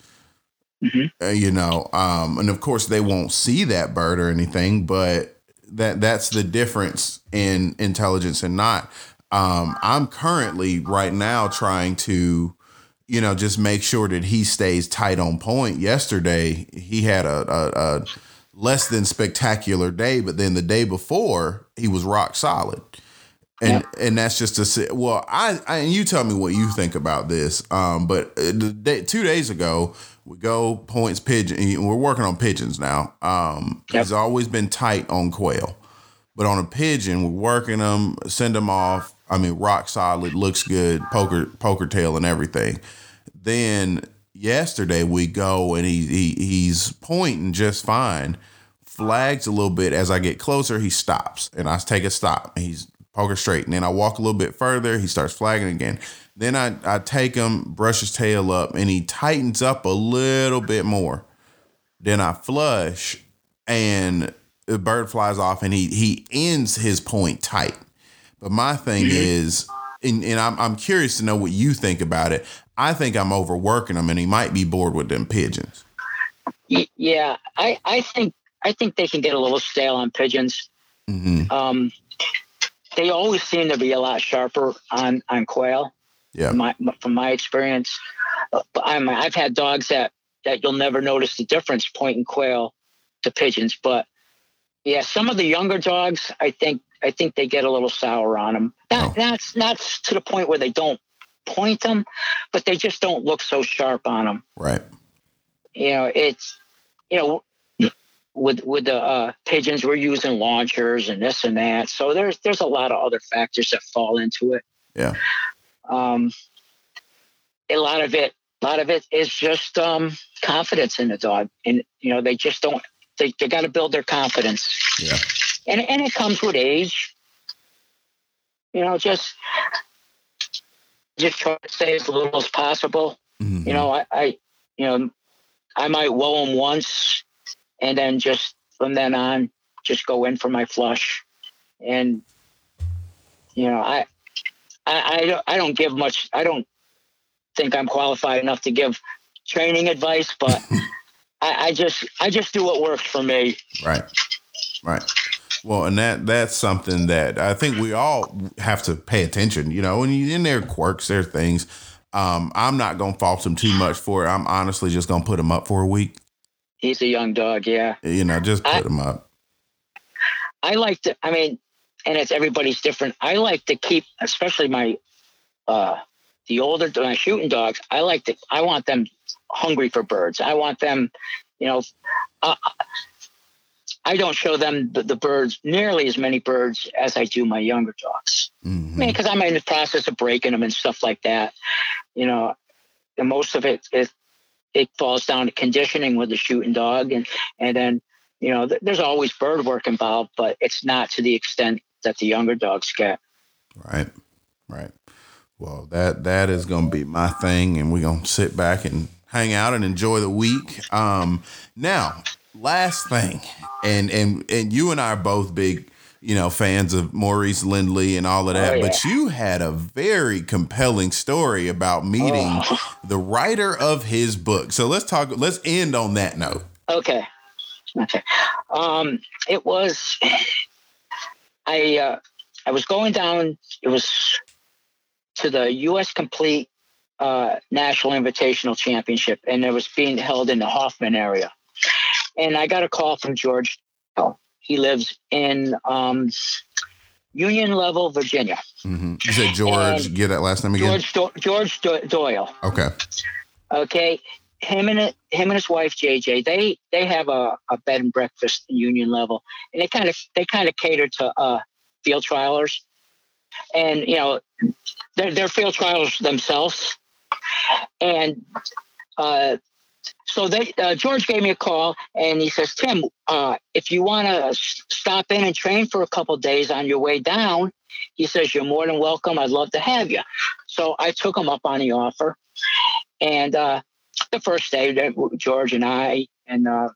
Mm-hmm. Uh, you know, um, and of course they won't see that bird or anything, but that that's the difference in intelligence and not. Um, I'm currently right now trying to, you know, just make sure that he stays tight on point. Yesterday he had a, a, a less than spectacular day, but then the day before he was rock solid. And yeah. and that's just to say, well, I, I and you tell me what you think about this. Um, but uh, the day, two days ago, we go points pigeon. We're working on pigeons now. Um, yep. He's always been tight on quail, but on a pigeon, we're working them, send them off. I mean, rock solid, looks good, poker poker tail and everything. Then yesterday we go and he, he he's pointing just fine. Flags a little bit as I get closer. He stops and I take a stop. He's poker straight, and then I walk a little bit further. He starts flagging again. Then I, I take him, brush his tail up, and he tightens up a little bit more. Then I flush, and the bird flies off, and he he ends his point tight. But my thing is, and, and I'm I'm curious to know what you think about it. I think I'm overworking him, and he might be bored with them pigeons. Yeah, I I think I think they can get a little stale on pigeons. Mm-hmm. Um, they always seem to be a lot sharper on on quail. Yeah. From my, from my experience, uh, I'm, I've had dogs that that you'll never notice the difference pointing quail to pigeons, but yeah, some of the younger dogs, I think I think they get a little sour on them. Not, oh. That's not to the point where they don't point them, but they just don't look so sharp on them. Right. You know, it's you know with with the uh, pigeons, we're using launchers and this and that. So there's there's a lot of other factors that fall into it. Yeah. Um, a lot of it, a lot of it is just um, confidence in the dog, and you know they just don't. They they got to build their confidence. Yeah. And and it comes with age. You know, just just try to stay as little as possible. Mm-hmm. You know, I, I you know I might whoa them once and then just from then on, just go in for my flush. And you know, I, I, I don't, I don't give much. I don't think I'm qualified enough to give training advice, but I, I just, I just do what works for me. Right, right. Well, and that that's something that I think we all have to pay attention. You know, and in their quirks, their things. Um, I'm not gonna fault them too much for it. I'm honestly just gonna put them up for a week He's a young dog, yeah. You know, just put I, him up. I like to. I mean, and it's everybody's different. I like to keep, especially my uh the older my shooting dogs. I like to. I want them hungry for birds. I want them, you know. Uh, I don't show them the, the, birds nearly as many birds as I do my younger dogs. Mm-hmm. I mean, because I'm in the process of breaking them and stuff like that. You know, and most of it is it falls down to conditioning with the shooting dog, and and then you know th- there's always bird work involved, but it's not to the extent that the younger dogs get. Right, right. Well, that that is going to be my thing, and we're going to sit back and hang out and enjoy the week. Um, now, last thing, and and and you and I are both big you know, fans of Maurice Lindley and all of that. Oh, yeah. But you had a very compelling story about meeting oh. the writer of his book. So let's talk. Let's end on that note. Okay. Okay. Um, it was. I uh, I was going down. It was to the U.S. Complete uh, National Invitational Championship, and it was being held in the Hoffman area. And I got a call from George. He lives in um, Union Level, Virginia. Mm-hmm. You said George. And get that last name again. George Do- George Do- Doyle. Okay. Okay. Him and him and his wife JJ. They they have a, a bed and breakfast in Union Level, and they kind of they kind of cater to uh, field trialers, and you know they're, they're field trialers themselves, and uh, so they uh, George gave me a call and he says, Tim, uh, if you want to stop in and train for a couple days on your way down, he says you're more than welcome. I'd love to have you. So I took him up on the offer, and uh, the first day, George and I and uh,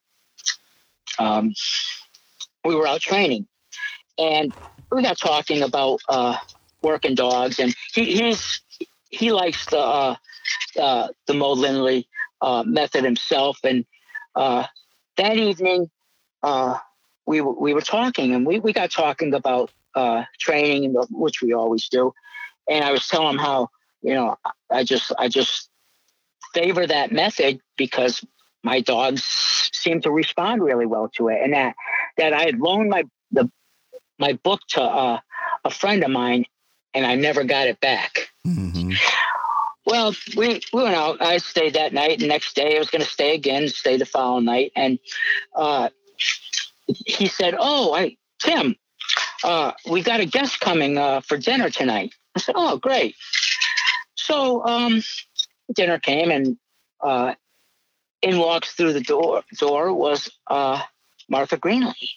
um, we were out training, and we got talking about uh, working dogs, and he, he's he likes the uh, uh, the Mo Lindley uh, method himself. And uh, that evening, uh, we we were talking, and we we got talking about uh, training, which we always do. And I was telling him how you know I just I just favor that method because my dogs seem to respond really well to it, and that that I had loaned my the my book to uh, a friend of mine, and I never got it back. Mm-hmm. Well, we, we went out. I stayed that night. The next day, I was going to stay again, stay the following night. And uh, he said, Oh, I, Tim, uh, we got a guest coming uh, for dinner tonight. I said, Oh, great. So um, dinner came, and uh, in walks through the door, door was uh, Martha Greenlee.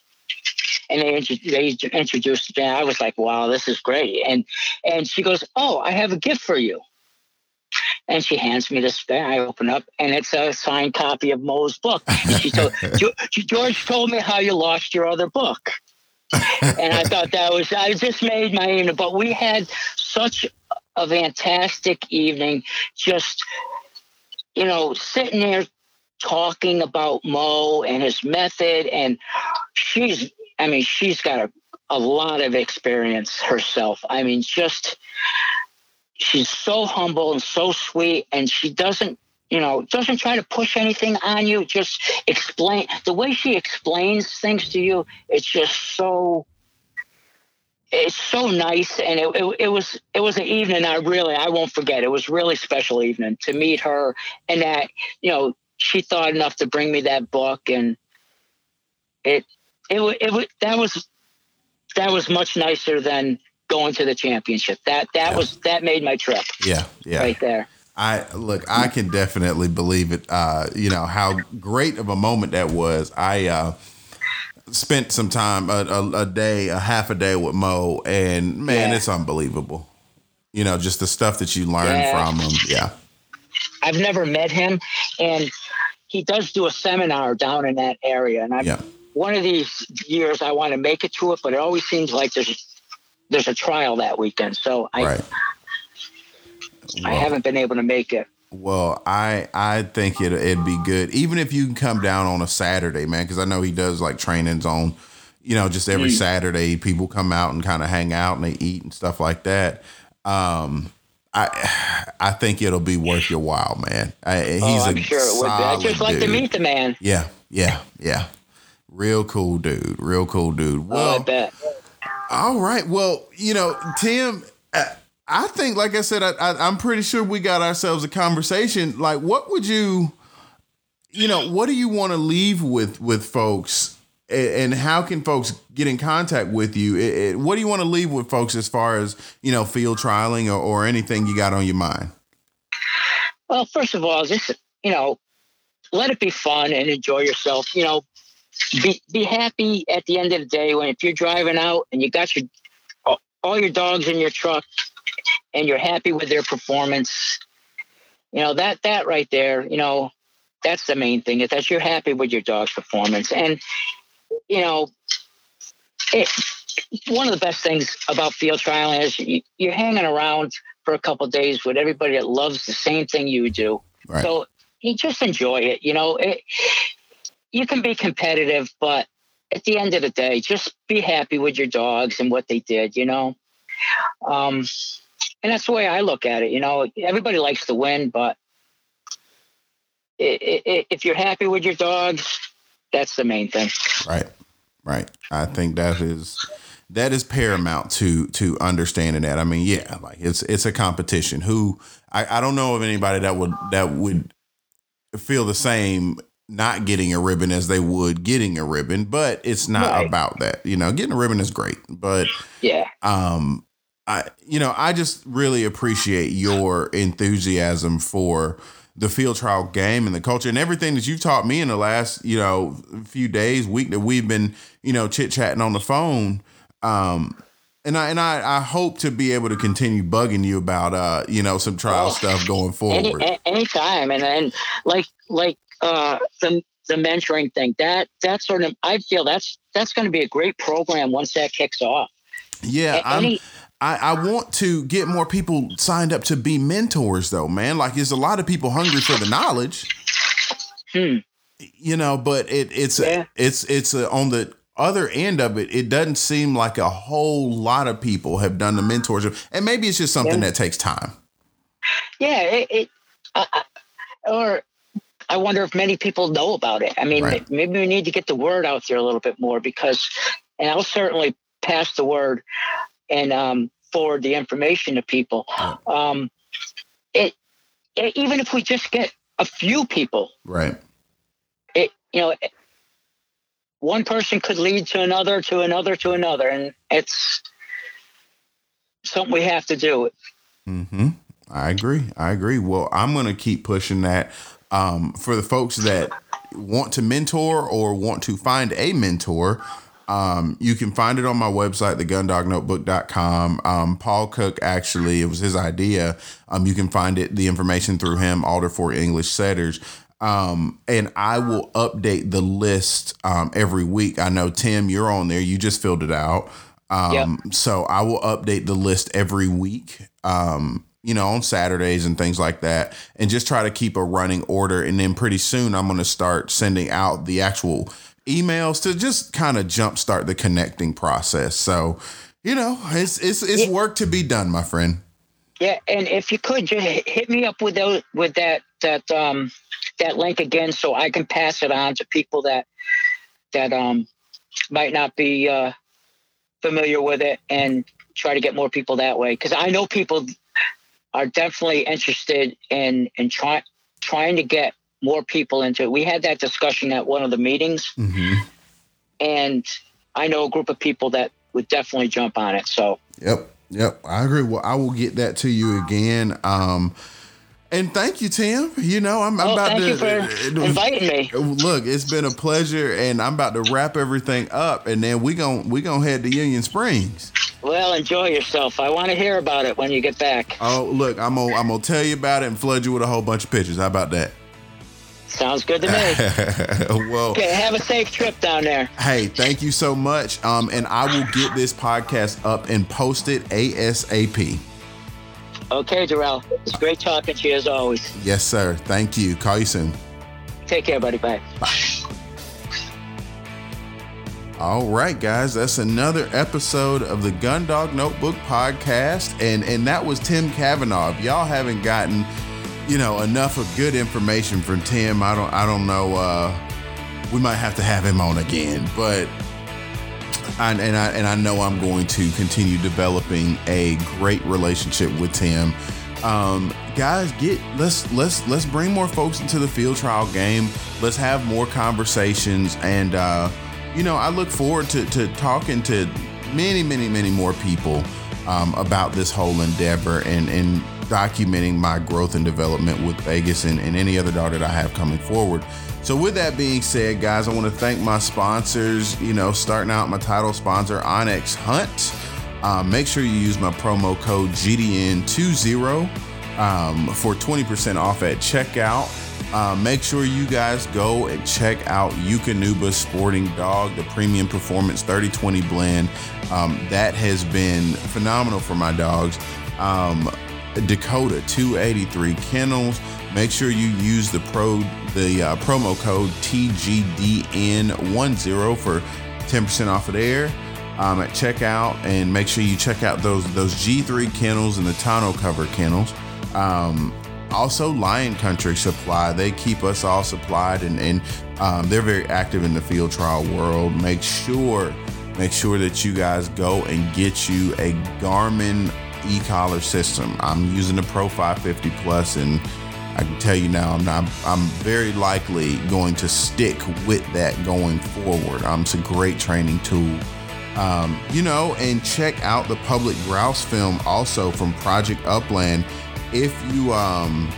And they, they introduced me. I was like, "Wow, this is great!" And and she goes, "Oh, I have a gift for you." And she hands me this thing. I open up, and it's a signed copy of Mo's book. And she told George told me how you lost your other book, and I thought that was I just made my evening. But we had such a fantastic evening, just you know, sitting there talking about Mo and his method, and she's I mean, she's got a, a lot of experience herself. I mean, just she's so humble and so sweet and she doesn't you know doesn't try to push anything on you just explain the way she explains things to you it's just so it's so nice and it, it, it, was it was an evening i really i won't forget it was really special evening to meet her and that you know she thought enough to bring me that book and it it, it, it that was that was much nicer than going to the championship. That that yeah. was that made my trip. Yeah, yeah, right there. I look, I can definitely believe it. Uh, you know how great of a moment that was. I uh, spent some time, a, a, a, day, a half a day with Mo, and man, yeah. it's unbelievable. You know, just the stuff that you learn yeah. from him. Yeah, I've never met him, and he does do a seminar down in that area, and I. Yeah. One of these years, I want to make it to it, but it always seems like there's there's a trial that weekend, so I right. I haven't been able to make it. Well, I I think it it'd be good, even if you can come down on a Saturday, man, because I know he does like trainings on, you know, just every mm. Saturday. People come out and kind of hang out and they eat and stuff like that. Um, I I think it'll be worth your while, man. I, he's oh, I'm a sure it would be. I just like to meet the man. Yeah, yeah, yeah. Real cool dude. Real cool dude. Well, oh, I bet. All right. Well, you know, Tim, uh, I think, like I said, I, I'm pretty sure we got ourselves a conversation. Like, what would you, you know, what do you want to leave with with folks, and how can folks get in contact with you? It, it, what do you want to leave with folks as far as you know, field trialing or, or anything you got on your mind? Well, first of all, just you know, let it be fun and enjoy yourself. You know, be be happy at the end of the day when if you're driving out and you got your all your dogs in your truck and you're happy with their performance you know that that right there you know that's the main thing is that you're happy with your dog's performance and you know it, one of the best things about field trialing is you, you're hanging around for a couple days with everybody that loves the same thing you do right. so you just enjoy it you know it, you can be competitive, but at the end of the day, just be happy with your dogs and what they did, you know? Um, and that's the way I look at it. You know, everybody likes to win, but if you're happy with your dogs, that's the main thing. Right, right. I think that is that is paramount to to understanding that. I mean, yeah, like it's it's a competition. Who I, I don't know of anybody that would that would feel the same not getting a ribbon as they would getting a ribbon, but it's not right. about that. You know, getting a ribbon is great, but yeah, um, I you know I just really appreciate your enthusiasm for the field trial game and the culture and everything that you've taught me in the last you know few days week that we've been you know chit chatting on the phone um, and I and I, I hope to be able to continue bugging you about uh you know some trial well, stuff going forward. Any, anytime, and then like like uh the the mentoring thing that that sort of I feel that's that's going to be a great program once that kicks off. Yeah, Any, I, I want to get more people signed up to be mentors though, man. Like there's a lot of people hungry for the knowledge. Hmm. You know, but it it's yeah. it's it's a, on the other end of it, it doesn't seem like a whole lot of people have done the mentorship, and maybe it's just something yeah. that takes time. Yeah, it, it uh, or I wonder if many people know about it. I mean, right. maybe we need to get the word out there a little bit more because, and I'll certainly pass the word and um, forward the information to people. Um, it, it, even if we just get a few people, right? It you know one person could lead to another, to another, to another, and it's something we have to do. Mm-hmm. I agree. I agree. Well, I'm going to keep pushing that um, for the folks that want to mentor or want to find a mentor. Um, you can find it on my website, thegundognotebook.com. Um, Paul Cook actually, it was his idea. Um, you can find it, the information through him, Alder for English Setters. Um, and I will update the list um, every week. I know Tim, you're on there. You just filled it out. Um, yep. So I will update the list every week. Um, you know, on Saturdays and things like that, and just try to keep a running order. And then pretty soon, I'm going to start sending out the actual emails to just kind of jumpstart the connecting process. So, you know, it's it's it's yeah. work to be done, my friend. Yeah, and if you could just hit me up with those with that that um that link again so I can pass it on to people that that um might not be uh, familiar with it and try to get more people that way because I know people are definitely interested in in trying trying to get more people into it. We had that discussion at one of the meetings, mm-hmm. and I know a group of people that would definitely jump on it. So, yep, yep, I agree. Well, I will get that to you again. Um, and thank you, Tim. You know, I'm, I'm oh, about to for inviting me. Look, it's been a pleasure, and I'm about to wrap everything up, and then we gon' we gonna head to Union Springs. Well, enjoy yourself. I want to hear about it when you get back. Oh, look, I'm gonna I'm gonna tell you about it and flood you with a whole bunch of pictures. How about that? Sounds good to me. well, okay, have a safe trip down there. Hey, thank you so much. Um, and I will get this podcast up and post it ASAP. Okay, Darrell. It's great talking to you as always. Yes, sir. Thank you. Call you soon. Take care, buddy. Bye. Bye. All right, guys, that's another episode of the Gun Dog Notebook podcast, and and that was Tim Cavanaugh. If y'all haven't gotten, you know, enough of good information from Tim, I don't I don't know. Uh, we might have to have him on again, but I, and I and I know I'm going to continue developing a great relationship with Tim. Um, guys, get let's let's let's bring more folks into the field trial game. Let's have more conversations, and uh, you know, I look forward to to talking to many, many, many more people um, about this whole endeavor and and documenting my growth and development with Vegas and, and any other dog that I have coming forward. So, with that being said, guys, I want to thank my sponsors. You know, starting out my title sponsor, onX Hunt. Um, make sure you use my promo code GDN20 um, for 20% off at checkout. Uh, make sure you guys go and check out Eukanuba Sporting Dog, the premium performance 3020 blend. Um, that has been phenomenal for my dogs. Um, Dakota 283 kennels. Make sure you use the pro the uh, promo code TGDN10 for 10% off of there. um, at checkout, and make sure you check out those those G3 kennels and the tonneau cover kennels. Um, also, Lion Country Supply, they keep us all supplied, and, and um, they're very active in the field trial world. Make sure make sure that you guys go and get you a Garmin e-collar system. I'm using the Pro 550 Plus, and I can tell you now, I'm not, I'm very likely going to stick with that going forward. Um, it's a great training tool. Um, you know, and check out the public grouse film also from Project Upland. If you um,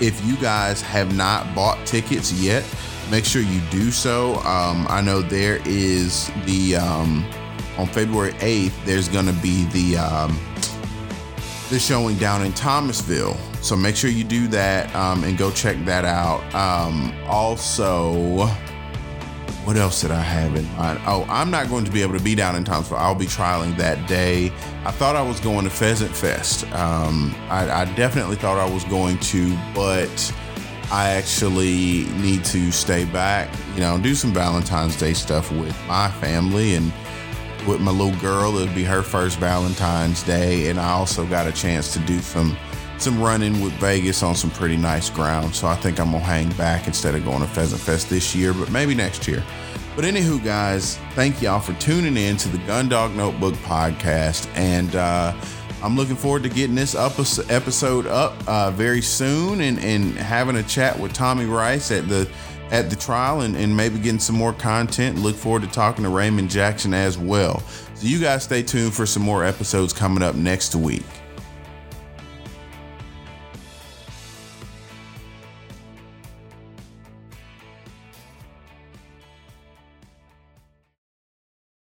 if you guys have not bought tickets yet, make sure you do so. Um, I know there is the um, on February 8th, there's going to be the um, the showing down in Thomasville. So make sure you do that um, and go check that out. Um, also, what else did I have in mind? Oh, I'm not going to be able to be down in Thomasville. I'll be trialing that day. I thought I was going to Pheasant Fest. Um, I, I definitely thought I was going to, but I actually need to stay back, you know, do some Valentine's Day stuff with my family and with my little girl. It'll be her first Valentine's Day, and I also got a chance to do some some running with Vegas on some pretty nice ground. So I think I'm gonna hang back instead of going to Pheasant Fest this year, but maybe next year. But anywho, guys, thank y'all for tuning in to the Gundog Notebook podcast, and uh, I'm looking forward to getting this episode up uh, very soon and, and having a chat with Tommy Rice at the at the trial and, and maybe getting some more content. Look forward to talking to Raymond Jackson as well. So you guys stay tuned for some more episodes coming up next week.